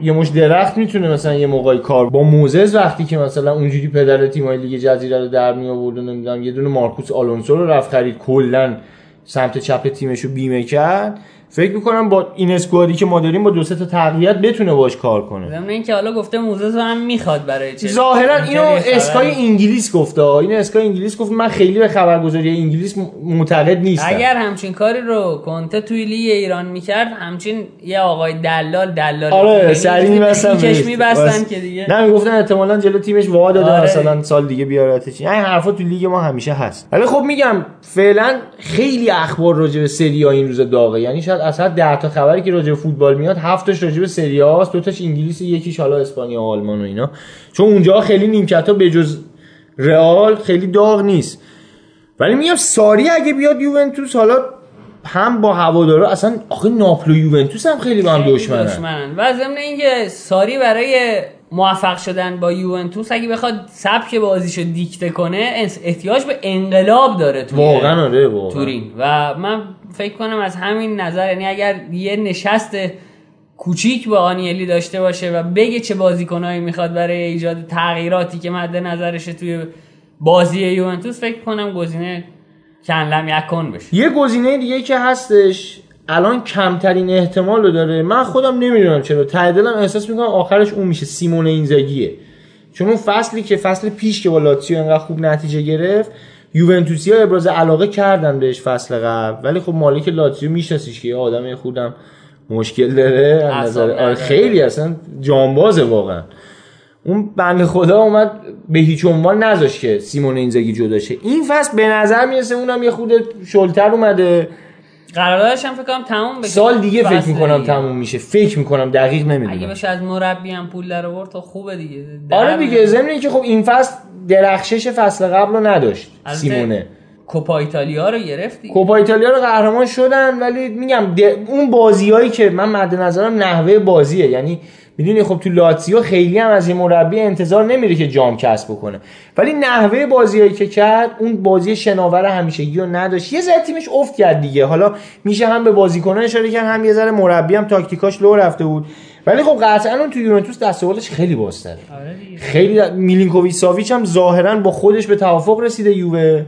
یه مش درخت می‌تونه مثلا یه موقعی کار با موزز وقتی که مثلا اونجوری پدر تیمای لیگ جزیره رو در می آورد و نمی‌دونم یه دونه مارکوس آلونسو رو رفت خرید کلا سمت چپ تیمش رو بیمه کرد. فکر می‌کنم با این اسکوادی که ما داریم با دو سه تا تقویت بتونه باش کار کنه. ضمن اینکه حالا گفته موزه تو هم می‌خواد برای چه؟ ظاهرا اینو. اسکای انگلیس گفته. این اسکای انگلیس گفت من خیلی به خبرگزاری انگلیس معتقد نیستم. اگر همچین کاری رو کنته توی لیگ ایران می‌کرد همچین یه آقای دلال دلال آره سری میبستن کش میبستن که دیگه. نه می‌گفتن احتمالاً جلو تیمش وا داده آره. مثلا سال دیگه بیارتش. این حرفا تو لیگ ما همیشه هست. ولی خب میگم فعلا خیلی اخبار راجع به سری این روز داغه. یعنی شاید از هر 10 تا خبری که راجع به فوتبال میاد هفتش راجع به سری دو تاش انگلیس یکیش حالا اسپانیا و آلمان و اینا. چون اونجا خیلی نیمکت ها به جز رئال خیلی داغ نیست. ولی میگم ساری اگه بیاد یوونتوس حالا هم با هوادارا اصلا آخه ناپل و یوونتوس هم خیلی با هم دشمنن. دشمنن. و ضمن اینکه ساری برای موفق شدن با یوونتوس اگه بخواد سبک بازیشو دیکته کنه احتیاج به انقلاب داره توی واقعا آره واقعا. تورین. و من فکر کنم از همین نظر یعنی اگر یه نشست کوچیک با آنیلی داشته باشه و بگه چه بازیکنایی می‌خواد برای ایجاد تغییراتی که مد نظرشه توی بازی یوونتوس فکر کنم گزینه کنلم یکن بشه. یه گزینه دیگه که هستش الان کمترین احتمال رو داره. من خودم نمی‌دونم چرا. ته دلم احساس می‌کنم آخرش اون میشه. سیمون اینزاگیه. چون اون فصلی که فصل پیش که با لاتزیو انقدر خوب نتیجه گرفت یوونتوسی ها ابراز علاقه کردن بهش فصل قبل. ولی خب مالک لاتزیو میشناسیش که یه آدم خودم مشکل داره از نظر آره. خیلی اصلا جانبازه واقعا. اون بنده خدا اومد به هیچ عنوان نذاشت که سیمون اینزاگی جدا شه. این فصل به نظر می‌رسه اونم یه خود شلتر اومده. قراردادش هم فکر کنم تموم بشه. سال دیگه فکر می‌کنم. تموم میشه. فکر می‌کنم دقیق اگه نمی‌دونم بشه از مربی هم پول در آورد تا خوبه دیگه. آره دیگه ضمن که خب این فصل درخشش فصل قبل رو نداشت سیمونه. کوپا ایتالیا رو گرفتی. کوپا ایتالیا رو قهرمان شدن ولی میگم اون بازیایی که من مد نظرم نحوه بازیه. یعنی می‌دونی خب تو لاتزیو خیلی هم از یه مربی انتظار نمیره که جام کسب بکنه. ولی نحوه بازیایی که کرد اون بازی شناور همیشگی رو نداشت. یه ذره تیمش افت کرد دیگه. حالا میشه هم به بازیکنان اشاره کرد هم یه ذره مربی هم تاکتیکاش لو رفته بود. ولی خب قطعا اون تو یوونتوس دست خیلی بازتره. آره. خیلی د- میلینکوویچ ساویچ هم ظاهرا با خودش به توافق رسیده یووه.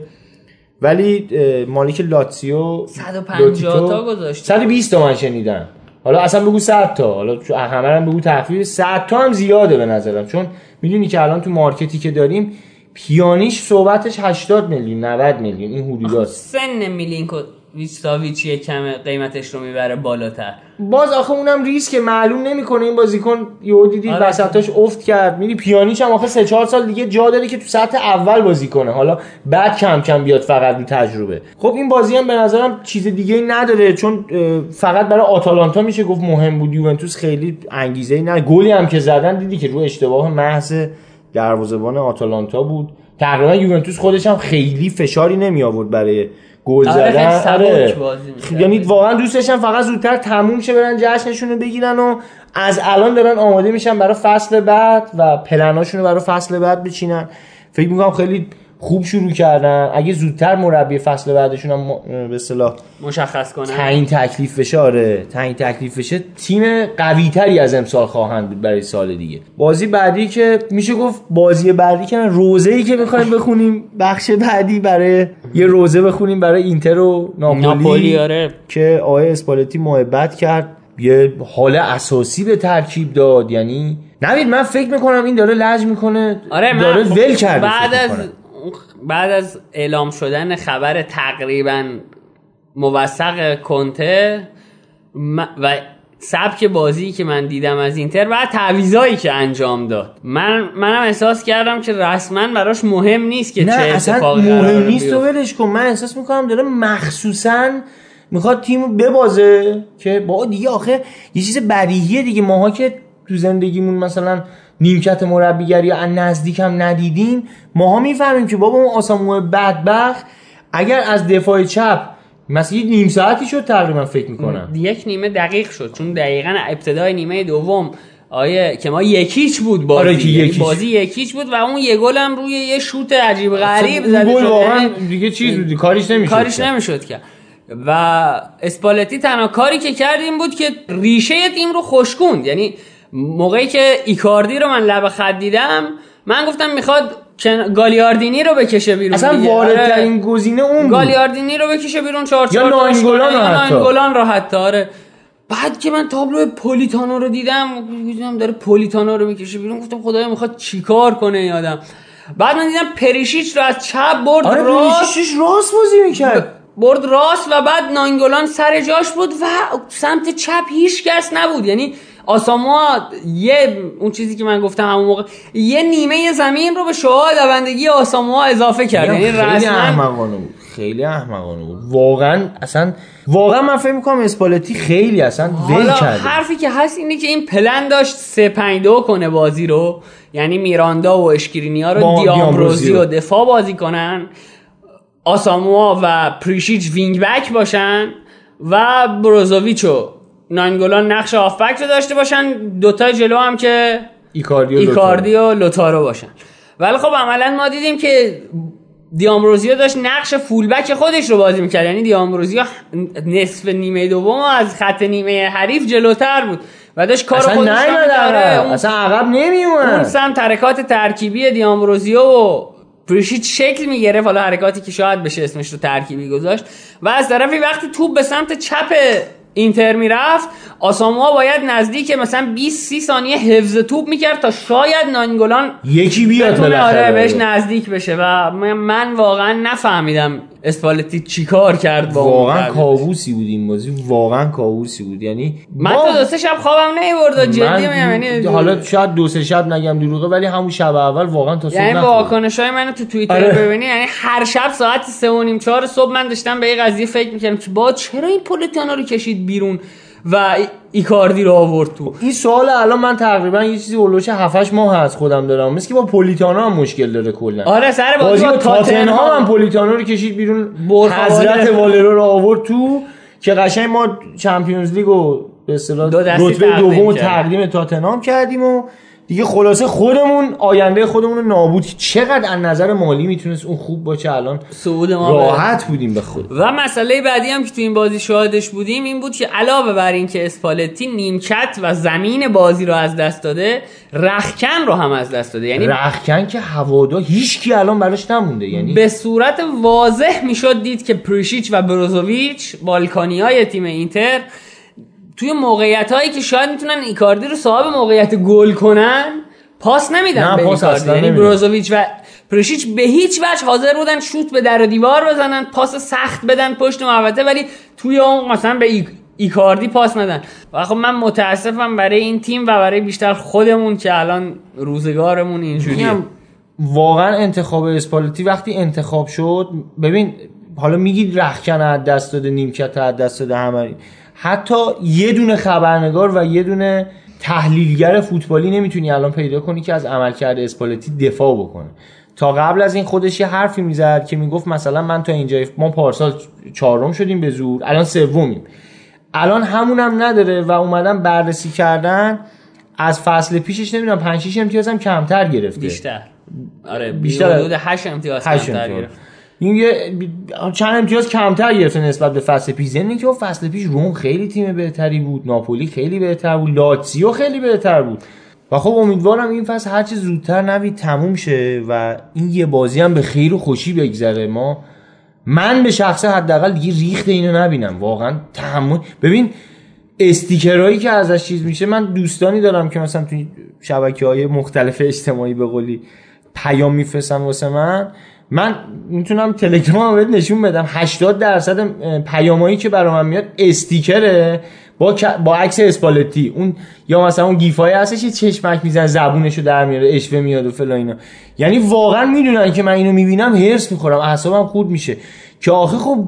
ولی مالک لاتسیو 150 تا گذاشته. 120 تا من شنیدم حالا اصلا بگو 100 تا. حالا همه هم بگو تخفیف 100 تا هم زیاده به نظرم. چون می‌دونی که الان تو مارکتی که داریم پیانیش صحبتش 80 میلیون 90 میلیون. این حدوداست سن میلینکو ویستاویچ یه کم قیمتش رو می‌بره بالاتر. باز آخه اونم ریسک معلوم نمی‌کنه این بازیکن. یهو دیدی آره. وسطاش افت کرد. میدی پیانیچ هم آخه 3 4 سال دیگه جا داره که تو سطح اول بازی کنه. حالا بعد کم کم بیاد فقط رو تجربه. خب این بازی هم به نظرم چیز دیگه ای نداره. چون فقط برای آتالانتا میشه گفت مهم بود. یوونتوس خیلی انگیزه ای نه گلی هم که زدن دیدی که رو اشتباه محض دروازه‌بان آتالانتا بود. تقریبا یوونتوس خودش هم خیلی فشاری نمی آورد برای گل آره، خیلی زدن آره. می‌کرد. یعنی واقعا دوست داشتم فقط زودتر تموم شه برن جشنشون رو بگیرن و از الان دارن آماده میشن برای فصل بعد و پلناشون رو برای فصل بعد بچینن فکر می‌کنم خیلی خوب شروع کردن. اگه زودتر مربی فصل بعدشون هم به اصطلاح مشخص کنه تعیین تکلیف بشه آره. تعیین تکلیف بشه تیم قوی تری از امسال خواهند بود برای سال دیگه. بازی بعدی که میشه گفت بازی بعدی که روزه ای که می‌خوایم بخونیم بخش بعدی برای یه روزه بخونیم برای اینتر و ناپولی, ناپولی آره. که آقای اسپالتی محبت کرد. یه حال اساسی به ترکیب داد. یعنی نوید من فکر می‌کنم این داره لج می‌کنه. آره من داره ول کرده بعد از. بعد از اعلام شدن خبر تقریبا موثق کنته و سبک بازی که من دیدم از اینتر و تعویضایی که انجام داد. من منم احساس کردم که رسما براش مهم نیست که چه نه اصلا اتفاقی مهم نیست تو بیفته. ولش کن. من احساس می‌کنم داره مخصوصا می‌خواد تیم ببازه که با دیگه آخه یه چیز بدیهیه دیگه. ماها که تو زندگیمون مثلا نیمکت مربیگری یا از نزدیک هم ندیدیم ماها می‌فهمیم که بابا اون آسامو بدبخت اگر از دفاع چپ مثلا نیم ساعتی شد تقریبا فکر می‌کنم. یک نیمه دقیق شد چون دقیقا ابتدای نیمه دوم آیه که ما یکیچ بود بازی. آره یعنی یکیچ. بازی یکیچ بود و اون یه گل هم روی یه شوت عجیب غریب زده گل. واقعا یعنی دیگه چیز بود کاریش نمیشه کاریش نمی‌شد که و اسپالتی تنها کاری که کرد این بود که ریشه تیم رو خشکوند یعنی موقعی که ایکاردی رو من لب خط دیدم من گفتم می‌خواد گالیاردینی رو بکشه بیرون اصلا. واردترین آره. گزینه اون بود. گالیاردینی رو بکشه بیرون چهار یا چهار داشت ناینگولان رو یا حتی. ناینگولان رو حتی آره. بعد که من تابلو پولیتانو رو دیدم دیدم داره پولیتانو رو می‌کشه بیرون. گفتم خدایا می‌خواد چیکار کنه این آدم. بعد من دیدم پریشیچ رو از چپ برد آره راست. راست بازی می‌کرد. برد راست و بعد ناینگولان سر جاش بود و سمت چپ هیچ کس نبود. یعنی آساموا یه اون چیزی که من گفتم همون موقع یه نیمه زمین رو به شعاع دوندگی آساموا اضافه کرد. یعنی خیلی احمقانه بود. خیلی احمقانه بود. واقعا اصلا واقعا من فکر می‌کنم اسپالتی خیلی اصلا ول کرده. حرفی که هست اینه که این پلن داشت 3 5 2 کنه بازی رو. یعنی میراندا و اشکرینیا رو دیامبروزی و. دفاع بازی کنن. آساموا و پریشیچ wing back باشن و بروزوویچ و ناینگولان نقش هافبک رو داشته باشن دوتا جلو هم که ایکاردی و ایکاردی و لوتارو باشن. ولی خب عملا ما دیدیم که دیامبروزیو داشت نقش fullback خودش رو بازی می‌کرد. یعنی دیامبروزیو نصف نیمه دوم از خط نیمه حریف جلوتر بود و داشت کار اصلا خودش رو اون اصلا عقب اون نمیومد سمت حرکات ترکیبی دیامبروزیو و پریشیچ شکل می‌گرفت. حالا حرکاتی که شاید بشه اسمش رو ترکیبی گذاشت. و از طرفی وقتی توپ به سمت چپ اینتر می‌رفت آساموا باید نزدیک مثلا 20 30 ثانیه حفظ توپ می‌کرد تا شاید نانگولان یکی بیاد آره بهش نزدیک بشه. و من واقعا نفهمیدم اسپالتی چیکار کرد با واقعا. کابوسی بود این بازی واقعا کابوسی بود یعنی من ما- تا دو سه شب خوابم نمی‌برد جدی میگم یعنی حالا شاید دو سه شب نگم دروغه ولی همون شب اول واقعا تا صبح یعنی نخوردم. واکنش های منو تو توییتر آره. ببینی یعنی هر شب ساعت سه و نیم چهار صبح من داشتم به این قضیه فکر می‌کردم که با چرا این پولیتانو رو کشید بیرون و ای- ایکاردی رو آورد تو. این سوال الان من تقریبا یه چیزی اولوش 7 ماه از خودم دارم. مثل که با پولیتانو هم مشکل داره کلا. آره سر بازی با با تاتنهام. هم پولیتانو رو کشید بیرون. حضرت والرو. رو آورد تو که قشنگ ما چمپیونز لیگ رو به اصطلاح رتبه دوم. تقدیم تاتنهام کردیم و دیگه خلاصه خودمون آینده خودمون رو نابود چقدر از نظر مالی می‌تونست اون خوب باشه الان صعود ما راحت بودیم به خود. و مسئله بعدی هم که تو این بازی شاهدش بودیم این بود که علاوه بر این که اسپالتی نیمکت و زمین بازی رو از دست داده رخکن رو هم از دست داده. یعنی رخکن که هوادا هیچ کی الان براش نمونده یعنی به صورت واضح می‌شد دید که پریشیچ و بروزوویچ بالکانی های تیم اینتر توی موقعیت هایی که شاید می‌تونن ایکاردی رو صاحب موقعیت گل کنن پاس نمیدن نه، به پاس ایکاردی. اصلا یعنی. بروزوویچ و پریشیچ به هیچ وجه حاضر بودن شوت به در و دیوار بزنن پاس سخت بدن پشت محوطه ولی توی اون مثلا به ای- ایکاردی پاس ندن. و خب من متاسفم برای این تیم و برای بیشتر خودمون که الان روزگارمون اینجوریه. واقعا انتخاب اسپالتی وقتی انتخاب شد ببین حالا میگید رخکن از دست داده نیمکت از دست داده همه حتی یه دونه خبرنگار و یه دونه تحلیلگر فوتبالی نمی‌تونی الان پیدا کنی که از عملکرد اسپالتی دفاع بکنه. تا قبل از این خودش یه حرفی می‌زد که می‌گفت مثلا من تا اینجا ما پارسال چهارم شدیم به زور الان سومیم. الان همونم نداره و اومدن بررسی کردن از فصل پیشش نمی‌دونم 5 6 امتیاز هم کمتر گرفته. بیشتر. آره بیشتر. حدود 8 امتیاز کمتر امتیاز. این یه چند امتیاز کمتر گرفته نسبت به فصل پیش. ضمن که فصل پیش روم خیلی تیم بهتری بود ناپولی خیلی بهتر بود لاتزیو خیلی بهتر بود. و خب امیدوارم این فصل هرچی زودتر نوید تموم شه و این یه بازی هم به خیر و خوشی بگذره. ما من به شخصه حداقل دیگه ریخت اینو نبینم. واقعا تحمل ببین استیکرهایی که ازش چیز میشه من دوستانی دارم که مثلا توی شبکه های مختلف اجتماعی به قولی پیام میفرستن واسه من. من می‌تونم تلگرام بهت نشون بدم. 80 درصد پیامایی که برای من میاد استیکره با با عکس اسپالتی. اون یا مثلا اون گیفای هستش یه چشمک میزن زبونشو در میاره اشوه میاد و فلان اینا. یعنی واقعا می‌دونن که من اینو می‌بینم هرس می‌خورم اعصابم خورد میشه. که آخه خب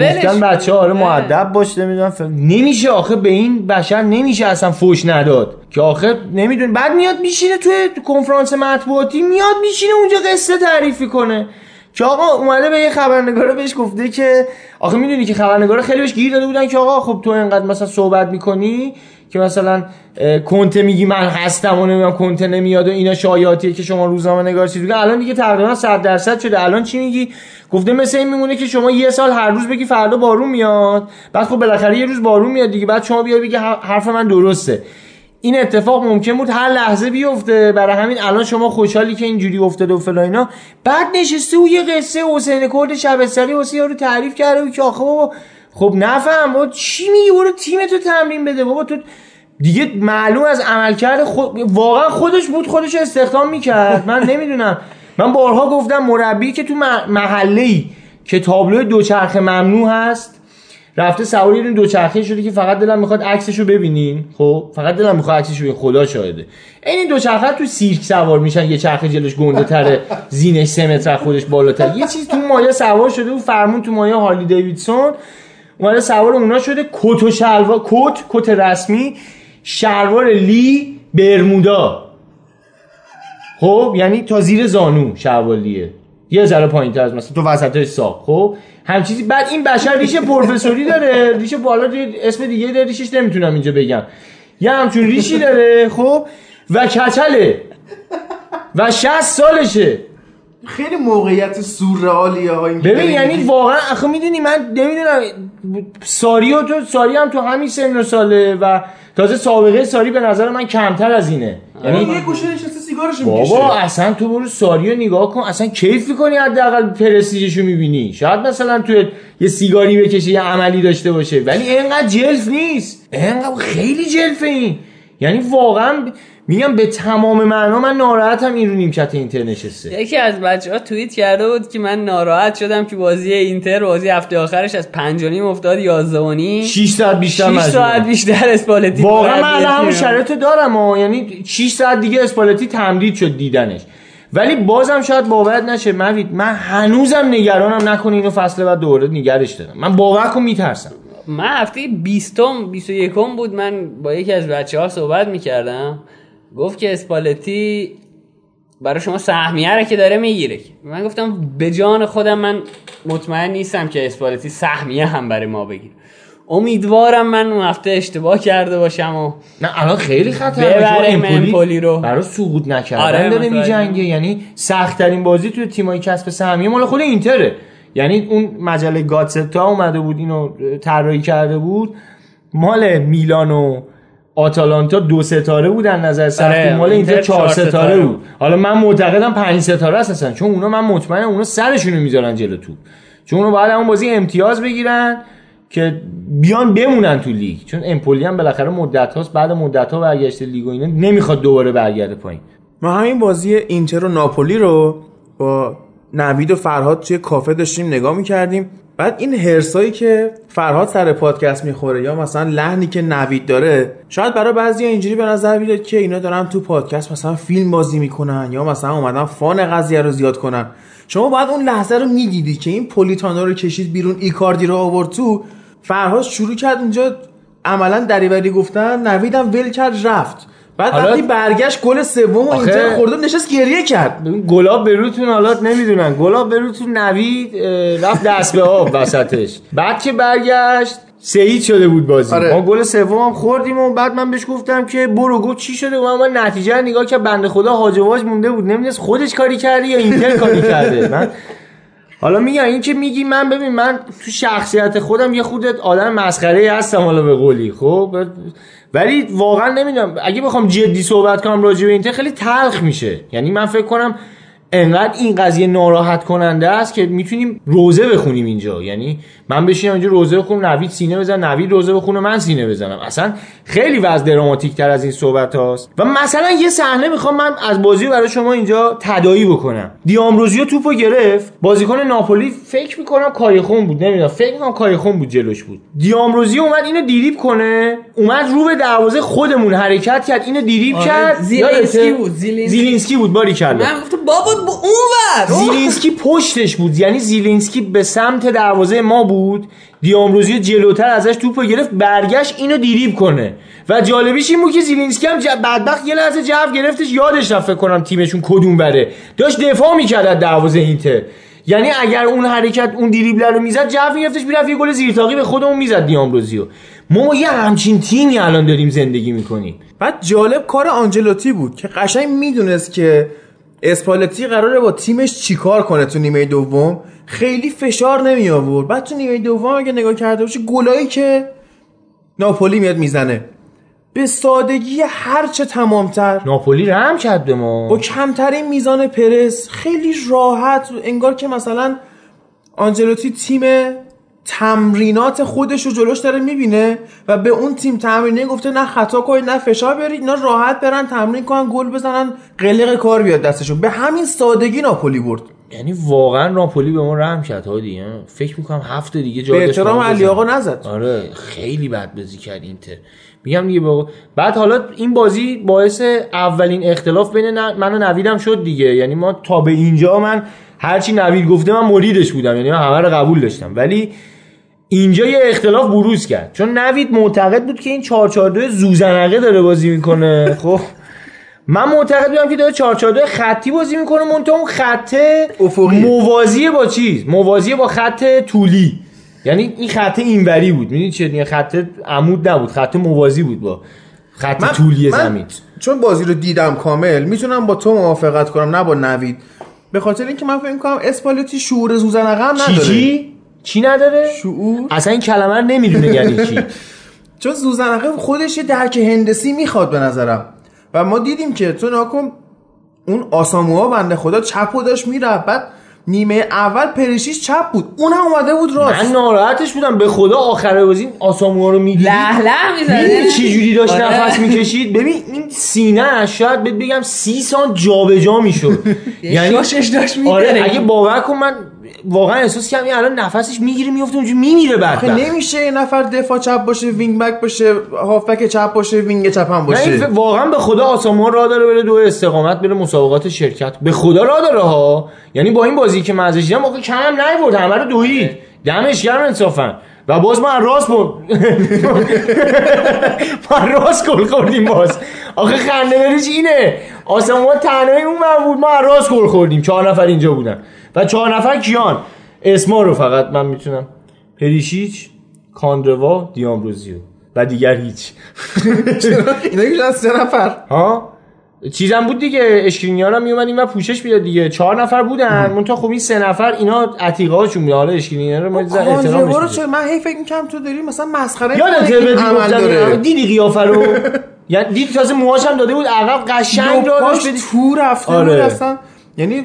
گفتن بچه آره. معدب باش نمی‌دونم. نمیشه آخه به این بشر نمیشه اصلا فوش نداد. که آخه نمیدون بعد میاد میشینه توی کنفرانس مطبوعاتی میاد میشینه اونجا قصه تعریفی کنه. که آقا اومده به یه خبرنگار بهش گفته که آخه می‌دونی که خبرنگار خیلی بهش گیر داده بودن که آقا خب تو اینقدر مثلا صحبت می‌کنی که مثلا کنته میگی من هستم و نمی‌دونم کنته نمیاد و اینا شایعاتیه که شما روزنامه نگار میگی. الان دیگه تقریبا 100 درصد شده. الان چی میگی؟ گفته مثل این میمونه که شما یه سال هر روز بگی فردا بارون میاد. بعد خب بالاخره یه روز بارون میاد دیگه. بعد شما بیای بگی حرف من درسته. این اتفاق ممکن بود هر لحظه بیفته. برای همین الان شما خوشحالی که اینجوری افتاده و فلان اینا. بعد نشسته و یه قصه حسین کرد شبستری واسه یارو تعریف کرده و که آخه بابا خب نفهم بابا چی میگی؟ برو تیمتو تمرین بده بابا. تو دیگه معلوم از عملکرد خود واقعا خودش بود خودش استخدام می‌کرد. من نمی‌دونم. من بارها گفتم مربی که تو محله ای که تابلو دوچرخه ممنوع هست رفته سواری این دوچرخه شده که فقط دلم می‌خواد عکسشو ببینین. خب فقط دلم می‌خواد عکسشو ببینین. خدا شاهده. این دوچرخه تو سیرک سوار میشن یه چرخه جلوش گنده تره زینش سه متر خودش بالاتر. یه چیز تو مایه سوار شده و فرمون تو مایه هارلی دیویدسون. اومده سوار اونا شده کت و شلوار کت کت رسمی شلوار لی برمودا. خب یعنی تا زیر زانو شلوار لیه. یه ذره پایین تر از مثلا تو وسطش ساق خب؟ هم چیزی بعد این بشر ریش پروفسوری داره ریش بالا اسم دیگه داره ریشش نمی‌تونم اینجا بگم. یه همچون ریشی داره خب؟ و کچله. و 60 سالشه. خیلی موقعیت سورئالیه ها این ببین یعنی واقعا آخه می‌دونی من نمی‌دونم ساری و تو ساری هم تو همین سن و ساله و تازه سابقه ساری به نظر من کمتر از اینه. یعنی یه گوشه نشسته سیگارشو بابا می‌کشه اصلا تو برو ساری رو نگاه کن. اصلا کیف می‌کنی حداقل پرستیژشو می‌بینی. شاید مثلا تو یه سیگاری بکشه یه عملی داشته باشه. ولی اینقدر جلف نیست. اینقدر خیلی جلفه این. یعنی واقعا میگم به تمام معنا من ناراحتم این رو نیمکت اینتر نشسته. یکی از بچه ها توییت کرده بود که من ناراحت شدم که بازی اینتر بازی هفته آخرش از پنج و نیم افتاد یازده و نیم. 6 ساعت بیشتر 6 مجبورم. ساعت بیشتر اسپالتی واقعا من الان همون. شرایط دارم ها یعنی 6 ساعت دیگه اسپالتی تمدید شد دیدنش. ولی بازم شاید باورت نشه موید من هنوزم نگرانم نکنه اینو فصل بعد دوباره نگرش دارم. من باور کن میترسم. من هفته بیستم بیست و یکم بود من با یکی از بچه ها صحبت می‌کردم. گفت که اسپالتی برای شما سهمیه رو که داره می‌گیره. من گفتم به جان خودم من مطمئن نیستم که اسپالتی سهمیه هم برای ما بگیره. امیدوارم من اون هفته اشتباه کرده باشم و نه الان خیلی خطر ببریم امپولی رو. برای سقوط نکردن آره، داره. میجنگه. یعنی سخت ترین بازی توی تیمای کسب سهمیه مال خود اینتره. یعنی اون مجله گاتستا اومده بود اینو طراحی کرده بود. مال میلان و آتالانتا دو ستاره بودن نظر سختی. آره، مال اینتر چهار ستاره ستاره بود. حالا من معتقدم پنج ستاره است اصلا چون اونا من مطمئنم اونا سرشونو می‌ذارن جلو توپ. چون اونا باید همون بازی امتیاز بگیرن که بیان بمونن تو لیگ. چون امپولی هم بالاخره مدت هاست بعد مدت ها برگشته لیگ و اینا نمی‌خواد دوباره برگرده پایین. ما همین بازی اینتر و ناپولی رو با نوید و فرهاد توی کافه داشتیم نگاه می‌کردیم. بعد این هرسایی که فرهاد سر پادکست می‌خوره یا مثلا لحنی که نوید داره شاید برای بعضی اینجوری به نظر بیاد که اینا دارن تو پادکست مثلا فیلم بازی می‌کنن یا مثلا اومدن فان قضیه رو زیاد کنن. شما باید اون لحظه رو می‌دیدی که این پولیتانو رو کشید بیرون ایکاردی رو آورد تو. فرهاد شروع کرد اونجا عملا دریوری گفتن نویدم ول کرد رفت. بعد حالا- وقتی برگشت گل سوم و آخه- اینتر خورده نشست گریه کرد. ببین گلاب به روتون حالات نمی‌دونن. گلاب به روتون نوید رفت دست به آب وسطش. بعد که برگشت سعید شده بود بازی. آره. ما گل سوم هم خوردیم و بعد من بهش گفتم که برو. گفت چی شده؟ و من نتیجه رو نگاه که بنده خدا هاجواج مونده بود. نمی‌دونست خودش کاری کرده یا اینتر کاری کرده. من حالا میگم این که میگی من ببین من تو شخصیت خودم یه خودت آدم مسخره هستم حالا به قولی خب؟ ولی واقعا نمی‌دونم اگه بخوام جدی صحبت کنم راجع به اینتر خیلی تلخ میشه. یعنی من فکر کنم انقدر این قضیه ناراحت کننده است که می‌تونیم روزه بخونیم اینجا. یعنی من بشینم اینجا روزه بخونم نوید سینه بزن نوید روزه بخونه من سینه بزنم. اصلا خیلی وضع دراماتیک تر از این صحبت هاست. و مثلا یه صحنه می‌خوام من از بازی برای شما اینجا تدایی بکنم. دیامروزیو توپو گرفت. بازیکن ناپولی فکر می‌کنم کایخون بود نمی‌دونم. فکر می‌کنم کایخون بود جلوش بود. دیامروزیو اومد اینو دیریب کنه. اومد رو به دروازه خودمون حرکت کرد اینو دیریب آره، کرد. زیلینسکی؟ بود، زیلینسکی. زیلینسکی بود باری کرد من گفتم بابا ب- اون زیلینسکی پشتش بود یعنی زیلینسکی به سمت دروازه ما بود. دیامروزی جلوتر ازش توپو گرفت برگشت اینو دریبل کنه. و جالبیش این بود که زیلینسکی هم بدبخت یه لحظه جو گرفتش یادش رفت کنم تیمشون کدوم بره. داشت دفاع می‌کرد از دروازه اینتر. یعنی اگر اون حرکت اون دریبل رو می‌زد جو میگرفتش می‌رفت یه گل زیرتاقی به خودمون می‌زد دیامروزیو. ما یه همچین تیمی الان داریم زندگی می‌کنیم. بعد جالب کار آنجلوتی بود که قشنگ می‌دونست که اسپالتی قراره با تیمش چیکار کنه تو نیمه دوم؟ خیلی فشار نمی آورد. بعد تو نیمه دوم اگه نگاه کرده باشی گلایی که ناپولی میاد می‌زنه. به سادگی هرچه تمامتر. ناپولی رحم کرد به ما. با کمترین میزان پرس. خیلی راحت. انگار که مثلا آنجلوتی تیم تمرینات خودش رو جلوش داره می‌بینه و به اون تیم تمرینه گفته نه خطا کنید نه فشار برید اینا راحت برن تمرین کنن گل بزنن قلق کار بیاد دستشون. به همین سادگی ناپولی برد. یعنی واقعا ناپولی به ما رحم کرد هادی. ها. فکر می‌کنم هفته دیگه جا به احترام علی. آقا نزد. آره خیلی بد بازی کرد اینتر. میگم دیگه بابا بعد حالا این بازی باعث اولین اختلاف بین ن- من و نویدم شد دیگه. یعنی ما تا به اینجا من هرچی نوید گفته من مریدش بودم. یعنی من همه رو قبول داشتم. ولی اینجا یه اختلاف بروز کرد. چون نوید معتقد بود که این 442 زوزنقه داره بازی می‌کنه. خب. من معتقد بودم که داره 442 خطی بازی می‌کنه. منتها اون خطه افقیه. موازیه با چیز؟ موازیه با خط طولی. یعنی این خط اینوری بود. می‌دونی چه یعنی خط عمود نبود. خط موازی بود با خط طولی زمین. چون بازی رو دیدم کامل می‌تونم با تو موافقت کنم نه با نوید. به خاطر اینکه من فکر کنم اسپالتی شعور زوزنقه هم چی نداره. چی چی نداره؟ شعور. اصلا این کلمه رو نمی‌دونه یعنی چی. چون زوزنقه خودش یه درک هندسی می‌خواد به نظرم. و ما دیدیم که تو ناکن اون آساموها بنده خدا چپ و داشت می‌رفت. بعد نیمه اول پریشیش چپ بود. اون هم اومده بود راست. من ناراحتش بودم. به خدا آخر بازی آساموها رو می‌دیدی له له می‌زنه چی جوری داشت آره. نفس می‌کشید؟ ببین این سینه شاید بهت بگم سی سان جابجا می‌شد. یعنی شاشش داشت آره می‌دره. اگه باور کن من واقعا احساس کردم این الان نفسش می‌گیره میفته اونجوری میمیره بعد. آخه نمیشه یه نفر دفاع چپ باشه wing back باشه هافبک چپ باشه wing چپ هم نه باشه ف- واقعا به خدا آساموا راه داره بره دو استقامت بره مسابقات شرکت. به خدا راه داره ها. یعنی با این بازی که من ازش دیدم آخه کم هم نیورد همه رو دوید. دمش گرم انصافا. و باز ما از راست بود ما از راست گل خوردیم باز. آخه خنده بریش اینه؟ آسمون تنهایی اون من بود ما راست گل خوردیم. چهار نفر اینجا بودن. و چهار نفر کیان؟ اسما رو فقط من می‌تونم. پریشیچ کاندروا دیامروزیو و دیگر هیچ. اینا که از سه نفر. ها؟ چیزم بود دیگه. اشکرینیان هم میومد این و پوشش می‌داد دیگه. چهار نفر بودن. منتها خب این سه نفر اینا عتیقه هاشون بود حالا اشکرینیان رو ما احترام رو من هی فکر می‌کنم تو داری مثلا مسخره یادت دیدی قیافه رو؟ یعنی دید تازه موهاش هم داده بود عقب قشنگ لپاش داشت تو رفته آره. بود اصلا. یعنی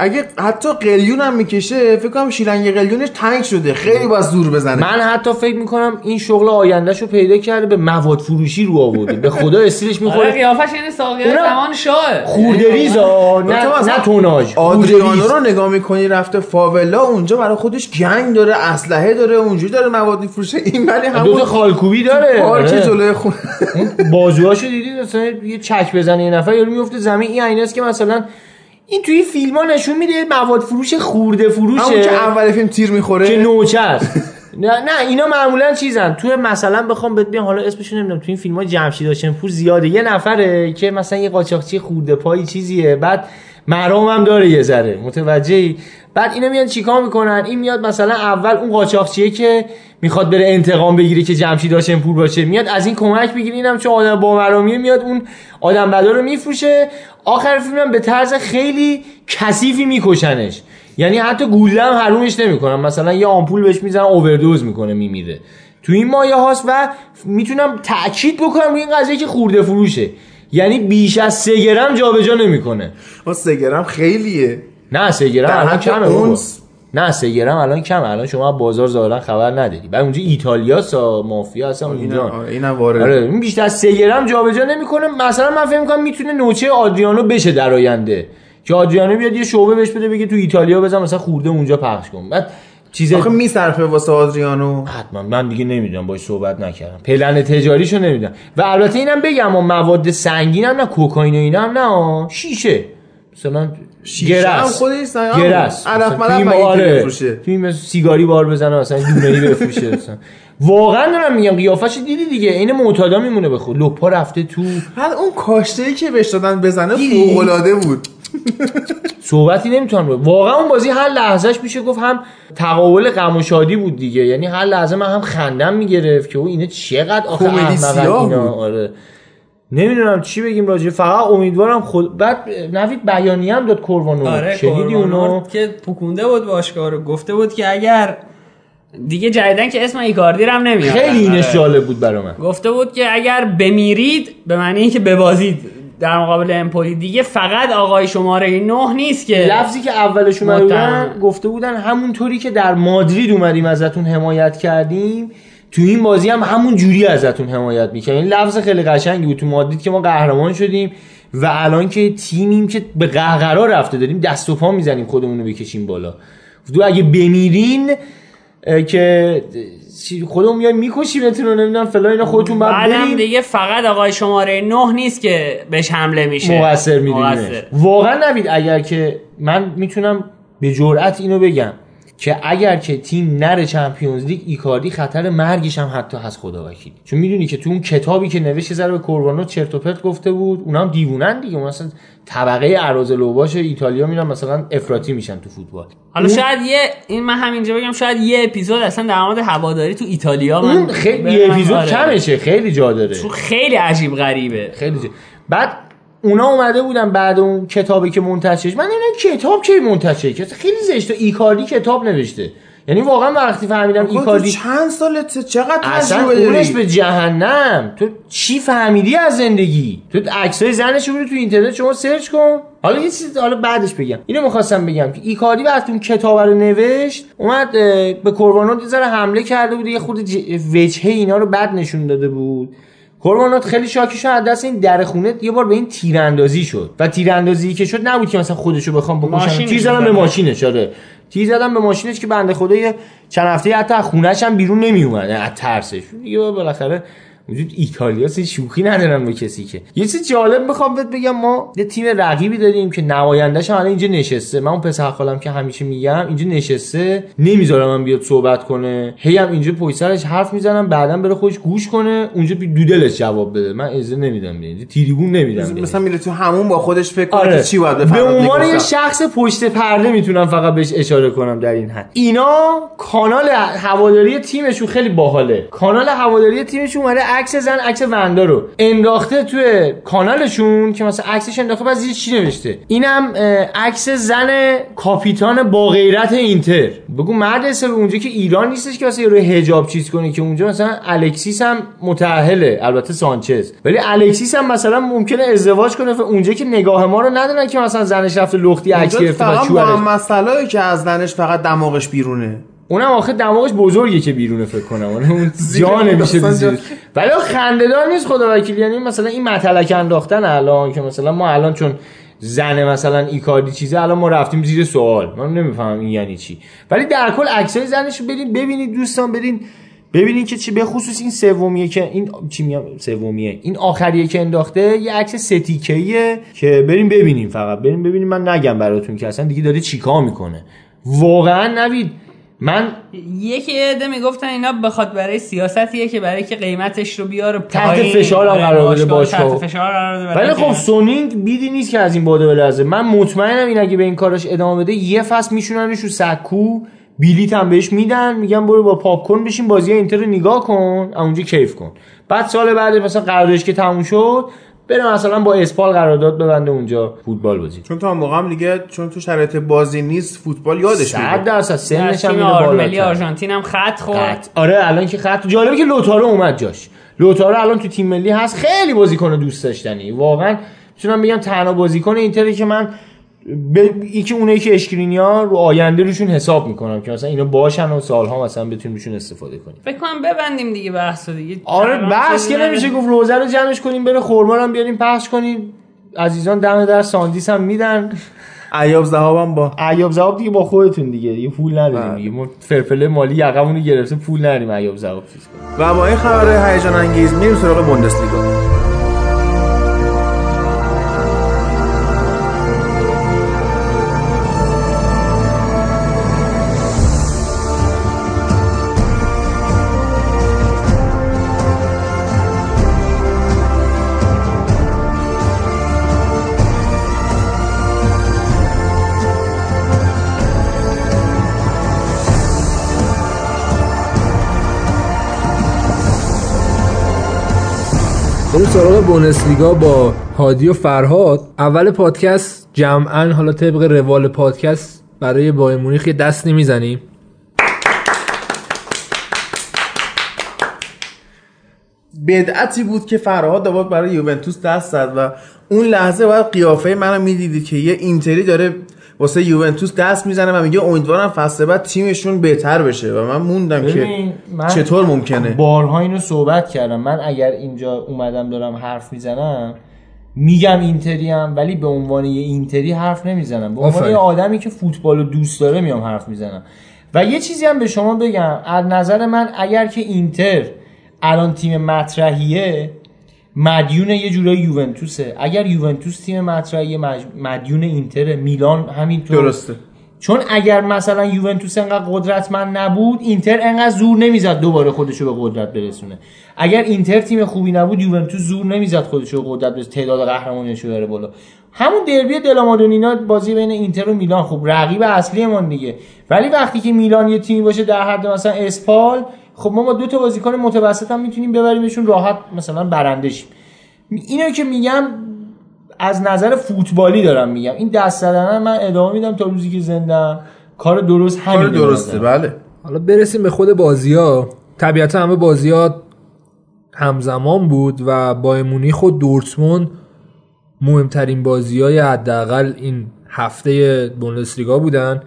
اگه حتی قلیون هم می‌کشه فکر کنم شیلنگ قلیونش تنگ شده. خیلی باید زور بزنه. من حتی فکر می‌کنم این شغل آیندهشو پیدا کرده به مواد فروشی رو آورده. به خدا استیلش آره می‌خوره قیافش یعنی ساقیه زمان شاه. خورده ریزا. تو نه نه توناژ. آدریانو رو نگاه می‌کنی رفته فاولا اونجا برای خودش گنگ داره اسلحه داره اونجوری داره مواد میفروشه. این ولی دو همون خالکوبی داره. پارک آره. جلوی خونه بازوهاشو دیدید مثلا یه چک بزنه یه نفر یارو میفته زمین. این عیناست که مثلا این توی فیلم ها نشون میده مواد فروش خورده همون فروشه که اول فیلم تیر می‌خوره. که نوچه است نه نه اینا معمولا چیزن. توی مثلا بخوام بهت بگم حالا اسمش نمی‌دونم توی این فیلم های جمشید هاشمپور زیاده. یه نفره که مثلا یه قاچاقچی خورده پایی چیزیه بعد مرام هم داره یه ذره. متوجهی؟ بعد اینا میان چیکار می‌کنن؟ این میاد مثلا اول اون قاچاقچیه که می‌خواد بره انتقام بگیره که جمشید هاشمپور باشه میاد از این کمک بگیره اینم چون آدم با مرامیه میاد اون آدم بدا رو میفروشه. آخر فیلم هم به طرز خیلی کثیفی میکشنش. یعنی حتی گوله هم حرومش نمی‌کنن. مثلا یه آمپول بهش می‌زنن اووردوز می‌کنه میمیره. تو این مایه هاست و می‌تونم تاکید بکنم روی این قضیه که خورده فروشه. یعنی بیش از سه گرم جابجا نمی‌کنه. با سگرم خیلیه. نه سه گرم الان کمه. اونس. نه سه گرم الان کمه. الان شما از بازار ظاهرا خبر نداری. بعد اونجا ایتالیا سا مافیا هستن اونجا اینم وارد. آره این بیشتر از سه گرم جابجا نمی‌کنه. مثلا من فکر می‌کنم می‌تونه نوچه آدریانو بشه در آینده. که آدریانو بیاد یه شعبه بهش بده بگه تو ایتالیا بزن مثلا خورده اونجا پخش کن. بعد چیز آخه میصرفه واسه آدریانو. حتما. من دیگه نمی‌دونم باش صحبت نکردم. پلن تجاریشو نمی‌دونم. و البته اینم بگم و مواد سنگین هم نه کوکائین و اینا هم نه. شیشه. مثلا گرس گرس مگه آره، مثل سیگاری بار بزنه مثلا دونه‌ای بفروشه مثلا. واقعا دارم میگم قیافش دیدی دیگه. این معتادا میمونه به خود. لپا رفته تو. بعد اون کاشته ای که بهش دادن بزنه؟ فوق العاده بود. صحبتی نمی‌تونم واقعا اون بازی هر لحظهش میشه گفت هم تقابل غم و شادی بود دیگه. یعنی هر لحظه من هم خندم می‌گرفت که او اینه چقدر آخه احمقن اینا. آره. نمی‌دونم چی بگیم راجع فقط امیدوارم خود بعد نوید بیانیه هم داد کوروانو آره شنیدی اونو؟ که پوکونده بود باشگاه رو گفته بود که اگر دیگه جدیدن که اسم ایکاردی رو هم نمیاد خیلی اینش جالب بود برای من. گفته بود که اگر بمیرید به معنی اینکه ببازید در مقابل امپولی دیگه فقط آقای شماره 9 نیست که لفظی که اولش اومده. بودن گفته بودن همونطوری که در مادرید اومدیم ازتون حمایت کردیم تو این بازی هم همون جوری ازتون حمایت می‌کنیم این لفظ خیلی قشنگی بود. تو مادرید که ما قهرمان شدیم و الان که تیمیم که به قهقرا رفته داریم دست و پا می‌زنیم خودمون رو بکشیم بالا. دو اگه بمیرین که خودمون میایم میکشیمتون رو نمی‌دونم فلان اینا خودتون باید بعدم دیگه فقط آقای شماره 9 نیست که بهش حمله میشه. مقصر می‌دونیم مقصر. واقعا نوید اگر که من می‌تونم به جرئت اینو بگم. که اگر که تیم نره چمپیونز لیگ ایکاردی خطر مرگش هم حتی هست خدا وکیل چون می‌دونی که تو اون کتابی که نوشت یه ذره به کوروانو چرت و پرت گفته بود اونا هم دیوونن دیگه مثلا طبقه اراز لوباش ایتالیا میرن مثلا افراطی میشن تو فوتبال حالا اون- شاید یه این من همینجا بگم شاید یه اپیزود اصلا در مورد هواداری تو ایتالیا من اون خیلی. یه اپیزود آره. کمشه خیلی جا داره خیلی عجیب غریبه خیلی جا. بعد اونا اومده بودن بعد اون کتابی که منتشر. من نمی‌دونم کتاب کی منتشر کرد خیلی زشته. ایکاردی کتاب نوشته. یعنی واقعا وقتی فهمیدم تو ایکاردی چند سالته چقدر تجربه اونش داری؟ به جهنم. تو چی فهمیدی از زندگی؟ تو عکسای زنش رو تو اینترنت. شما search کن. حالا یه چیز حالا بعدش بگم. اینو می‌خواستم بگم که ایکاردی وقتی اون کتاب رو نوشت اومد به کوروا نورد یه حمله کرده بود. یه خود ج- وجهه اینا رو بد نشون داده بود. کوروانوت خیلی شاکی شد از دست این در خونه یه بار به این تیراندازی شد. و تیراندازی که شد نبود که مثلا خودشو بخوام بکشم. تیر زدم. به ماشینش آره. تیر زدم به ماشینش که بنده خدا یه چند هفته حتی از خونه‌ش هم بیرون نمی اومد از ترسش. دیگه بالاخره وجود ایتالیا سه شوخی ندارن با کسی که. یه چیز جالب می‌خوام بهت بگم ما یه تیم رقیبی داریم که نمایندش هم الان اینجا نشسته. من اون پسر خالم که همیشه میگم اینجا نشسته نمی‌ذارم من بیاد صحبت کنه. هی هم اینجا پشت سرش حرف می‌زنم بعدا بره خودش گوش کنه اونجا بی دودلش جواب بده. من اجازه نمیدم اینجا تریبون نمیدم مثلا میره تو همون با خودش فکر کنه آره. چی باید به عنوان یه شخص پشت پرده می‌تونم فقط بهش اشاره کنم در این حد. اینا کانال هواداری تیمشون خیلی باحاله. کانال هواداری تیمشون اومده عکس زن عکس وندا رو انداخته توی کانالشون که مثلا عکسش انداخته بعد زیرش چی نوشته؟ اینم عکس زن کاپیتان با غیرت اینتر. بگو مرد حساب اونجا که ایران نیستش که واسه روی حجاب چیز کنی که اونجا مثلا الکسیس هم متأهله. البته سانچز. ولی الکسیس هم مثلا ممکنه ازدواج کنه اونجا که نگاه ما رو ندارن که مثلا زنش رفته لختی عکس گرفته فقط محمد که از دنش فقط دماغش بیرونه. اونم آخه دماغش بزرگه که بیرونه فکر کنم. اون جا نمیشه داستان زیر ولی خنده‌دار نیست خدا وکیل. یعنی مثلا این متلک انداختن الان که مثلا ما الان چون زن مثلا ایکاردی چیزه الان ما رفتیم زیر سوال. من نمی‌فهمم این یعنی چی. ولی در کل عکسای زنش برین ببینید دوستان برین ببینید که چی. به خصوص این سومیه که این چی میگم؟ سومیه. این آخریه که انداخته یه عکس ستیکه‌ایه که بریم ببینیم فقط. بریم ببینیم. من نگم براتون که اصلا دیگه داره چیکار می‌کنه. واقعا نوید من یکی عده می‌گفتن اینا بخواد برای سیاستیه که برای که قیمتش رو بیاره تحت. فشار قرار بده باشگاه. تحت فشار قرار بده برای ولی خب سانینگ بیدی نیست که از این باده بلرزه من مطمئنم این اگه به این کارش ادامه بده یه فصل میشوننش رو سکو بیلیت هم بهش میدن میگن برو با پاپ کورن بشین بازی اینتر رو نگاه کن اونجا کیف کن بعد سال بعد مثلا قراردادش که تموم شد بره مثلا با اسپال قرارداد ببنده اونجا فوتبال بازی. چون تا موقع هم دیگه چون تو شرایط بازی نیست فوتبال یادش صد میره درصد در سنش هم بالاتر. آرژانتین هم خط خورد. آره الان که خط. جالبه که لوتارو اومد جاش. لوتارو الان تو تیم ملی هست. خیلی بازیکن دوست داشتنی. واقعا می‌تونم بگم تنها بازیکن اینتری که من به یکی اونایی که اسکرینیار رو آینده روشون حساب می‌کنم که مثلا اینا باشن و سالها مثلا بتونیم روشون استفاده کنیم. فکر کنم ببندیم دیگه بحثو دیگه. آره بحث که نمیشه. گفت روزه رو جمعش کنیم بره خرما رو هم بیاریم پخش کنیم. عزیزان دم در ساندیس هم میدن. ایاب زهابم با. ایاب زواب دیگه با خودتون دیگه دیگه پول نداریم بله. دیگه. ما فرفله مالی یقمون رو گرفته پول نداریم ایاب زواب چیز کنیم و با این خبر هیجان انگیز میریم سراغ بوندسلیگا. سراغ بوندسلیگا با هادی و فرهاد. اول پادکست جمعا حالا طبق روال پادکست برای بایر مونیخ یه دست نمی‌زنیم بدعتی بود که فرهاد دوباره برای یوونتوس دست زد و اون لحظه باید قیافه منو می‌دیدید که یه اینتری داره واسه یوونتوس دست می‌زنه و میگه امیدوارم فصل بعد تیمشون بهتر بشه و من موندم که من چطور ممکنه. بارها اینو صحبت کردم. من اگر اینجا اومدم دارم حرف می‌زنم میگم اینتری هم ولی به عنوان یه اینتری حرف نمی‌زنم. به عنوان. یه آدمی که فوتبال رو دوست داره میام حرف می‌زنم. و یه چیزی هم به شما بگم. از نظر من اگر که اینتر الان تیم مطرحیه مدیون یه جورای یوونتوسه. اگر یوونتوس تیم مطرحیه مج- مدیون اینتر میلان همینطور. درسته. چون اگر مثلا یوونتوس انقدر قدرتمند نبود اینتر انقدر زور نمی‌زد دوباره خودشو به قدرت برسونه. اگر اینتر تیم خوبی نبود یوونتوس زور نمی‌زد خودشو به قدرت برسونه. تعداد قهرمانیش رو بره بالا. همون دربی دلامادونینا بازی بین اینتر و میلان خب رقیب اصلی ما دیگه. ولی وقتی که میلان یه تیمی باشه در حد مثلا اسپال خب ما با دو تا بازیکن متوسط هم می‌تونیم ببریمشون راحت مثلا برنده شیم. اینو که میگم از نظر فوتبالی دارم میگم. این دست زدن من ادامه میدم تا روزی که زندم کار درست همین کار درسته بله. حالا برسیم به خود بازی ها طبیعتا همه بازی ها همزمان بود و با مونیخ و دورتموند مهمترین بازی های حداقل این هفته بوندسلیگا بودن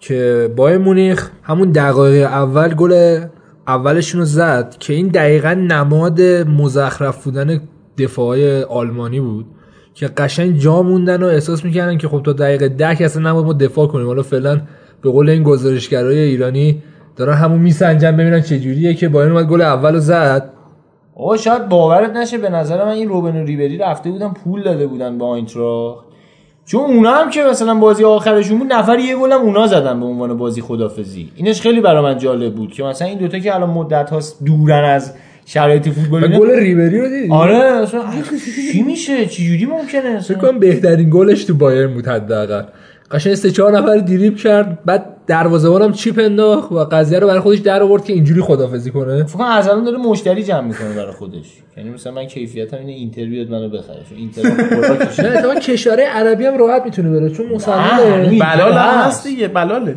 که با مونیخ همون دقایق اول گل اولشون رو زد که این دقیقا نماد مزخرف بودن دفاعای آلمانی بود که قشنگ جا موندن و احساس می‌کردن که خب تا دقیقه ده که اصلا ما دفاع کنیم. حالا فعلا به قول این گزارشگرای ایرانی دارن همون میسنجن ببینن چه جوریه که باین اومد گل اول رو زد. آقا شاید باورت نشه به نظر من این روبن و ریبری رفته بودن پول داده بودن با آینتراخت چون اونا هم که مثلا بازی آخرشون بود نفر یه گلم اونا زدن به عنوان بازی خدافزی. اینش خیلی برای من جالب بود که مثلا این دوتا که الان مدت هاست دورن از شرایط فوتبال گل ریبری رو دیدی؟ آره اصلا چی میشه؟ چجوری ممکنه؟ فکر؟ کنم بهترین گلش تو بایرن بود حداقل. قشنگ سه چهار نفر دریب کرد. بعد دروازه‌بان هم چیپ انداخت و قضیه رو برای خودش در آورد که اینجوری خدافزی کنه. فکر کنم از الان داره مشتری جمع می‌کنه برای خودش. یعنی مثلا من کیفیتم اینه اینتر بیاد منو بخره. چون اینتر اتفاقا کشور عربی هم راحت می‌تونه بره چون نه، مسلمانه. این- بلال هست. دیگه بلاله.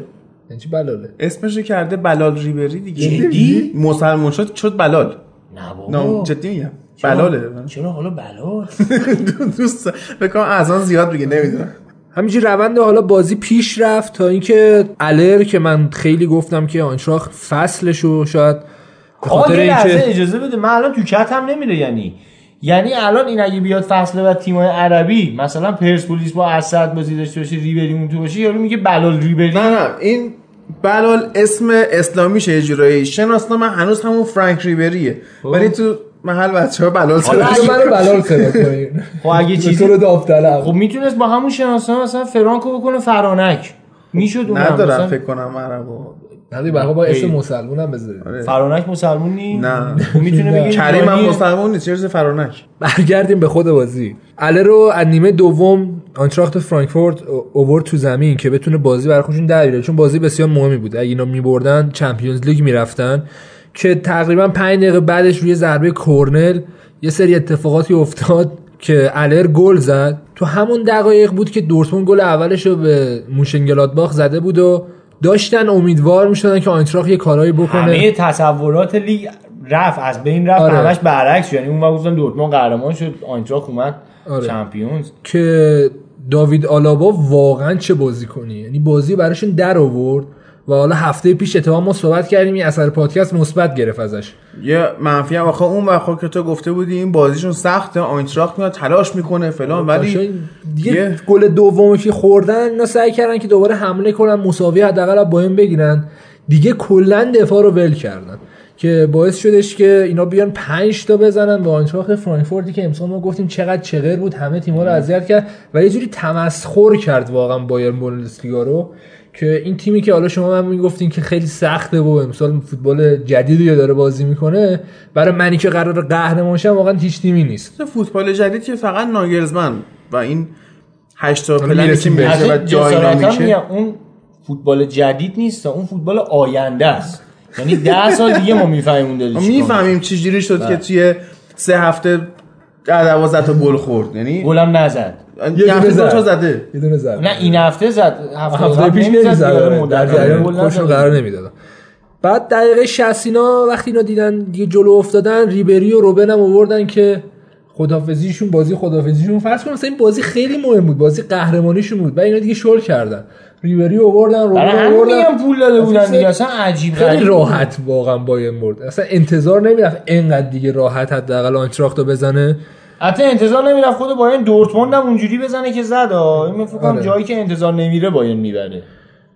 یعنی چی بلاله؟ اسمش رو کرده بلال ریبری دیگه. جدی؟ مسلمان شد شد بلال. نه نه بابا جدی میگم. بلاله. چرا حالا بلال؟ دوست بکنم از آن زیاد بگه نمی‌دونم. همینجوری روند حالا بازی پیش رفت تا اینکه الر که من خیلی گفتم که آنچراخ فصلش رو شاید آقا خاطر یه لحظه اینکه اجازه بده. من الان تو کت هم نمیره یعنی. یعنی الان این اگه بیاد فصل بعد تیمای عربی مثلا پرسپولیس با اسد بازی داشته باشه ریبری اون تو باشه یارو میگه بلال ریبری. نه نه. این بلال اسم اسلامیشه یه جورایی. شناسنامه هنوز همون فرانک ریبریه. ولی تو محل بچه ها بلال صدا منو بلال صدا کنین خب اگه به چیزی خب می‌تونست با همون شناسنامه مثلا فرانکو بکنه فرانک. می‌شد اونم ندارم فکر کنم عربو. ندی بقیه با اسم. مسلمون هم بذاریم. فرانک مسلمون نی؟ نه. می‌تونه بگه کریم هم. مسلمان نیست چرا فرانک؟ برگردیم به خود بازی. اله رو از نیمه دوم آنتراخت فرانکفورت اوورد تو زمین که بتونه بازی برای خودشون در بیاره. چون بازی بسیار مهمی بود. اگه اینا میبردن Champions League می‌رفتن. که تقریبا 5 دقیقه بعدش روی ضربه کرنر یه سری اتفاقاتی افتاد که الر گل زد تو همون دقایق بود که دورتموند گل اولش رو به موشنگلادباخ زده بود و داشتن امیدوار می‌شدن که آینتراخت یه کارایی بکنه همه تصورات لیگ رفت از بین رفت آره. همش برعکس. یعنی اون وقت گفتن دورتموند قهرمان شد آینتراخت اومد آره. چمپیونز که داوید آلابا واقعا چه بازی کنی یعنی بازی براشون در آورد و حالا هفته پیش اتفاقا ما صحبت کردیم این اثر پادکست مثبت گرفت ازش. یه منفی هم آخه اون وقت که تو گفته بودی این بازیشون سخته آینتراخت میاد تلاش می‌کنه فلان ولی دیگه یه- گل دومی که خوردن اینا سعی کردن که دوباره حمله کنن مساوی حداقل با این بگیرن. دیگه کلا دفاع رو ول کردن. که باعث شدش که اینا بیان 5 تا بزنن به آنتراخت فرانکفورتی که امسال ما گفتیم چقدر چغر بود همه تیم‌ها رو اذیت کرد. و یه جوری تمسخر کرد واقعا بایرن بوندسلیگا رو. که این تیمی که حالا شما هم می‌گفتین که خیلی سخته و امسال فوتبال جدیدی رو داره بازی می‌کنه برای منی که قرار قهرمان شم واقعا هیچ تیمی نیست. فوتبال جدید که فقط ناگرزمن و این هشتا پلنی که. میشه و جای اون فوتبال جدید نیست اون فوتبال آینده است. یعنی ده سال دیگه ما می‌فهمیم اون. می‌فهمیم چه جوری شد که توی سه هفته در دوازده تا گل خورد. یعنی گلم نزد. یه دونه هفته زد. زده. یه دونه زد. نه این هفته زد. هفته, هفته پیش نمی‌زد، در جریان نزد. قرار نمی‌دادن. بعد دقیقه 60 اینا وقتی اینا دیدن دیگه جلو افتادن ریبری و روبن هم آوردن که خدافزیشون بازی خدافزیشون فرض کن مثلا این بازی خیلی مهم بود. بازی قهرمانیشون بود. بعد اینا دیگه شل کردن. ریبری رو آوردن رو همین آوردن. پول داده بودن دیگه. اصلا عجیب خیلی غریب راحت واقعا باین برد اصلا انتظار نمی‌رفت اینقدر دیگه راحت حداقل آنتراخت رو بزنه. حتی انتظار نمی‌رفت خود بایرن دورتموند هم اونجوری بزنه که زد. این فکر کنم آره. جایی که انتظار نمیره بایرن می‌بره.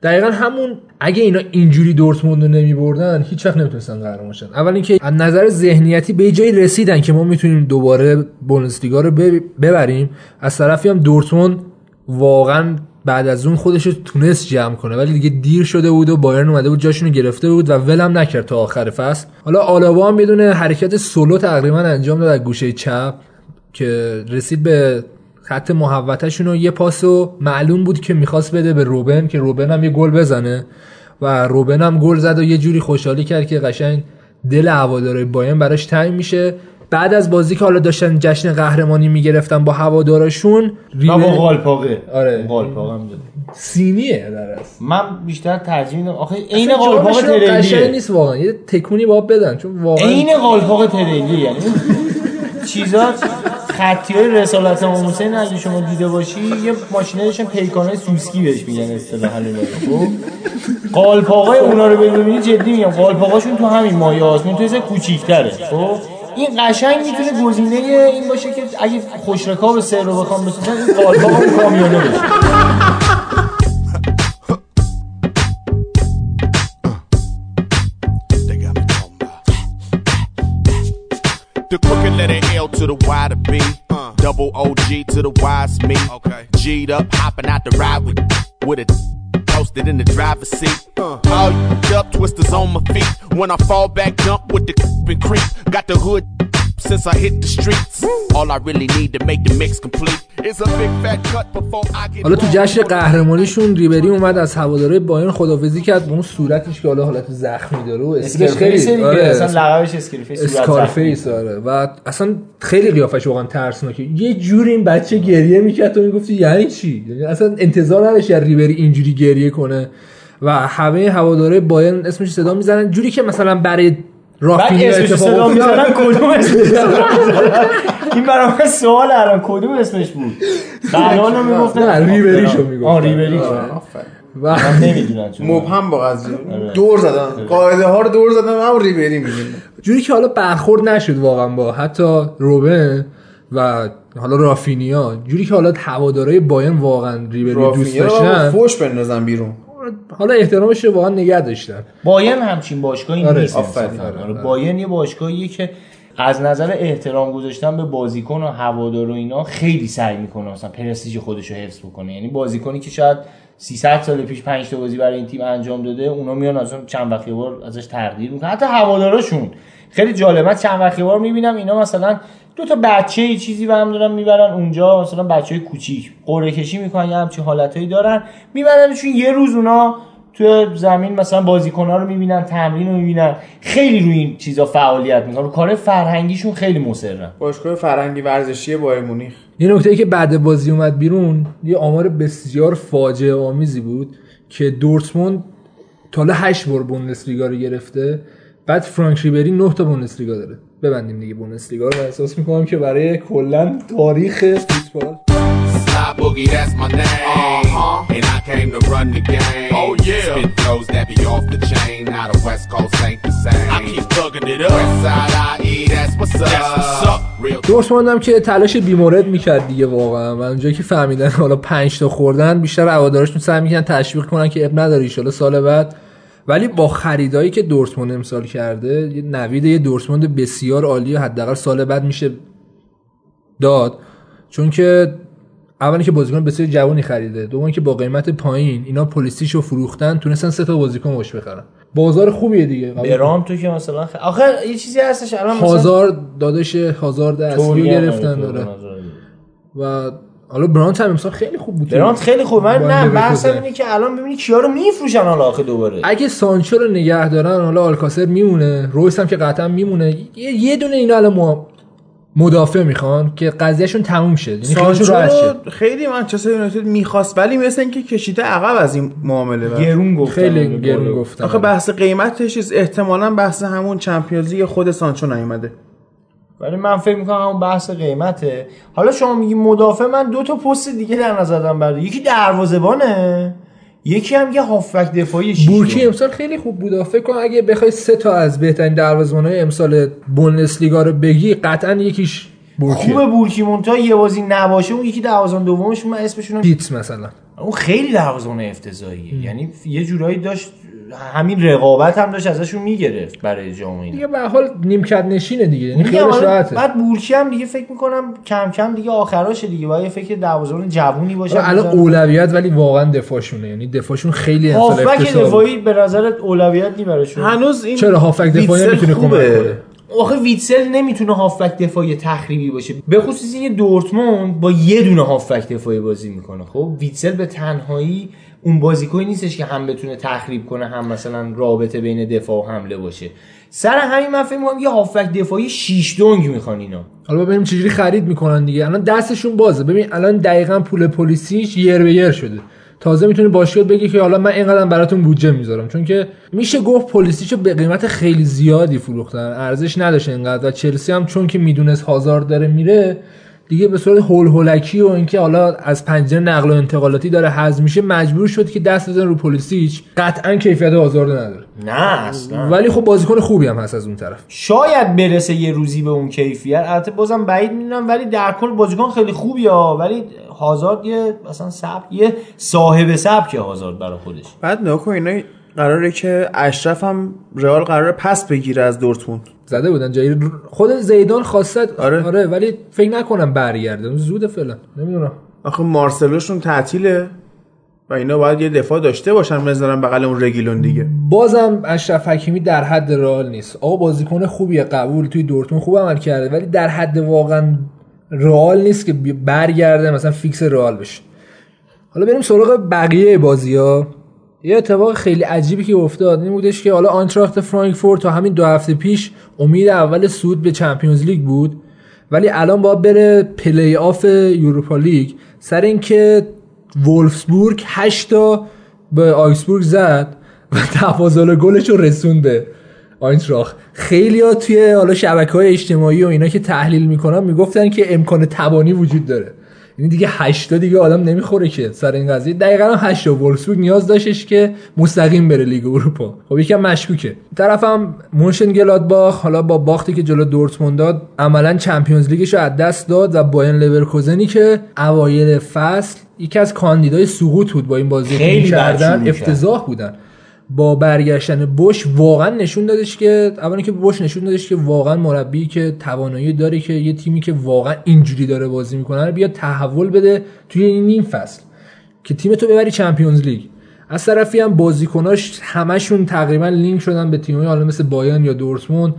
دقیقا همون اگه اینا اینجوری دورتموند رو نمی بردن هیچ وقت نمی‌تونستن قهرمان شن. اول اینکه از نظر ذهنیتی به یه جایی رسیدن که ما می‌تونیم دوباره بوندسلیگا رو بب- ببریم از طرفی هم دورتموند واقعا بعد از اون خودش رو تونست جمع کنه. ولی دیگه دیر شده بود و بایرن اومده بود جاشون رو گرفته بود و ولم نکرد تا آخر فصل. حالا آلابا هم بدون حرکت سولو تقریبا انجام داد از گوشه چپ. که رسید به خط محوطهشون و یه پاسو معلوم بود که می‌خواست بده به روبن که روبن هم یه گل بزنه و روبن هم گل زد و یه جوری خوشحالی کرد که قشنگ دل هوادارای باین براش تنگ میشه. بعد از بازی که حالا داشتن جشن قهرمانی می‌گرفتن با هوادارشون نه با قالپاقه آره. قالپاقه هم سینیه در اصل. من بیشتر ترجیح میدم. آخه عین قالپاق تریلیه. نیست واقعا. یه تکونی باید بدن چون واقعا عین قالپاق تریلی یعنی چیزا خطی های رسالت امام حسین اگه شما دیده باشی یه ماشینه داشتن پیکانه سوسکی بهش میگن اصطلاحا خب؟ قالپاقای اونا رو ببینی جدی میگم قالپاقاشون تو همین مایه آسمون تو یه کوچیک‌تره. خب؟ این قشنگ می‌تونه گزینه این باشه که اگه خوشرکاب سر رو بخوام بسازن این قالپاق اون کامیونه بشه. The crooked letter L to the Y to B. Uh. Double OG to the Y's me. Okay. G'd up, hopping out the ride with with it. Posted in the driver's seat. Uh. All up, twisters on my feet. When I fall back, jump with the and creep. Got the hood since I hit the streets. All I really need to make the mix complete is a big fat cut before I get حالا تو. جشن قهرمانیشون ریبری اومد از هواداره بایرن خدافزی کرد به اون صورتش که حالا حالت زخمی داره و اسکرفیس آره، اصلا لقبش اسکرفیس صورت اسکارفیس آره. و اصلا خیلی قیافش واقعا ترسناکه. یه جوری این بچه گریه می‌کرد تو می‌گفتی یعنی چی؟ یعنی اصلا انتظار نداشتی از ریبری اینجوری گریه کنه. و همه هواداره بایرن اسمش صدا می‌زنن. جوری که مثلا برای بعد رافینیا اسمش اتفاق صدا. می‌زنن کدوم اسمش؟ این برای من سوال الان کدوم اسمش بود؟ الان رو می‌گفتن نه، ریبریشو می‌گفتن. آه ریبریشو. و نمی‌دونن چون. مبهم با قضیه. دور زدن. قاعده ها رو دور زدن همون ریبری میگیم. جوری که حالا برخورد نشد واقعا با حتی روبن و حالا رافینیا جوری که حالا هوادارهای باین واقعا ریبری دوست داشتن. فوش بندازن بیرون. حالا احترامش رو واقعا نگه داشتن. باین همچین باشگاهی آره، نیست. آفرین. انصافاً. آره، آره، باین یه باشگاهیه که از نظر احترام گذاشتن به بازیکن و هوادار و اینا خیلی سعی می‌کنه مثلا پرستیژ خودش رو حفظ بکنه. یعنی بازیکنی که شاید 300 سال پیش 5 تا بازی برای این تیم انجام داده اونا میان اصلا چند وقت یه بار ازش تقدیر می‌کنن. حتی هواداراشون. خیلی جالب من چند وقت یه بار می‌بینم اینا مثلا دو تا بچه چیزی به هم دارن می‌برن اونجا مثلا بچه های کوچیک. قرعه کشی می‌کنن یه همچین حالتهایی دارن. میبرنشون یه روز اونا تو زمین مثلا بازیکن‌ها رو می‌بینن تمرین رو می‌بینن. خیلی روی این چیزا فعالیت می‌کنن. رو کار فرهنگیشون خیلی مصرن. باشگاه فرنگی ورزشی بایر مونیخ. یه نکته که بعد بازی اومد بیرون یه آمار بسیار فاجعه آمیزی بود که دورتموند تا حالا 8 بار بوندسلیگا رو گرفته. بعد فرانک ریبری 9 تا بوندسلیگا داره ببندیم دیگه بوندسلیگا رو من احساس می‌کنم که برای کلا تاریخ فوتبال Boogie, that's my name. Uh-huh. And I came to run the game. Oh, yeah. Spit flows that be off the chain. Now the West Coast ain't the same. I keep thugging it up. West side IE, that's what's up. That's what's up. Real دورتموند هم که تلاش بیمورد می‌کرد دیگه واقعا و اونجایی که فهمیدن حالا 5 تا خوردن بیشتر هوادارشون سعی می‌کنن تشویق کنن که اب نداره ان سال بعد ولی با خریدایی که دورتموند امسال کرده یه نوید یه دورتموند بسیار عالی حداقل سال بعد میشه داد چون که اولی که بازیکن بسیار جوانی خریده دوم که با قیمت پایین اینا پلیسیشو فروختن تونستن سه تا بازیکن باش بخرن بازار خوبیه دیگه. برام تو که مثلا خ... آخه یه چیزی هستش الان مثلا اصلی رو توری هم گرفتن داره. و حالا برانت هم امسال خیلی خوب بود برانت خیلی خوب. من نه. بحثم اینه که الان ببینی کیا رو میفروشن حالا آخه دوباره. اگه سانچو رو نگه دارن حالا آلکاسر میمونه رویس هم که قطعا میمونه. یه, دونه اینا الان مدافع می‌خوان که قضیهشون تموم شد یعنی سانچو رو خیلی منچستر یونایتد می‌خواست ولی مثل اینکه کشیده عقب از این معامله بر. گرون گفتن خیلی گرون. گفتن. آخه بحث قیمتش احتمالا بحث همون چمپیونز لیگ خود سانچو نیومده. ولی من فکر می‌کنم همون بحث قیمته. حالا شما میگی مدافع من دو تا پست دیگه در نظر دارم برای. یکی دروازه‌بانه. یکی هم یه هافبک دفاعی شیش بورکی. امسال خیلی خوب بود. فکر کنم اگه بخوای سه تا از بهترین دروازه‌بان‌های امسال بوندسلیگا رو بگی قطعا یکیش بورکی خوبه بورکی مونتا یه بازی نباشه اون یکی دروازه‌بان دومش من اسمشون پیتس مثلا. اون خیلی دروازه‌بان افتضاحیه. یعنی یه جورایی داشت همین رقابت هم داشت ازشون می‌گرفت برای جام دیگه به هر حال نیمکت نشینه دیگه یعنی حالا راحته. بعد بورکی هم دیگه فکر می‌کنم کم کم دیگه آخراشه دیگه باید فکر دروازه‌بان جوونی باشه. حالا الان اولویت ولی واقعا دفاعشونه یعنی دفاعشون خیلی هافبک. دفاعی به نظرت اولویت نی براشون؟ هنوز این چرا هافبک دفاعی ویتسل می‌تونه کمک خوبه. کنه؟ آخه ویتسل نمی‌تونه هافبک دفاعی تخریبی باشه. به خصوص این دورتموند با یه دونه هافبک دفاعی بازی می‌کنه. خب ویتسل به تنهایی اون بازیکنی نیستش که هم بتونه تخریب کنه هم مثلا رابطه بین دفاع و حمله باشه. سر همین من فکر می‌کنم یه هافبک دفاعی شیش دونگ می‌خوان اینا. حالا ببینیم چجوری خرید می‌کنن دیگه. الان دستشون بازه. ببین الان دقیقا پول پلیسیش یر به یر شده. تازه می‌تونه باشگاه بگی که حالا من اینقدر براتون بودجه می‌ذارم. چون که میشه گفت پلیسیشو به قیمت خیلی زیادی فروختن. ارزش نداشت اینقدر. و چلسی هم چون که می‌دونست هازارد داره میره دیگه به صورت هول هولکی و اینکه حالا از پنجره نقل و انتقالاتی داره حذف میشه مجبور شد که دست بزنه رو پلیسیچ قطعا کیفیت هازارد نداره. نه اصلا. ولی خب بازیکن خوبی هم هست از اون طرف. شاید برسه یه روزی به اون کیفیت. البته بازم بعید می‌دونم ولی در کل بازیکن خیلی خوبیه ولی هازارد یه مثلا سبک یه صاحب سبک هازارد برای خودش. بعد نکن اینا قراره که اشرف هم رئال قراره پس بگیره از دورتموند. زده بودن جایی. خود زیدان خواست آره. آره ولی فکر نکنم برگرده. زود فعلا. نمی‌دونم. آخه مارسلوشون تعطیله و اینا باید یه دفاع داشته باشن بذارن بغل اون رگیلون دیگه. بازم اشرف حکیمی در حد رئال نیست. آقا بازیکن خوبیه قبول توی دورتموند خوب عمل کرده ولی در حد واقعا رئال نیست که برگرده مثلا فیکس رئال بشه. حالا بریم سراغ بقیه بازی ها یه اتفاق خیلی عجیبی که افتاد این بودش که حالا آنتراخت فرانکفورت تا همین دو هفته پیش امید اول صعود به چمپیونز لیگ بود ولی الان باید بره پلی آف یوروپا لیگ. سر اینکه وولفسبورگ 8 تا به آگسبورگ زد و تفاضل گلش رو رسوند به آینتراخت خیلی ها توی حالا شبکه های اجتماعی و اینا که تحلیل می‌کنن می‌گفتن که امکان تبانی وجود داره. یعنی دیگه هشتا دیگه آدم نمی‌خوره که سر این قضیه. دقیقا هم هشتا. وولفسبورگ نیاز داشتش که مستقیم بره لیگ اروپا. خب یکم مشکوکه. طرفم مونشن گلادباخ حالا با باختی که جلو دورتموند داد عملا چمپیونز لیگش رو از دست داد و بایر لورکوزنی که اوایل فصل یکی از کاندیدای سقوط بود با این بازی که خیلی کردن. افتضاح بودن. با برگشتن بوش واقعا نشون دادش که اولا که بوش نشون دادش که واقعا مربی که توانایی داره که یه تیمی که واقعا اینجوری داره بازی می‌کنه رو بیاد تحول بده توی این نیم فصل که تیم تو ببری چمپیونز لیگ. از طرفی هم بازیکناش همشون تقریبا لینک شدن به تیم‌های حالا مثل بایرن یا دورتموند.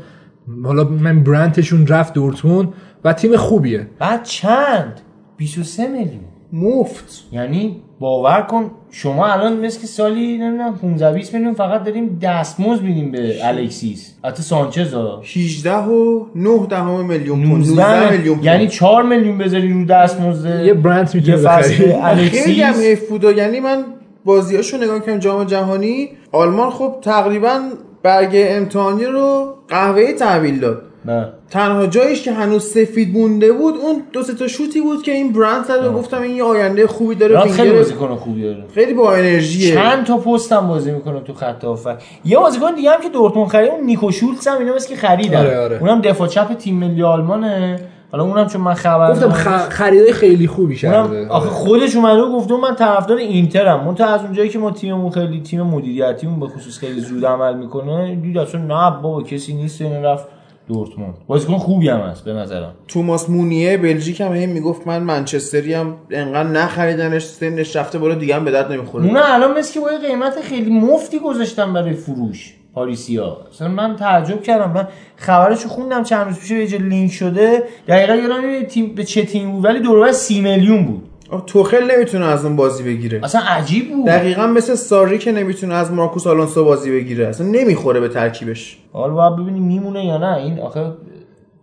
حالا من برندشون رفت دورتموند و تیم خوبیه. بعد چند؟ 23 میلیون. مفت. یعنی باور کن شما الان مثل که سالی نمی‌دونم 15 20 میلیون فقط داریم دستمزد میدیم به الکسیس. حتی سانچز ها. 18 و 9 دهم میلیون پوند. 19 19 میلیون. یعنی 4 میلیون بذاری رو دستمزد. یه برند می‌تونه فصل بخری. خیلی هم الکسیس حیف بود. یعنی من بازیاشو نگاه کردم جام جهانی. آلمان خب تقریبا برگه امتحانی رو قهوه تحویل داد. نه. تنها جایش که هنوز سفید مونده بود اون دو تا شوتی بود که این برند زد و گفتم این یه آینده خوبی داره خیلی بازیکن خوبی داره. خیلی با انرژیه. چند تا پست هم بازی می‌کنه تو خط هافک. یه بازیکن دیگه هم که دورتموند خرید اون نیکو شولتز هم اینا مثل که خریدن. آره، آره. اونم دفاع چپ تیم ملی آلمانه. حالا اونم چون من خبر گفتم. خ... خریدای خیلی خوبی کرده اونم آخه خودش اومده و گفته من طرفدار اینترم. من تا از اونجایی که ما تیممون خیلی تیم مدیریتیمون به خصوص خیلی زود عمل می‌کنه دید اصلا نه بابا کسی نیست اینو رفت. دورتموند. بازیکن خوبی هم هست به نظرم. توماس مونیه بلژیک هم هی می‌گفت من منچستری هم انقدر نخریدنش سنش رفته بالا دیگه هم به درد نمی‌خوره. اون الان مثل که با یه قیمت خیلی مفتی گذاشتن برای فروش پاریسیا. اصلا من تعجب کردم. من خبرشو خوندم چند روز پیش یه لینک شده. دقیقا یادم تیم به چه تیم بود؟ ولی دور و بر سی میلیون بود. توخل نمی‌تونه از اون بازی بگیره. اصلا عجیب بود. دقیقا مثل ساری که نمی‌تونه از مارکوس آلونسو بازی بگیره. اصلا نمی‌خوره به ترکیبش. حالا باید ببینیم میمونه یا نه. این آخه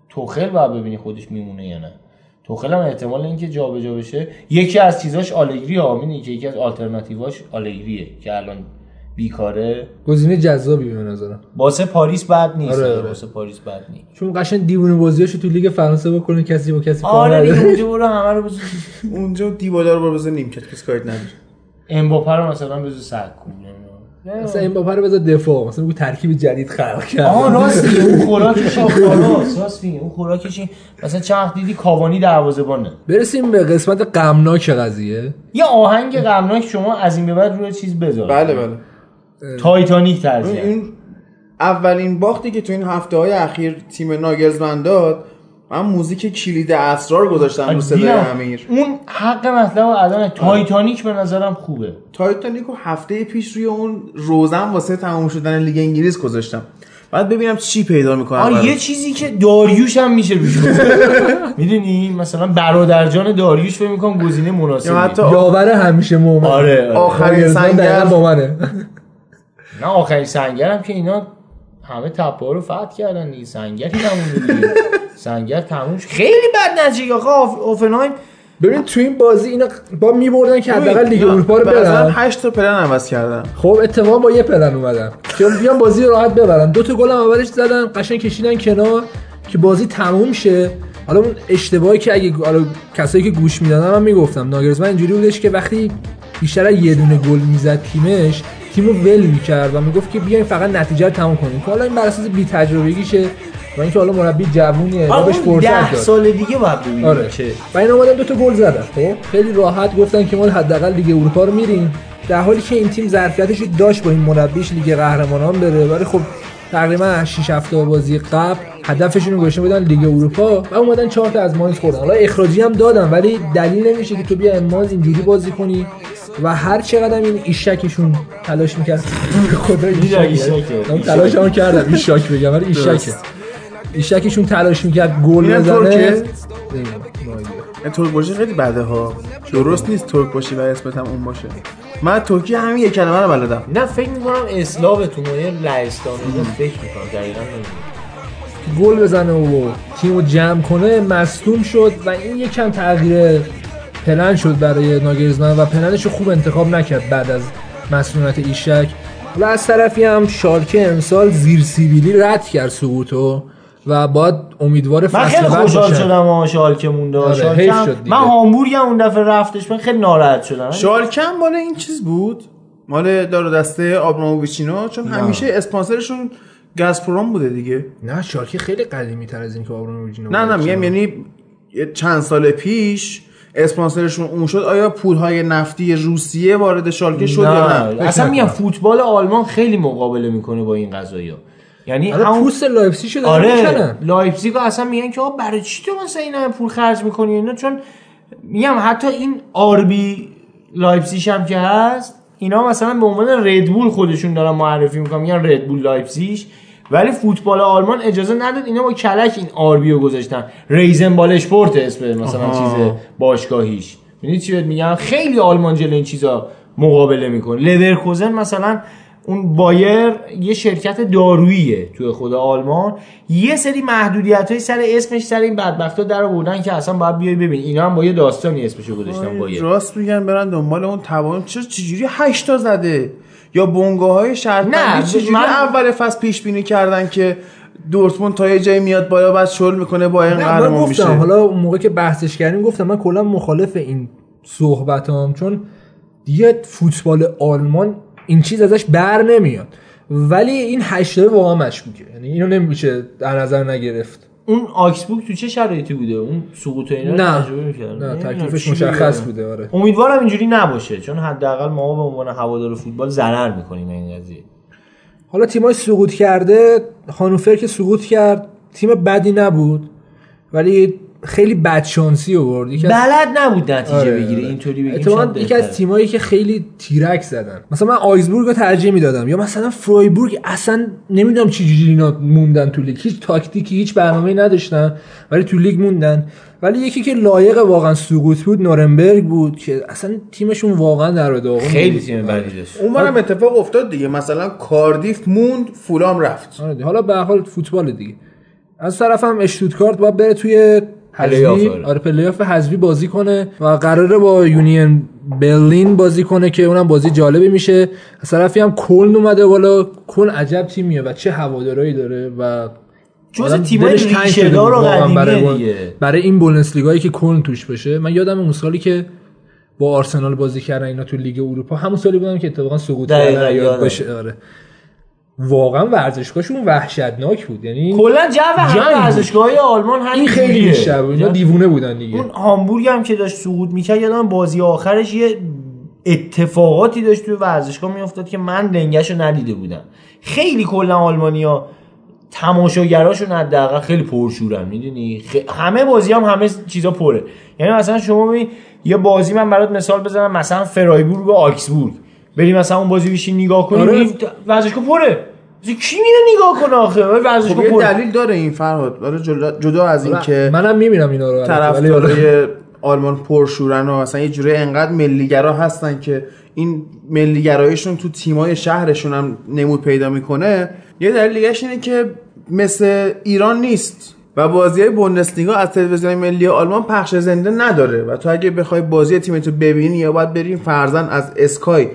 توخل باید ببینی خودش میمونه یا نه. توخل هم احتمال اینکه جابجا بشه. یکی از چیزاش آلگری ها که یکی از آلترناتیواش آلگریه که الان بیکاره. گزینه جذابی به نظرم. واسه پاریس بد نیست. آره، آره. واسه پاریس بد نیست. چون قشنگ دیوونه بازیاشو تو لیگ فرانسه بکنه کسی با کسی کار آره دیگه نداره. اونجا برو همه رو بزن. اونجا دیبالا رو برو بزن نیمکت کسی کاریت نداره. امباپه رو مثلا بزن سگ کن مثلا امباپه رو بذار دفاع مثلا بگو ترکیب جدید خلق کرد آها راست میگه اون خوراکش خلاص راست میگه اون خوراکش مثلا چند وقت دیدی کاوانی دروازه‌بانه؟ برسیم به قسمت غمناک قضیه. یه آهنگ غمناک شما از این به بعد روی چیز بذار. بله بله. تایتانیک ترجیح این اولین باختی که تو این هفته های اخیر تیم ناگلزمن داد من موزیک کلید اسرار گذاشتم رو صدای. امیر. اون حق مطلب الان تایتانیک به نظرم خوبه. تایتانیک رو هفته پیش روی اون روزن واسه تمام شدن لیگ انگلیس گذاشتم. بعد ببینم چی پیدا می‌کنم آره یه چیزی که داریوش هم میشه روش می‌دونی؟ مثلا برادرجان داریوش فکر می‌کنم گزینه مناسبی یا حتی یاور همیشه مومن. آره آره. آخرین سنگر با منه. نه آخرین سنگر هم که اینا همه تپه رو فتح کردن دیگه. نمونده دیگه. سنگر تموم. خیلی بد نتیجه. آقا اوفنهایم ببین تو این بازی اینا با میبردن که حداقل لیگ اروپا رو برن. 8 تا پلن عوض کردم خب اتفاقا با یه پلن اومدن. که بیان بازی راحت ببرن. دو تا گل هم اولش زدن قشنگ کشیدن کنار که بازی تموم شه. حالا اون اشتباهی که اگه حالا کسایی که گوش می‌دادن من می‌گفتم ناگرزمن اینجوری بودش که وقتی بیشتر یه دونه گل می‌زد تیمش تیمو ول می‌کرد و می‌گفت که بیاین فقط نتیجه رو تموم کنیم. که حالا این بر اساس بی تجربگیشه و اینکه حالا مربی جوونیه و بهش فرصت داد سال دیگه باید ببینیم آره. چه و این اومدن دو تا گل زدن. خب خیلی راحت گفتن که ما حداقل لیگ اروپا رو میریم. در حالی که این تیم ظرفیتش رو داشت با این مربیش لیگ قهرمانان بره. ولی خب تقریبا 6 هفته بازی قبل هدفشون رو گذاشته بودن لیگ اروپا و اومدن 4 تا از ماینز خوردن. حالا اخراجی هم دادن ولی دلیل نمیشه که تو بیا اماز اینجوری بازی کنی. و هر چقدر این ایشکشون تلاش می‌کرد. خدا ایشکه. تلاش هم کردم. ایشاک بگم. ولی ایشکه ایشکشون تلاش می‌کرد گل بزنه. ترک باشی خیلی بده ها. درست نیست ترک باشی و اسمت هم اون باشه. من ترکی همین یک کلمه رو بلدم. نه فکر می‌کنم اسلاوتون و یه لهستان اینا فکر می‌کنم. دقیقا گل بزنه و تیمو جمع کنه مصدوم شد و این یکم تغییر پلن شد برای ناگرزمن و پلنش رو خوب انتخاب نکرد بعد از مسئولیت ایشک. و از طرفی هم شالکه امسال زیر سیبیلی رد کرد سقوطو و باید امیدوار من فصل خیلی بعد خوشحال. شدم ها شالکه مونده آره، شالکه هم-. من هامبورگ هم اون دفعه رفتش من خیلی ناراحت شدم. شالکم مال این چیز بود؟ مال دار و دسته آبراموویچینو؟ چون همیشه اسپانسرشون گازپروم بوده دیگه. نه شالکه خیلی قدیمی تر از این که آبراموویچ نه نه میگم یعنی چند سال پیش اسپانسرشون اون شد آیا پولهای نفتی روسیه وارد شالکه شد یا نه؟ نه اصلا میگم نکنم. فوتبال آلمان خیلی مقابله می‌کنه با این قضايا یعنی آره همون پوست لایپزیگ شده آره لایپزیگ اصلا میگن که آقا برای چی تو مثلا این همه پول خرج می‌کنی؟ اینا چون میگم حتی این آربی لایپزیگ هم که هست اینا مثلا به عنوان ردبول خودشون دارن معرفی می‌کنن میگن ردبول لایپزیگ. ولی فوتبال آلمان اجازه نداد اینا با کلک این آربی رو گذاشتن. رازن بال اشپورت اسم مثلا آها. چیز باشگاهیش. می‌دونی چی بهت میگم؟ خیلی آلمان جلو این چیزا مقابله می‌کنه. لورکوزن مثلا اون بایر یه شرکت داروییه توی خود آلمان. یه سری محدودیت های سر اسمش سر این بدبخت ها در آوردن که اصلا باید بیای ببین اینا هم با یه داستانی اسمشو گذاشتن بایر. راست میگن برن دنبال اون توان چرا چجوری 8 تا زده؟ یا بونگاه های شرط نه، چجوری من- اول فصل پیش بینی کردن که دورتموند تا یه جایی میاد بالا بعد شل می‌کنه نه من قهرمان میشه. گفتم حالا اون موقع که بحثش کردیم گفتم من کلا مخالف این صحبتام چون دیگه فوتبال آلمان این چیز ازش بر نمیاد. ولی این هشتاد واقعا مشکوکه یعنی اینو نمیشه در نظر نگرفت. اون آکسبورگ تو چه شرایطی بوده اون سقوط اینا نه. تجربه می‌کرد. نه تکلیفش مشخص. بوده آره امیدوارم اینجوری نباشه چون حداقل ما به عنوان هوادار فوتبال ضرر می‌کنیم این قضیه حالا تیمای سقوط کرده هانوفر که سقوط کرد تیم بدی نبود ولی خیلی بدشانسی آورد یکی از بلد نبود نتیجه آره، بگیره آره. اینطوری بگیم اتفاقاً یکی از. تیمایی که خیلی تیرک زدن مثلا من آیزبورگ رو ترجیح می‌دادم یا مثلا فرویبورگ اصلا نمی‌دونم چی جوری اینا موندن تو لیگ هیچ تاکتیکی هیچ برنامه‌ای نداشتن ولی تو لیگ موندن ولی یکی که لایق واقعا سقوط بود نورنبرگ بود که اصلا تیمشون واقعا در داغون خیلی. تیم بدی داشت اون برم اتفاق افتاد دیگه مثلا کاردیف موند فولام رفت آره. حالا به هر حال فوتبال دیگه از طرف هم اشتوتگارت باید بره توی حذفی آره. آره پلی‌آف حذفی بازی کنه و قراره با یونین برلین بازی کنه که اونم بازی جالبی میشه از طرفی هم کلن اومده بالا کلن عجب تیمیه و چه هوادارایی داره و جز تیمای ریشه‌دار و برای, دیگه. برای این بوندسلیگایی که کلن توش بشه من یادم اون سالی که با آرسنال بازی کردن اینا تو لیگ اروپا همون سالی بودم که اتفاقا سقوط کردن یاد. باشه آره واقعا ورزشگاهشون وحشتناک بود. یعنی کلا جو. ورزشگاه‌های آلمان همین این خیلی. بیشتر بود. اینا دیوونه بودن دیگه. اون هامبورگ هم که داشت سقوط می‌کرد یادم بازی آخرش یه اتفاقاتی داشت توی ورزشگاه میافتاد که من لنگش رو ندیده بودم. خیلی کلا آلمانیا تماشاگراشون حداقل خیلی پرشورن می‌دونی؟ خ... همه بازی هم همه چیزا پره. یعنی مثلا شما ببین یه بازی من برات مثال بزنم مثلا فرایبورگ و آکسبورگ. بریم مثلا اون بازی بشین نگاه کنی آره. ورزشگاه پره. کی میره نگاه کنه آخه؟ ورزشگاه خب دلیل داره این فرهاد. آره جدا, جدا از این که منم می‌بینم اینا رو ولی. طرفدارای آلمان پرشورن و مثلا یه جوری انقدر ملیگرا هستن که این ملیگرایشون تو تیمای شهرشون هم نمود پیدا می‌کنه. یه دلیل دیگهش اینه که مثل ایران نیست و بازی های بوندسلیگا از تلویزیون ملی آلمان پخش زنده نداره. و تو اگه بخوای بازی تیمتو ببینی یا باید بریم فرزن از اسکای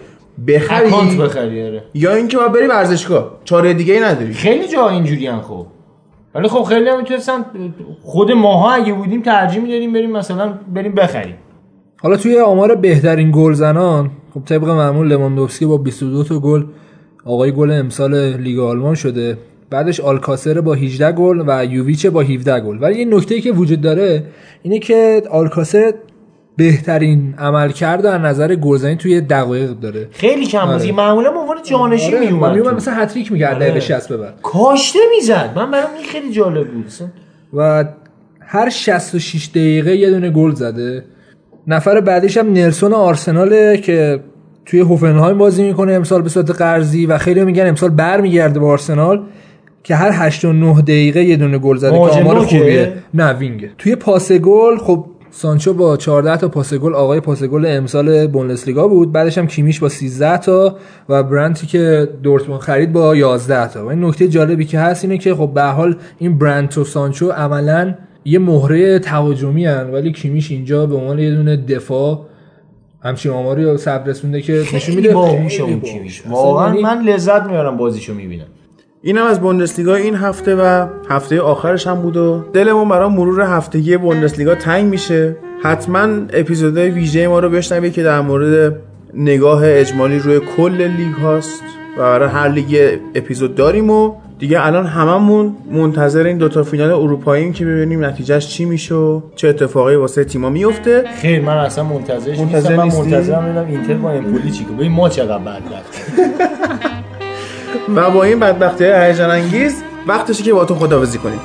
بخری. اکانت بخری آره. یا اینکه باید بری ورزشگاه. چاره دیگه ای نداری. خیلی جا اینجوری هم خب. ولی خب خیلی هم می‌تونستن خود ماها اگه بودیم ترجیح می‌دادیم بریم مثلا بریم بخریم. حالا توی آمار بهترین گل زنان خب طبق معمول لواندوفسکی با 22 تا گل آقای گل امسال لیگ آلمان شده. بعدش آلکاسر با 18 گل و یوویچ با 17 گل. ولی یه نکته که وجود داره اینه که آلکاسر بهترین عملکرد در نظر گلزنی توی دقایق داره. خیلی کم بازی معمولا به عنوان جانشین آره، میومد میومد. مثلا هتریک می‌کرد آره. دقیقه 60 به بعد. کاشته می‌زد. من برام این خیلی جالب بود. و هر 66 دقیقه یه دونه گل زده. نفر بعدیش هم نلسون آرسناله که توی هوفنهایم بازی می‌کنه امسال به صورت قرضی و خیلی میگن امسال برمیگرده به آرسنال که هر 8 و 9 دقیقه یه دونه گل زده که آمار؟ خوبیه. نه وینگه توی پاس گل خب سانچو با 14 تا پاس گل آقای پاس گل امسال بوندسلیگا بود. بعدش هم کیمیش با 13 تا و برانتی که دورتموند خرید با 11 تا. و این نکته جالبی که هست اینه که خب به حال این برانت و سانچو عملا یه مهره تهاجمی هن ولی کیمیش اینجا به عنوان یه دونه دفاع همچین آماری رو ثبت رسونده که نشون میده. باهوشه اون. کیمیش. واقعا یعنی من لذت میارم بازیشو می‌بینم. این هم از بوندسلیگا این هفته و هفته آخرش هم بود و دلمون برای مرور هفتگی بوندسلیگا تنگ میشه. حتما اپیزودهای ویژه ما رو بشنوید که در مورد نگاه اجمالی روی کل لیگ هاست و برای هر لیگ اپیزود داریم و دیگه الان هممون منتظر این دوتا فینال اروپاییم که ببینیم نتیجهش چی میشه و چه اتفاقی واسه تیما میفته. خیر من اصلا منتظرش منتظر نیستم. من؟ منتظرم ببینم اینتر با امپولی چی کنه ببین ما چقدر بدبخت. و با این بدبختی هیجان انگیز وقتشه که با تو خداحافظی کنیم.